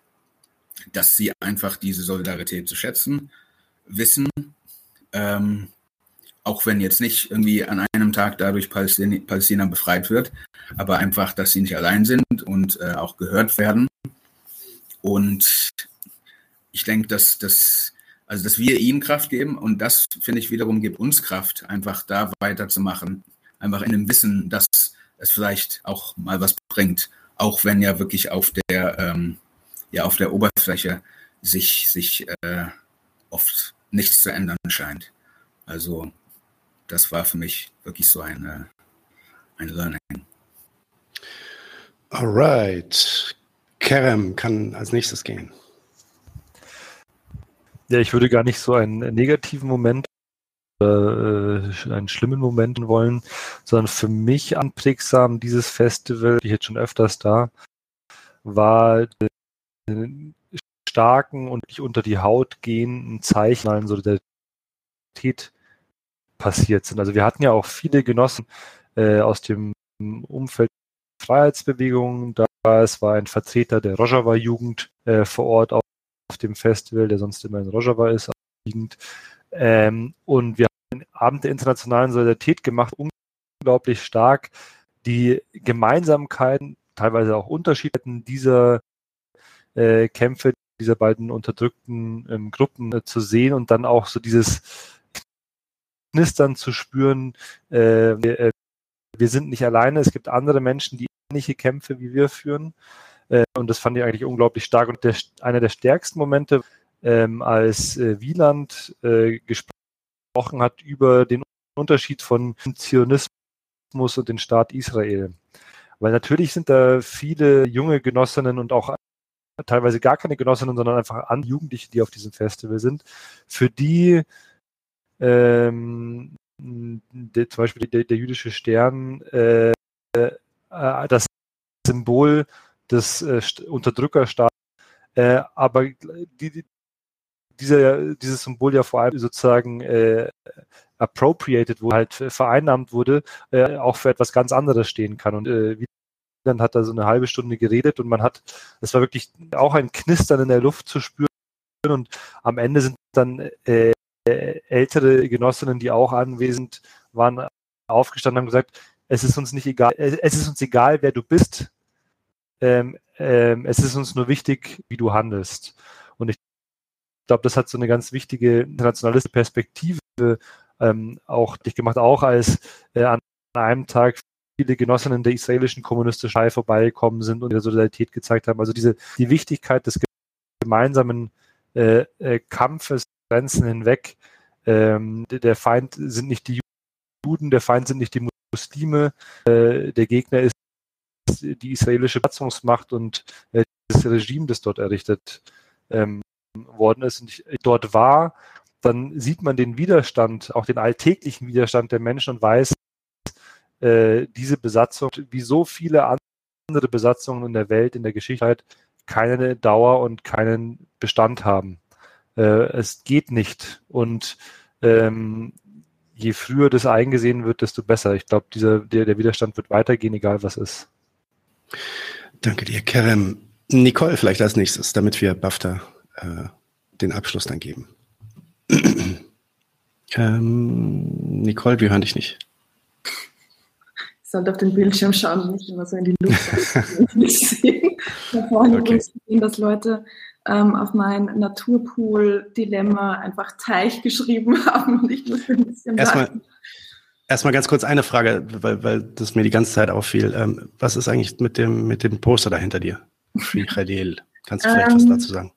dass sie einfach diese Solidarität zu schätzen wissen, ähm, auch wenn jetzt nicht irgendwie an einem Tag dadurch Palästina, Palästina befreit wird, aber einfach, dass sie nicht allein sind und äh, auch gehört werden und ich denke, dass das, Also, dass wir ihm Kraft geben und das, finde ich, wiederum gibt uns Kraft, einfach da weiterzumachen. Einfach in dem Wissen, dass es vielleicht auch mal was bringt. Auch wenn ja wirklich auf der, ähm, ja, auf der Oberfläche sich, sich äh, oft nichts zu ändern scheint. Also, das war für mich wirklich so eine, ein Learning. Alright. Kerem kann als nächstes gehen. Ja, ich würde gar nicht so einen negativen Moment oder äh, einen schlimmen Moment wollen, sondern für mich anprägsam dieses Festival, ich jetzt schon öfters da, war den starken und nicht unter die Haut gehenden Zeichen an Solidarität passiert sind. Also wir hatten ja auch viele Genossen äh, aus dem Umfeld Freiheitsbewegungen da. Es war ein Vertreter der Rojava-Jugend äh, vor Ort auf, auf, dem Festival, der sonst immer in Rojava ist. Ähm, und wir haben den Abend der internationalen Solidarität gemacht, unglaublich stark die Gemeinsamkeiten, teilweise auch Unterschiede dieser äh, Kämpfe dieser beiden unterdrückten ähm, Gruppen äh, zu sehen und dann auch so dieses Knistern zu spüren, äh, wir, äh, wir sind nicht alleine, es gibt andere Menschen, die ähnliche Kämpfe wie wir führen. Äh, und das fand ich eigentlich unglaublich stark. Und der, einer der stärksten Momente, ähm, als äh, Wieland äh, gesprochen hat über den Unterschied von Zionismus und den Staat Israel. Weil natürlich sind da viele junge Genossinnen und auch teilweise gar keine Genossinnen, sondern einfach an Jugendliche, die auf diesem Festival sind, für die ähm, der, zum Beispiel der, der jüdische Stern äh, äh, das Symbol des äh, Unterdrückerstaates, äh, aber die, diese, dieses Symbol ja vor allem sozusagen äh, appropriated wurde, halt vereinnahmt wurde, äh, auch für etwas ganz anderes stehen kann. Und äh, dann hat er so eine halbe Stunde geredet und man hat, es war wirklich auch ein Knistern in der Luft zu spüren und am Ende sind dann äh, ältere Genossinnen, die auch anwesend waren, aufgestanden und haben gesagt, es ist uns nicht egal, es ist uns egal, wer du bist. Ähm, ähm, es ist uns nur wichtig, wie du handelst. Und ich glaube, das hat so eine ganz wichtige internationalistische Perspektive ähm, auch dich gemacht, auch als äh, an einem Tag viele Genossinnen der israelischen kommunistischen Partei vorbeigekommen sind und ihre Solidarität gezeigt haben. Also diese die Wichtigkeit des gemeinsamen äh, äh, Kampfes Grenzen hinweg. Ähm, der Feind sind nicht die Juden, der Feind sind nicht die Muslime, äh, der Gegner ist die israelische Besatzungsmacht und äh, das Regime, das dort errichtet ähm, worden ist und ich dort war, dann sieht man den Widerstand, auch den alltäglichen Widerstand der Menschen und weiß, äh, diese Besatzung, wie so viele andere Besatzungen in der Welt, in der Geschichte, keine Dauer und keinen Bestand haben. Äh, es geht nicht. Und ähm, je früher das eingesehen wird, desto besser. Ich glaube, dieser, der, der Widerstand wird weitergehen, egal was ist. Danke dir, Kerem. Nicole vielleicht als nächstes, damit wir BAFTA äh, den Abschluss dann geben. ähm, Nicole, wir hören dich nicht. Ich sollte auf den Bildschirm schauen und nicht immer so in die Luft nicht sehen. Da vorne okay. sehen, dass Leute ähm, auf mein Naturpool-Dilemma einfach Teich geschrieben haben und ich muss ein bisschen Erstmal, erstmal ganz kurz eine Frage, weil, weil das mir die ganze Zeit auffiel. Ähm, was ist eigentlich mit dem, mit dem Poster da hinter dir? Free Khalil. Kannst du vielleicht ähm, was dazu sagen?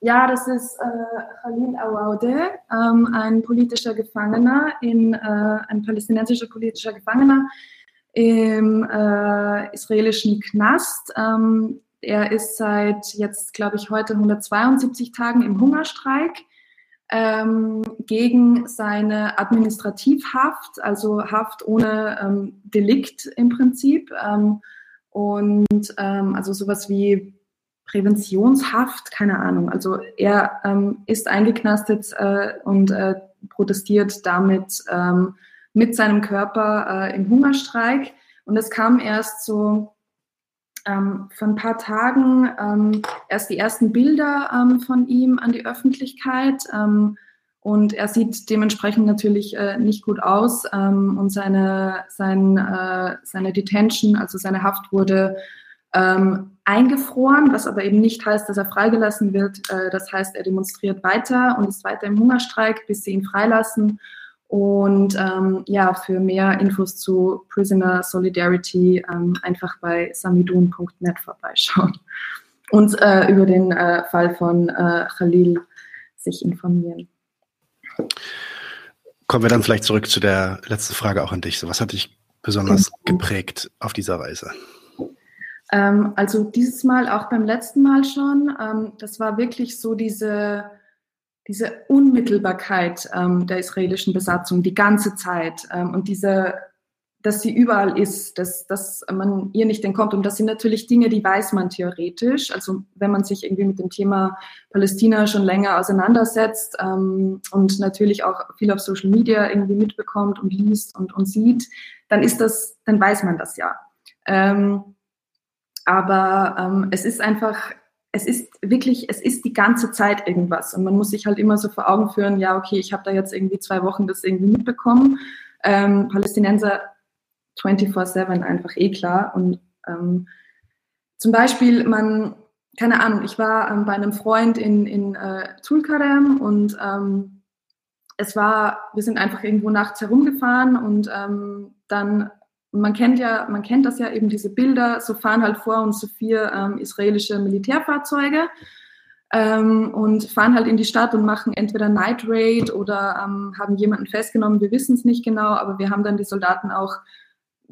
Ja, das ist äh, Khalil Awaude, ähm, ein politischer Gefangener, in, äh, ein palästinensischer politischer Gefangener im äh, israelischen Knast. Ähm, er ist seit jetzt, glaube ich, heute 172 Tagen im Hungerstreik ähm, gegen seine Administrativhaft, also Haft ohne ähm, Delikt im Prinzip. Ähm, und ähm, also sowas wie Präventionshaft, keine Ahnung. Also er ähm, ist eingeknastet äh, und äh, protestiert damit ähm, mit seinem Körper äh, im Hungerstreik. Und es kam erst so ähm, vor ein paar Tagen ähm, erst die ersten Bilder ähm, von ihm an die Öffentlichkeit. Ähm, und er sieht dementsprechend natürlich äh, nicht gut aus. Ähm, und seine, sein, äh, seine Detention, also seine Haft wurde ähm, eingefroren, was aber eben nicht heißt, dass er freigelassen wird. Äh, das heißt, er demonstriert weiter und ist weiter im Hungerstreik, bis sie ihn freilassen. Und ähm, ja, für mehr Infos zu Prisoner Solidarity ähm, einfach bei samidun.net vorbeischauen und äh, über den äh, Fall von äh, Khalil sich informieren. Kommen wir dann vielleicht zurück zu der letzten Frage auch an dich. So, was hat dich besonders genau. geprägt auf dieser Reise? Ähm, also dieses Mal, auch beim letzten Mal schon, ähm, das war wirklich so diese, diese Unmittelbarkeit ähm, der israelischen Besatzung die ganze Zeit ähm, und diese dass sie überall ist, dass, dass man ihr nicht entkommt. Und das sind natürlich Dinge, die weiß man theoretisch. Also wenn man sich irgendwie mit dem Thema Palästina schon länger auseinandersetzt ähm, und natürlich auch viel auf Social Media irgendwie mitbekommt und liest und, und sieht, dann ist das, dann weiß man das ja. Ähm, aber ähm, es ist einfach, es ist wirklich, es ist die ganze Zeit irgendwas. Und man muss sich halt immer so vor Augen führen, ja, okay, ich habe da jetzt irgendwie zwei Wochen das irgendwie mitbekommen. Ähm, Palästinenser 24-7 einfach eh klar. Und ähm, zum Beispiel, man, keine Ahnung, ich war ähm, bei einem Freund in, in äh, Tulkarem und ähm, es war, wir sind einfach irgendwo nachts herumgefahren und ähm, dann, man kennt ja, man kennt das ja eben diese Bilder, so fahren halt vor uns so vier ähm, israelische Militärfahrzeuge ähm, und fahren halt in die Stadt und machen entweder Night Raid oder ähm, haben jemanden festgenommen, wir wissen es nicht genau, aber wir haben dann die Soldaten auch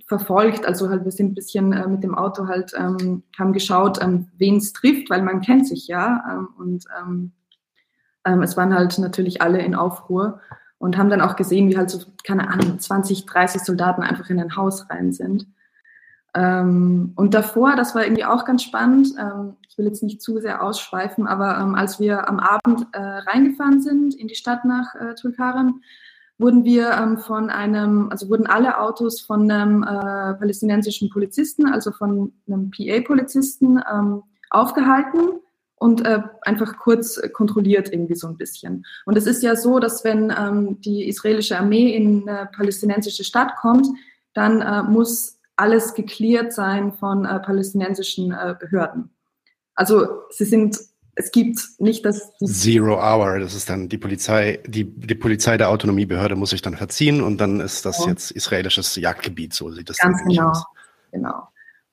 verfolgt. Also halt, wir sind ein bisschen äh, mit dem Auto halt, ähm, haben geschaut, ähm, wen es trifft, weil man kennt sich ja. Ähm, und es waren halt natürlich alle in Aufruhr und haben dann auch gesehen, wie halt so, keine Ahnung, 20, 30 Soldaten einfach in ein Haus rein sind. Ähm, und davor, das war irgendwie auch ganz spannend, ähm, ich will jetzt nicht zu sehr ausschweifen, aber ähm, als wir am Abend äh, reingefahren sind in die Stadt nach äh, Tulkarem, wurden wir ähm, von einem, also wurden alle Autos von einem äh, palästinensischen Polizisten, also von einem PA-Polizisten ähm, aufgehalten und äh, einfach kurz kontrolliert irgendwie so ein bisschen. Und es ist ja so, dass wenn ähm, die israelische Armee in eine palästinensische Stadt kommt, dann äh, muss alles geklärt sein von äh, palästinensischen äh, Behörden. Also sie sind es gibt nicht das. Zero Hour, das ist dann die Polizei, die, die Polizei der Autonomiebehörde muss sich dann verziehen und dann ist das ja. jetzt israelisches Jagdgebiet, so sieht das Ganz genau. aus. Genau.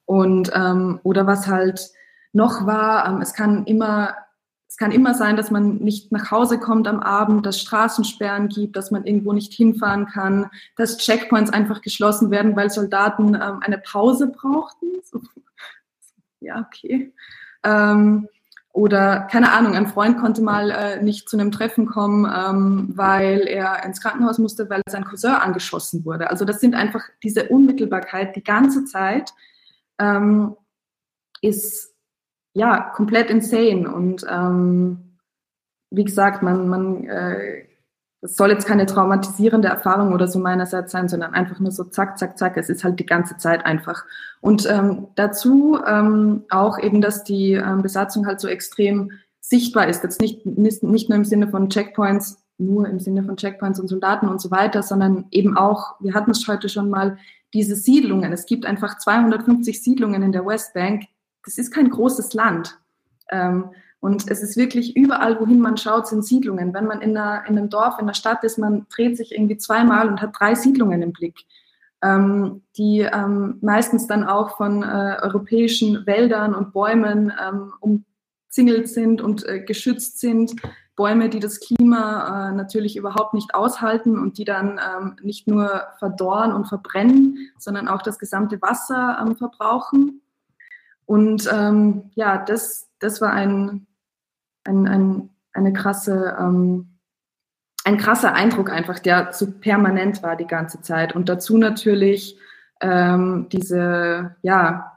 Und ähm, oder was halt noch war, ähm, es kann immer es kann immer sein, dass man nicht nach Hause kommt am Abend, dass Straßensperren gibt, dass man irgendwo nicht hinfahren kann, dass Checkpoints einfach geschlossen werden, weil Soldaten ähm, eine Pause brauchten. So, ja, okay. Ähm, oder keine Ahnung, ein Freund konnte mal äh, nicht zu einem Treffen kommen, ähm, weil er ins Krankenhaus musste, weil sein Cousin angeschossen wurde. Also das sind einfach diese Unmittelbarkeit die ganze Zeit ähm, ist ja komplett insane. Und ähm, wie gesagt, man, man äh, es soll jetzt keine traumatisierende Erfahrung oder so meinerseits sein, sondern einfach nur so zack, zack, zack. Es ist halt die ganze Zeit einfach. Und ähm, dazu ähm, auch eben, dass die ähm, Besatzung halt so extrem sichtbar ist. Jetzt nicht, nicht, nicht nur im Sinne von Checkpoints, nur im Sinne von Checkpoints und Soldaten und so weiter, sondern eben auch, wir hatten es heute schon mal, diese Siedlungen. Es gibt einfach 250 Siedlungen in der Westbank. Das ist kein großes Land. Ähm, und es ist wirklich überall, wohin man schaut, sind Siedlungen. Wenn man in, einer, in einem Dorf, in einer Stadt ist, man dreht sich irgendwie zweimal und hat drei Siedlungen im Blick, ähm, die ähm, meistens dann auch von äh, europäischen Wäldern und Bäumen ähm, umzingelt sind und äh, geschützt sind. Bäume, die das Klima äh, natürlich überhaupt nicht aushalten und die dann ähm, nicht nur verdorren und verbrennen, sondern auch das gesamte Wasser ähm, verbrauchen. Und ähm, ja, das, das war ein, ein, ein, eine krasse, ähm, ein krasser Eindruck einfach, der so permanent war die ganze Zeit. Und dazu natürlich ähm, diese, ja,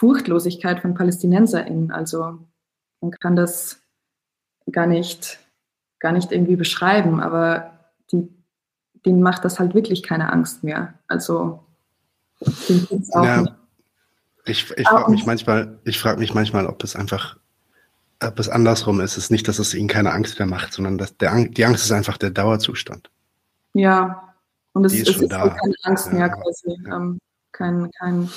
Furchtlosigkeit von PalästinenserInnen. Also man kann das gar nicht, gar nicht irgendwie beschreiben, aber die, denen macht das halt wirklich keine Angst mehr. Also auch ja, Ich, ich frage mich manchmal, ich frage mich manchmal, ob es einfach ob es andersrum ist. Es ist nicht, dass es ihnen keine Angst mehr macht, sondern dass der, die Angst ist einfach der Dauerzustand. Ja, und es, die ist, es ist da. keine Angst ja, mehr quasi. Ja. Ähm, kein, kein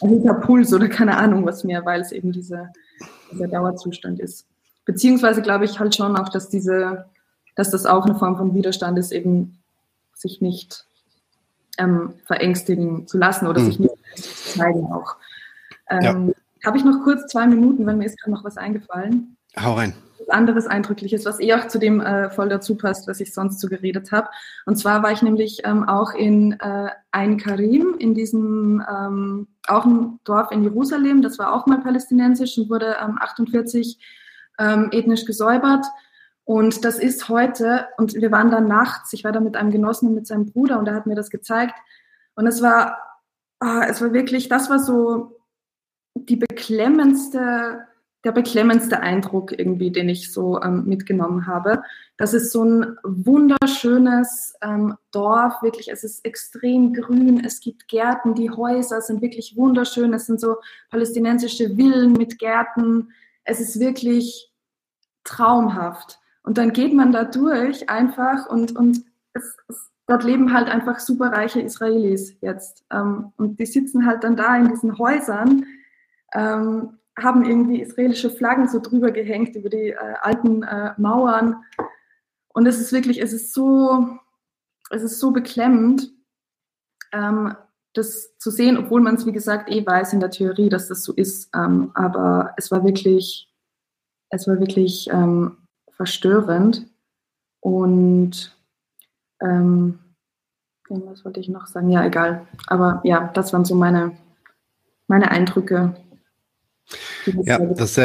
erhöhter Puls oder keine Ahnung was mehr, weil es eben diese, dieser Dauerzustand ist. Beziehungsweise glaube ich halt schon auch, dass diese, dass das auch eine Form von Widerstand ist, eben sich nicht ähm, verängstigen zu lassen oder mhm. sich nicht zu zeigen auch. Ähm, ja. Habe ich noch kurz zwei Minuten, wenn mir ist gerade noch was eingefallen. Hau rein anderes Eindrückliches, was eh auch zu dem äh, voll dazu passt, was ich sonst so geredet habe. Und zwar war ich nämlich ähm, auch in äh, Ein Karim, in diesem, ähm, auch ein Dorf in Jerusalem, das war auch mal palästinensisch und wurde ähm, 48 ähm, ethnisch gesäubert. Und das ist heute, und wir waren da nachts, ich war da mit einem Genossen und mit seinem Bruder und er hat mir das gezeigt. Und es war, oh, es war wirklich, das war so die beklemmendste der beklemmendste Eindruck irgendwie, den ich so ähm, mitgenommen habe. Das ist so ein wunderschönes ähm, Dorf, wirklich, es ist extrem grün, es gibt Gärten, die Häuser sind wirklich wunderschön, es sind so palästinensische Villen mit Gärten, es ist wirklich traumhaft. Und dann geht man da durch einfach und, und es, es, dort leben halt einfach superreiche Israelis jetzt. Ähm, und die sitzen halt dann da in diesen Häusern. Ähm, haben irgendwie israelische Flaggen so drüber gehängt über die äh, alten äh, Mauern. Und es ist wirklich, es ist so, es ist so beklemmend, ähm, das zu sehen, obwohl man es, wie gesagt, eh weiß in der Theorie, dass das so ist. Ähm, aber es war wirklich, es war wirklich ähm, verstörend. Und ähm, was wollte ich noch sagen? Ja, egal. Aber ja, das waren so meine, meine Eindrücke ja, das,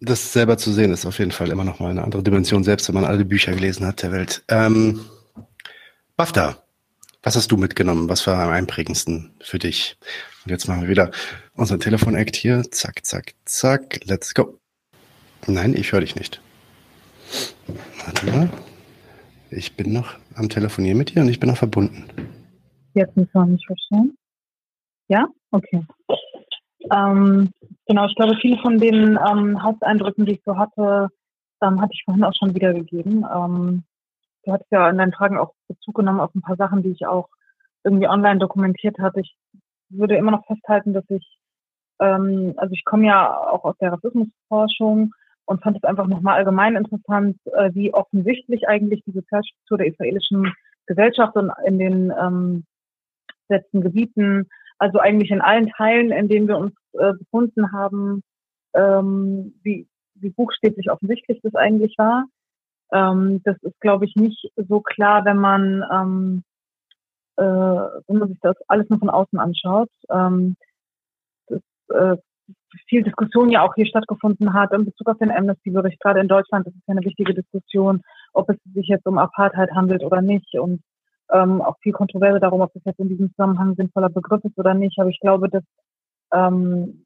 das selber zu sehen ist auf jeden Fall immer noch mal eine andere Dimension, selbst wenn man alle Bücher gelesen hat der Welt. Ähm, Bafta, was hast du mitgenommen? Was war am einprägendsten für dich? Und jetzt machen wir wieder unser Telefon-Act hier. Zack, zack, zack. Let's go. Nein, ich höre dich nicht. Warte mal. Ich bin noch am Telefonieren mit dir und ich bin noch verbunden. Jetzt müssen wir mich verstehen. Ja? Okay. Ähm, genau, ich glaube, viele von den ähm, Haupteindrücken, die ich so hatte, ähm, hatte ich vorhin auch schon wiedergegeben. Ähm, du hattest ja in deinen Fragen auch Bezug genommen auf ein paar Sachen, die ich auch irgendwie online dokumentiert hatte. Ich würde immer noch festhalten, dass ich, ähm, also ich komme ja auch aus der Rassismusforschung und fand es einfach nochmal allgemein interessant, äh, wie offensichtlich eigentlich die Sozialstruktur der israelischen Gesellschaft und in den ähm, besetzten Gebieten also eigentlich in allen Teilen, in denen wir uns äh, befunden haben, ähm, wie, wie buchstäblich offensichtlich das eigentlich war. Ähm, das ist, glaube ich, nicht so klar, wenn man, ähm, äh, wenn man sich das alles nur von außen anschaut. Ähm, das, äh, viel Diskussion ja auch hier stattgefunden hat in Bezug auf den Amnesty-Bericht, gerade in Deutschland, das ist ja eine wichtige Diskussion, ob es sich jetzt um Apartheid handelt oder nicht und ähm, auch viel Kontroverse darum, ob das jetzt in diesem Zusammenhang sinnvoller Begriff ist oder nicht. Aber ich glaube, dass, ähm,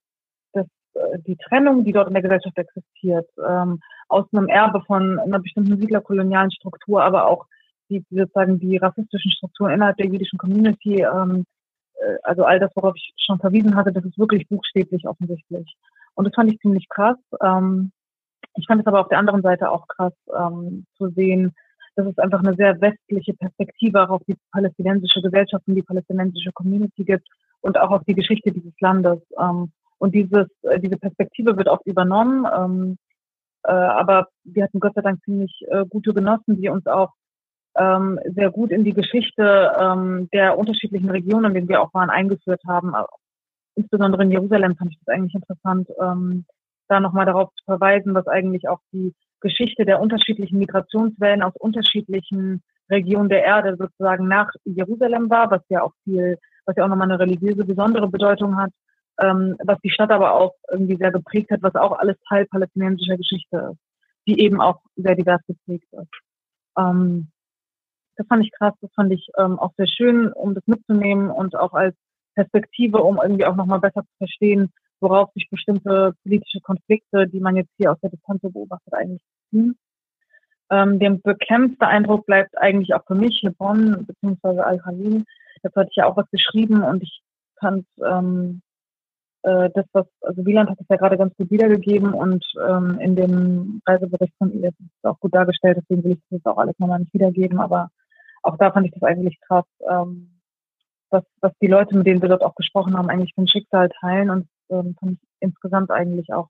dass äh, die Trennung, die dort in der Gesellschaft existiert, ähm, aus einem Erbe von einer bestimmten siedlerkolonialen Struktur, aber auch die, sozusagen die rassistischen Strukturen innerhalb der jüdischen Community, ähm, äh, also all das, worauf ich schon verwiesen hatte, das ist wirklich buchstäblich offensichtlich. Und das fand ich ziemlich krass. Ähm, ich fand es aber auf der anderen Seite auch krass ähm, zu sehen, dass es einfach eine sehr westliche Perspektive auch auf die palästinensische Gesellschaft und die palästinensische Community gibt und auch auf die Geschichte dieses Landes. Ähm, und dieses, äh, diese Perspektive wird oft übernommen. Ähm, äh, aber wir hatten Gott sei Dank ziemlich äh, gute Genossen, die uns auch ähm, sehr gut in die Geschichte ähm, der unterschiedlichen Regionen, in denen wir auch waren, eingeführt haben. Insbesondere in Jerusalem fand ich das eigentlich interessant, ähm, da nochmal darauf zu verweisen, was eigentlich auch die Geschichte der unterschiedlichen Migrationswellen aus unterschiedlichen Regionen der Erde sozusagen nach Jerusalem war, was ja auch viel, was ja auch nochmal eine religiöse besondere Bedeutung hat, ähm, was die Stadt aber auch irgendwie sehr geprägt hat, was auch alles Teil palästinensischer Geschichte ist, die eben auch sehr divers geprägt ist. Ähm, das fand ich krass, das fand ich ähm, auch sehr schön, um das mitzunehmen und auch als Perspektive, um irgendwie auch nochmal besser zu verstehen, worauf sich bestimmte politische Konflikte, die man jetzt hier aus der Distanz beobachtet, eigentlich ziehen. Ähm, der beklemmendste Eindruck bleibt eigentlich auch für mich Hebron bzw. Al-Khalil. Dazu hatte ich ja auch was geschrieben und ich fand ähm, äh, das, was, also Wieland hat es ja gerade ganz gut wiedergegeben und ähm, in dem Reisebericht von ihr ist es auch gut dargestellt, deswegen will ich das auch alles nochmal nicht wiedergeben, aber auch da fand ich das eigentlich krass, ähm, was, was die Leute, mit denen wir dort auch gesprochen haben, eigentlich für ein Schicksal teilen. Und ähm, fand ich insgesamt eigentlich auch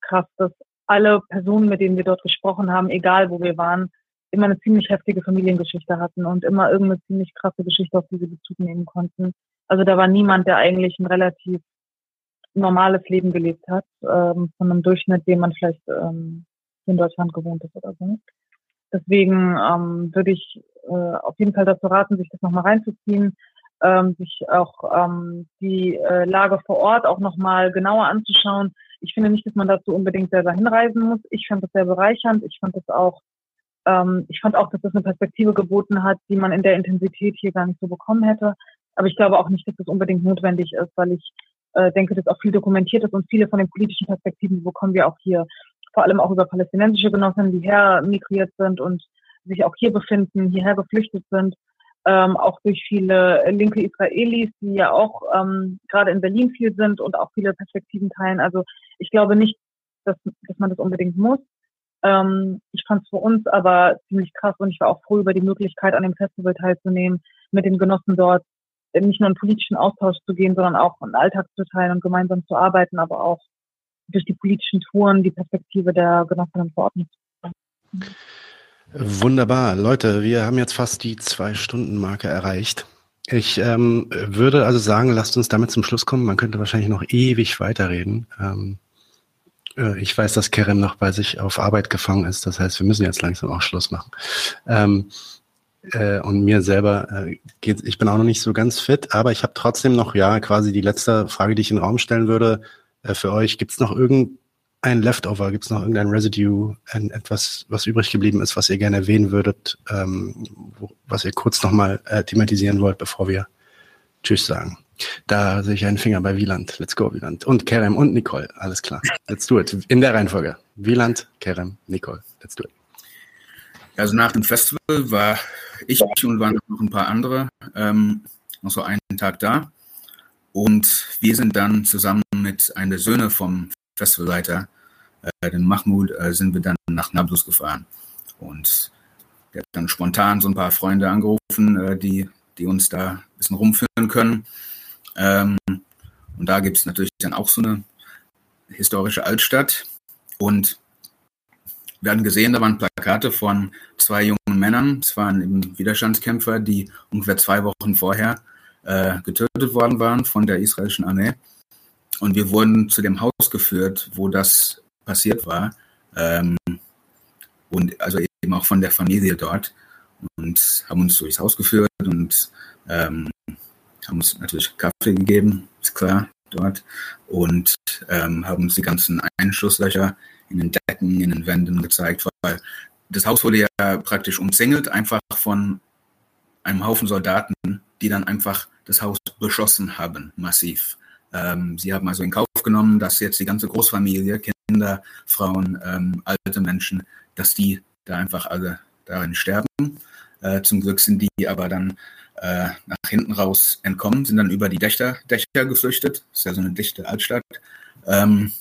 krass, dass alle Personen, mit denen wir dort gesprochen haben, egal wo wir waren, immer eine ziemlich heftige Familiengeschichte hatten und immer irgendeine ziemlich krasse Geschichte, auf die sie Bezug nehmen konnten. Also da war niemand, der eigentlich ein relativ normales Leben gelebt hat, ähm, von einem Durchschnitt, den man vielleicht ähm, in Deutschland gewohnt ist oder so. Deswegen ähm, würde ich äh, auf jeden Fall dazu raten, sich das nochmal reinzuziehen, ähm, sich auch ähm, die äh, Lage vor Ort auch nochmal genauer anzuschauen. Ich finde nicht, dass man dazu unbedingt selber hinreisen muss. Ich fand das sehr bereichernd. Ich fand das auch, ähm, ich fand auch, dass das eine Perspektive geboten hat, die man in der Intensität hier gar nicht so bekommen hätte. Aber ich glaube auch nicht, dass das unbedingt notwendig ist, weil ich äh, denke, dass auch viel dokumentiert ist und viele von den politischen Perspektiven bekommen wir auch hier vor allem auch über palästinensische Genossinnen, die hermigriert sind und sich auch hier befinden, hierher geflüchtet sind, ähm, auch durch viele linke Israelis, die ja auch ähm, gerade in Berlin viel sind und auch viele Perspektiven teilen. Also ich glaube nicht, dass, dass man das unbedingt muss. Ähm, ich fand es für uns aber ziemlich krass und ich war auch froh über die Möglichkeit, an dem Festival teilzunehmen, mit den Genossen dort nicht nur in politischen Austausch zu gehen, sondern auch einen Alltag zu teilen und gemeinsam zu arbeiten, aber auch durch die politischen Touren die Perspektive der Genossinnen vor Ort nutzen. Wunderbar. Leute, wir haben jetzt fast die Zwei-Stunden-Marke erreicht. Ich ähm, würde also sagen, lasst uns damit zum Schluss kommen. Man könnte wahrscheinlich noch ewig weiterreden. Ähm, äh, ich weiß, dass Kerem noch bei sich auf Arbeit gefangen ist. Das heißt, wir müssen jetzt langsam auch Schluss machen. Ähm, äh, und mir selber äh, geht, ich bin auch noch nicht so ganz fit, aber ich habe trotzdem noch, ja, quasi die letzte Frage, die ich in den Raum stellen würde äh, für euch. Gibt es noch irgendein Leftover? Gibt es noch irgendein Residue, ein, etwas, was übrig geblieben ist, was ihr gerne erwähnen würdet, ähm, wo, was ihr kurz nochmal äh, thematisieren wollt, bevor wir Tschüss sagen? Da sehe ich einen Finger bei Wieland. Let's go, Wieland. Und Kerem und Nicole. Alles klar. Let's do it. In der Reihenfolge. Wieland, Kerem, Nicole. Let's do it. Also nach dem Festival war ich und waren noch ein paar andere ähm, noch so einen Tag da. Und wir sind dann zusammen mit einem der Söhne vom Festivalleiter, äh, den Mahmoud, äh, sind wir dann nach Nablus gefahren. Und der hat dann spontan so ein paar Freunde angerufen, äh, die, die uns da ein bisschen rumführen können. Ähm, und da gibt es natürlich dann auch so eine historische Altstadt. Und wir hatten gesehen, da waren Plakate von zwei jungen Männern. Es waren eben Widerstandskämpfer, die ungefähr zwei Wochen vorher äh, getötet worden waren von der israelischen Armee. Und wir wurden zu dem Haus geführt, wo das passiert war. Ähm, und also eben auch von der Familie dort. Und haben uns durchs Haus geführt und ähm, haben uns natürlich Kaffee gegeben, ist klar, dort. Und ähm, haben uns die ganzen Einschusslöcher in den Decken, in den Wänden gezeigt, weil das Haus wurde ja praktisch umzingelt, einfach von einem Haufen Soldaten, die dann einfach das Haus beschossen haben, massiv. Ähm, sie haben also in Kauf genommen, dass jetzt die ganze Großfamilie, Kinder, Frauen, ähm, alte Menschen, dass die da einfach alle darin sterben. Äh, zum Glück sind die aber dann äh, nach hinten raus entkommen, sind dann über die Dächer, Dächer geflüchtet. Das ist ja so eine dichte Altstadt. Ähm,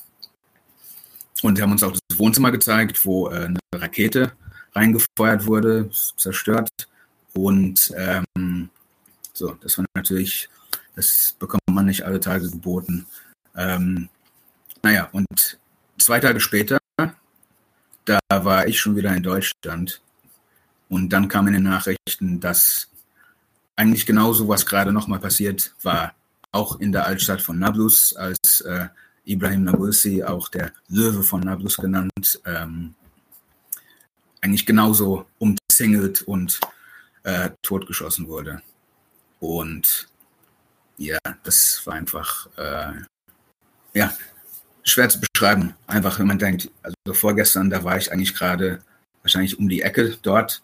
und haben uns auch das Wohnzimmer gezeigt, wo äh, eine Rakete reingefeuert wurde, zerstört. Und ähm, so, das war natürlich, das bekommt man nicht alle Tage geboten. Ähm, naja, und zwei Tage später, da war ich schon wieder in Deutschland. Und dann kam in den Nachrichten, dass eigentlich genau so was gerade nochmal passiert war, auch in der Altstadt von Nablus, als äh, Ibrahim Nabulsi, auch der Löwe von Nablus genannt, ähm, eigentlich genauso umzingelt und äh, totgeschossen wurde. Und ja, das war einfach, äh, ja, schwer zu beschreiben. Einfach, wenn man denkt, also vorgestern, da war ich eigentlich gerade wahrscheinlich um die Ecke dort,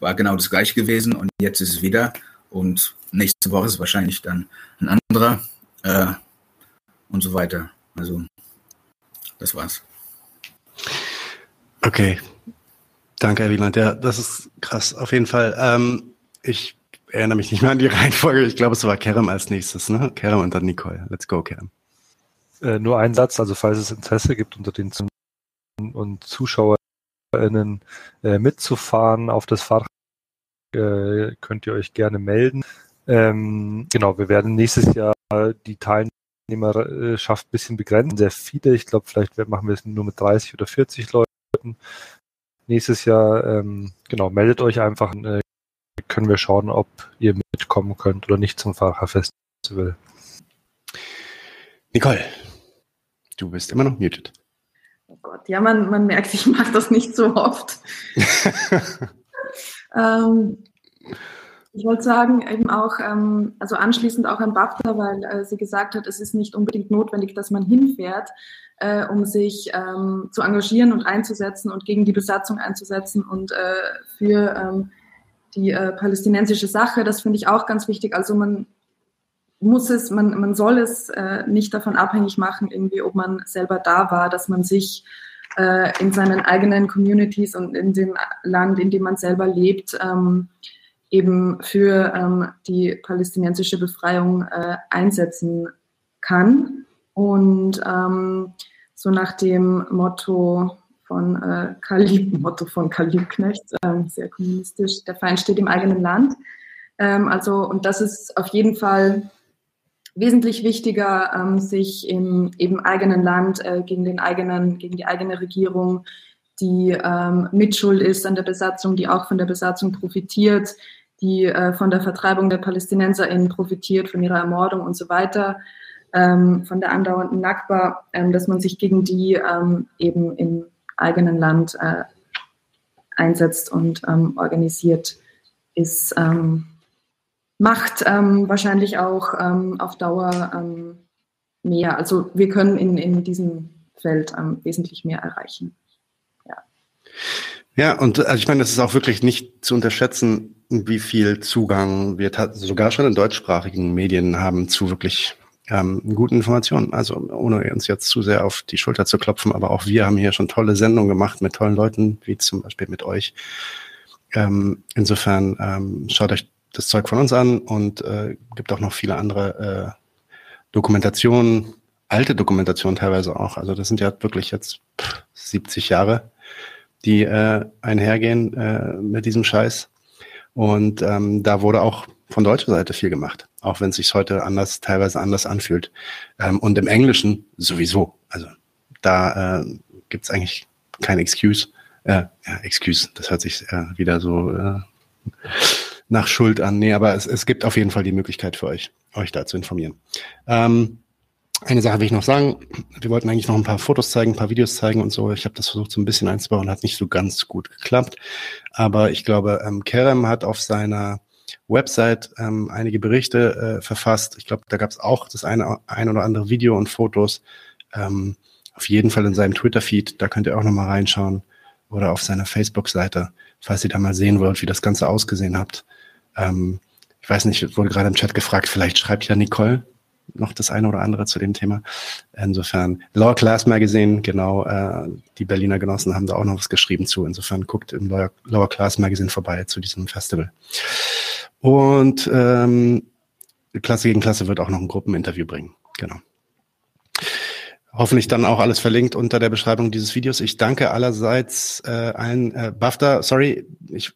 war genau das gleiche gewesen und jetzt ist es wieder. Und nächste Woche ist wahrscheinlich dann ein anderer äh, und so weiter. Also, das war's. Okay. Danke, Wieland. Ja, das ist krass. Auf jeden Fall. Ähm, ich erinnere mich nicht mehr an die Reihenfolge. Ich glaube, es war Kerem als nächstes, ne? Kerem und dann Nicole. Let's go, Kerem. Äh, nur ein Satz, also falls es Interesse gibt unter den Zuhörern und ZuschauerInnen äh, mitzufahren auf das Fahrrad, äh, könnt ihr euch gerne melden. Ähm, genau, wir werden nächstes Jahr die Teilnehmerschaft ein bisschen begrenzen. Sehr viele, ich glaube, vielleicht machen wir es nur mit 30 oder 40 Leuten. Nächstes Jahr, ähm, genau, meldet euch einfach. Äh, können wir schauen, ob ihr mitkommen könnt oder nicht zum Fahrerfestival. Nicole, du bist immer noch muted. Oh Gott, ja, man, man merkt, ich mache das nicht so oft. ähm, ich wollte sagen, eben auch, ähm, also anschließend auch an BAFTA, weil äh, sie gesagt hat, es ist nicht unbedingt notwendig, dass man hinfährt, äh, um sich ähm, zu engagieren und einzusetzen und gegen die Besatzung einzusetzen und äh, für ähm, die äh, palästinensische Sache. Das finde ich auch ganz wichtig. Also man muss es, man, man soll es äh, nicht davon abhängig machen, irgendwie, ob man selber da war, dass man sich äh, in seinen eigenen Communities und in dem Land, in dem man selber lebt, ähm, eben für ähm, die palästinensische Befreiung äh, einsetzen kann. Und ähm, so nach dem Motto von äh, Karl Motto von Karl Liebknecht, ähm, sehr kommunistisch, der Feind steht im eigenen Land. Ähm, also, und das ist auf jeden Fall wesentlich wichtiger, ähm, sich im eben eigenen Land äh, gegen den eigenen, gegen die eigene Regierung, die ähm, mitschuld ist an der Besatzung, die auch von der Besatzung profitiert, die äh, von der Vertreibung der PalästinenserInnen profitiert, von ihrer Ermordung und so weiter, ähm, von der andauernden Nakba, ähm, dass man sich gegen die ähm, eben im eigenen Land äh, einsetzt und ähm, organisiert, ist ähm, macht ähm, wahrscheinlich auch ähm, auf Dauer ähm, mehr. Also wir können in, in diesem Feld ähm, wesentlich mehr erreichen. Ja. Ja, und also ich meine, es ist auch wirklich nicht zu unterschätzen, wie viel Zugang wir sogar schon in deutschsprachigen Medien haben zu wirklich ähm, guten Informationen. Also ohne uns jetzt zu sehr auf die Schulter zu klopfen, aber auch wir haben hier schon tolle Sendungen gemacht mit tollen Leuten, wie zum Beispiel mit euch. Ähm, insofern ähm, schaut euch das Zeug von uns an und äh, gibt auch noch viele andere äh, Dokumentationen, alte Dokumentationen teilweise auch. Also das sind ja wirklich jetzt 70 Jahre, die äh, einhergehen äh, mit diesem Scheiß. Und ähm, da wurde auch von deutscher Seite viel gemacht, auch wenn es sich heute anders, teilweise anders anfühlt. Ähm, und im Englischen sowieso. Also da äh, gibt es eigentlich kein Excuse. Äh, ja, Excuse, das hört sich äh, wieder so äh, nach Schuld an. Nee, aber es, es gibt auf jeden Fall die Möglichkeit für euch, euch da zu informieren. Ähm, eine Sache will ich noch sagen. Wir wollten eigentlich noch ein paar Fotos zeigen, ein paar Videos zeigen und so. Ich habe das versucht, so ein bisschen einzubauen, hat nicht so ganz gut geklappt. Aber ich glaube, ähm, Kerem hat auf seiner Website ähm, einige Berichte äh, verfasst. Ich glaube, da gab es auch das eine, ein oder andere Video und Fotos. Ähm, auf jeden Fall in seinem Twitter-Feed, da könnt ihr auch nochmal reinschauen. Oder auf seiner Facebook-Seite, falls ihr da mal sehen wollt, wie das Ganze ausgesehen habt. Ähm, ich weiß nicht, wurde gerade im Chat gefragt, vielleicht schreibt ja Nicole noch das eine oder andere zu dem Thema. Insofern, Lower Class Magazine, genau, äh, die Berliner Genossen haben da auch noch was geschrieben zu. Insofern guckt im Lower, Lower Class Magazine vorbei zu diesem Festival. Und ähm, Klasse gegen Klasse wird auch noch ein Gruppeninterview bringen. Genau. Hoffentlich dann auch alles verlinkt unter der Beschreibung dieses Videos. Ich danke allerseits äh, allen. Äh, BAFTA, sorry, ich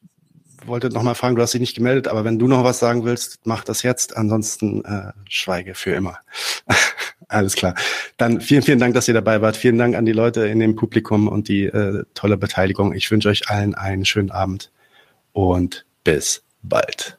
wollte noch mal fragen, du hast dich nicht gemeldet, aber wenn du noch was sagen willst, mach das jetzt. Ansonsten äh, schweige für immer. Alles klar. Dann vielen, vielen Dank, dass ihr dabei wart. Vielen Dank an die Leute in dem Publikum und die äh, tolle Beteiligung. Ich wünsche euch allen einen schönen Abend und bis bald.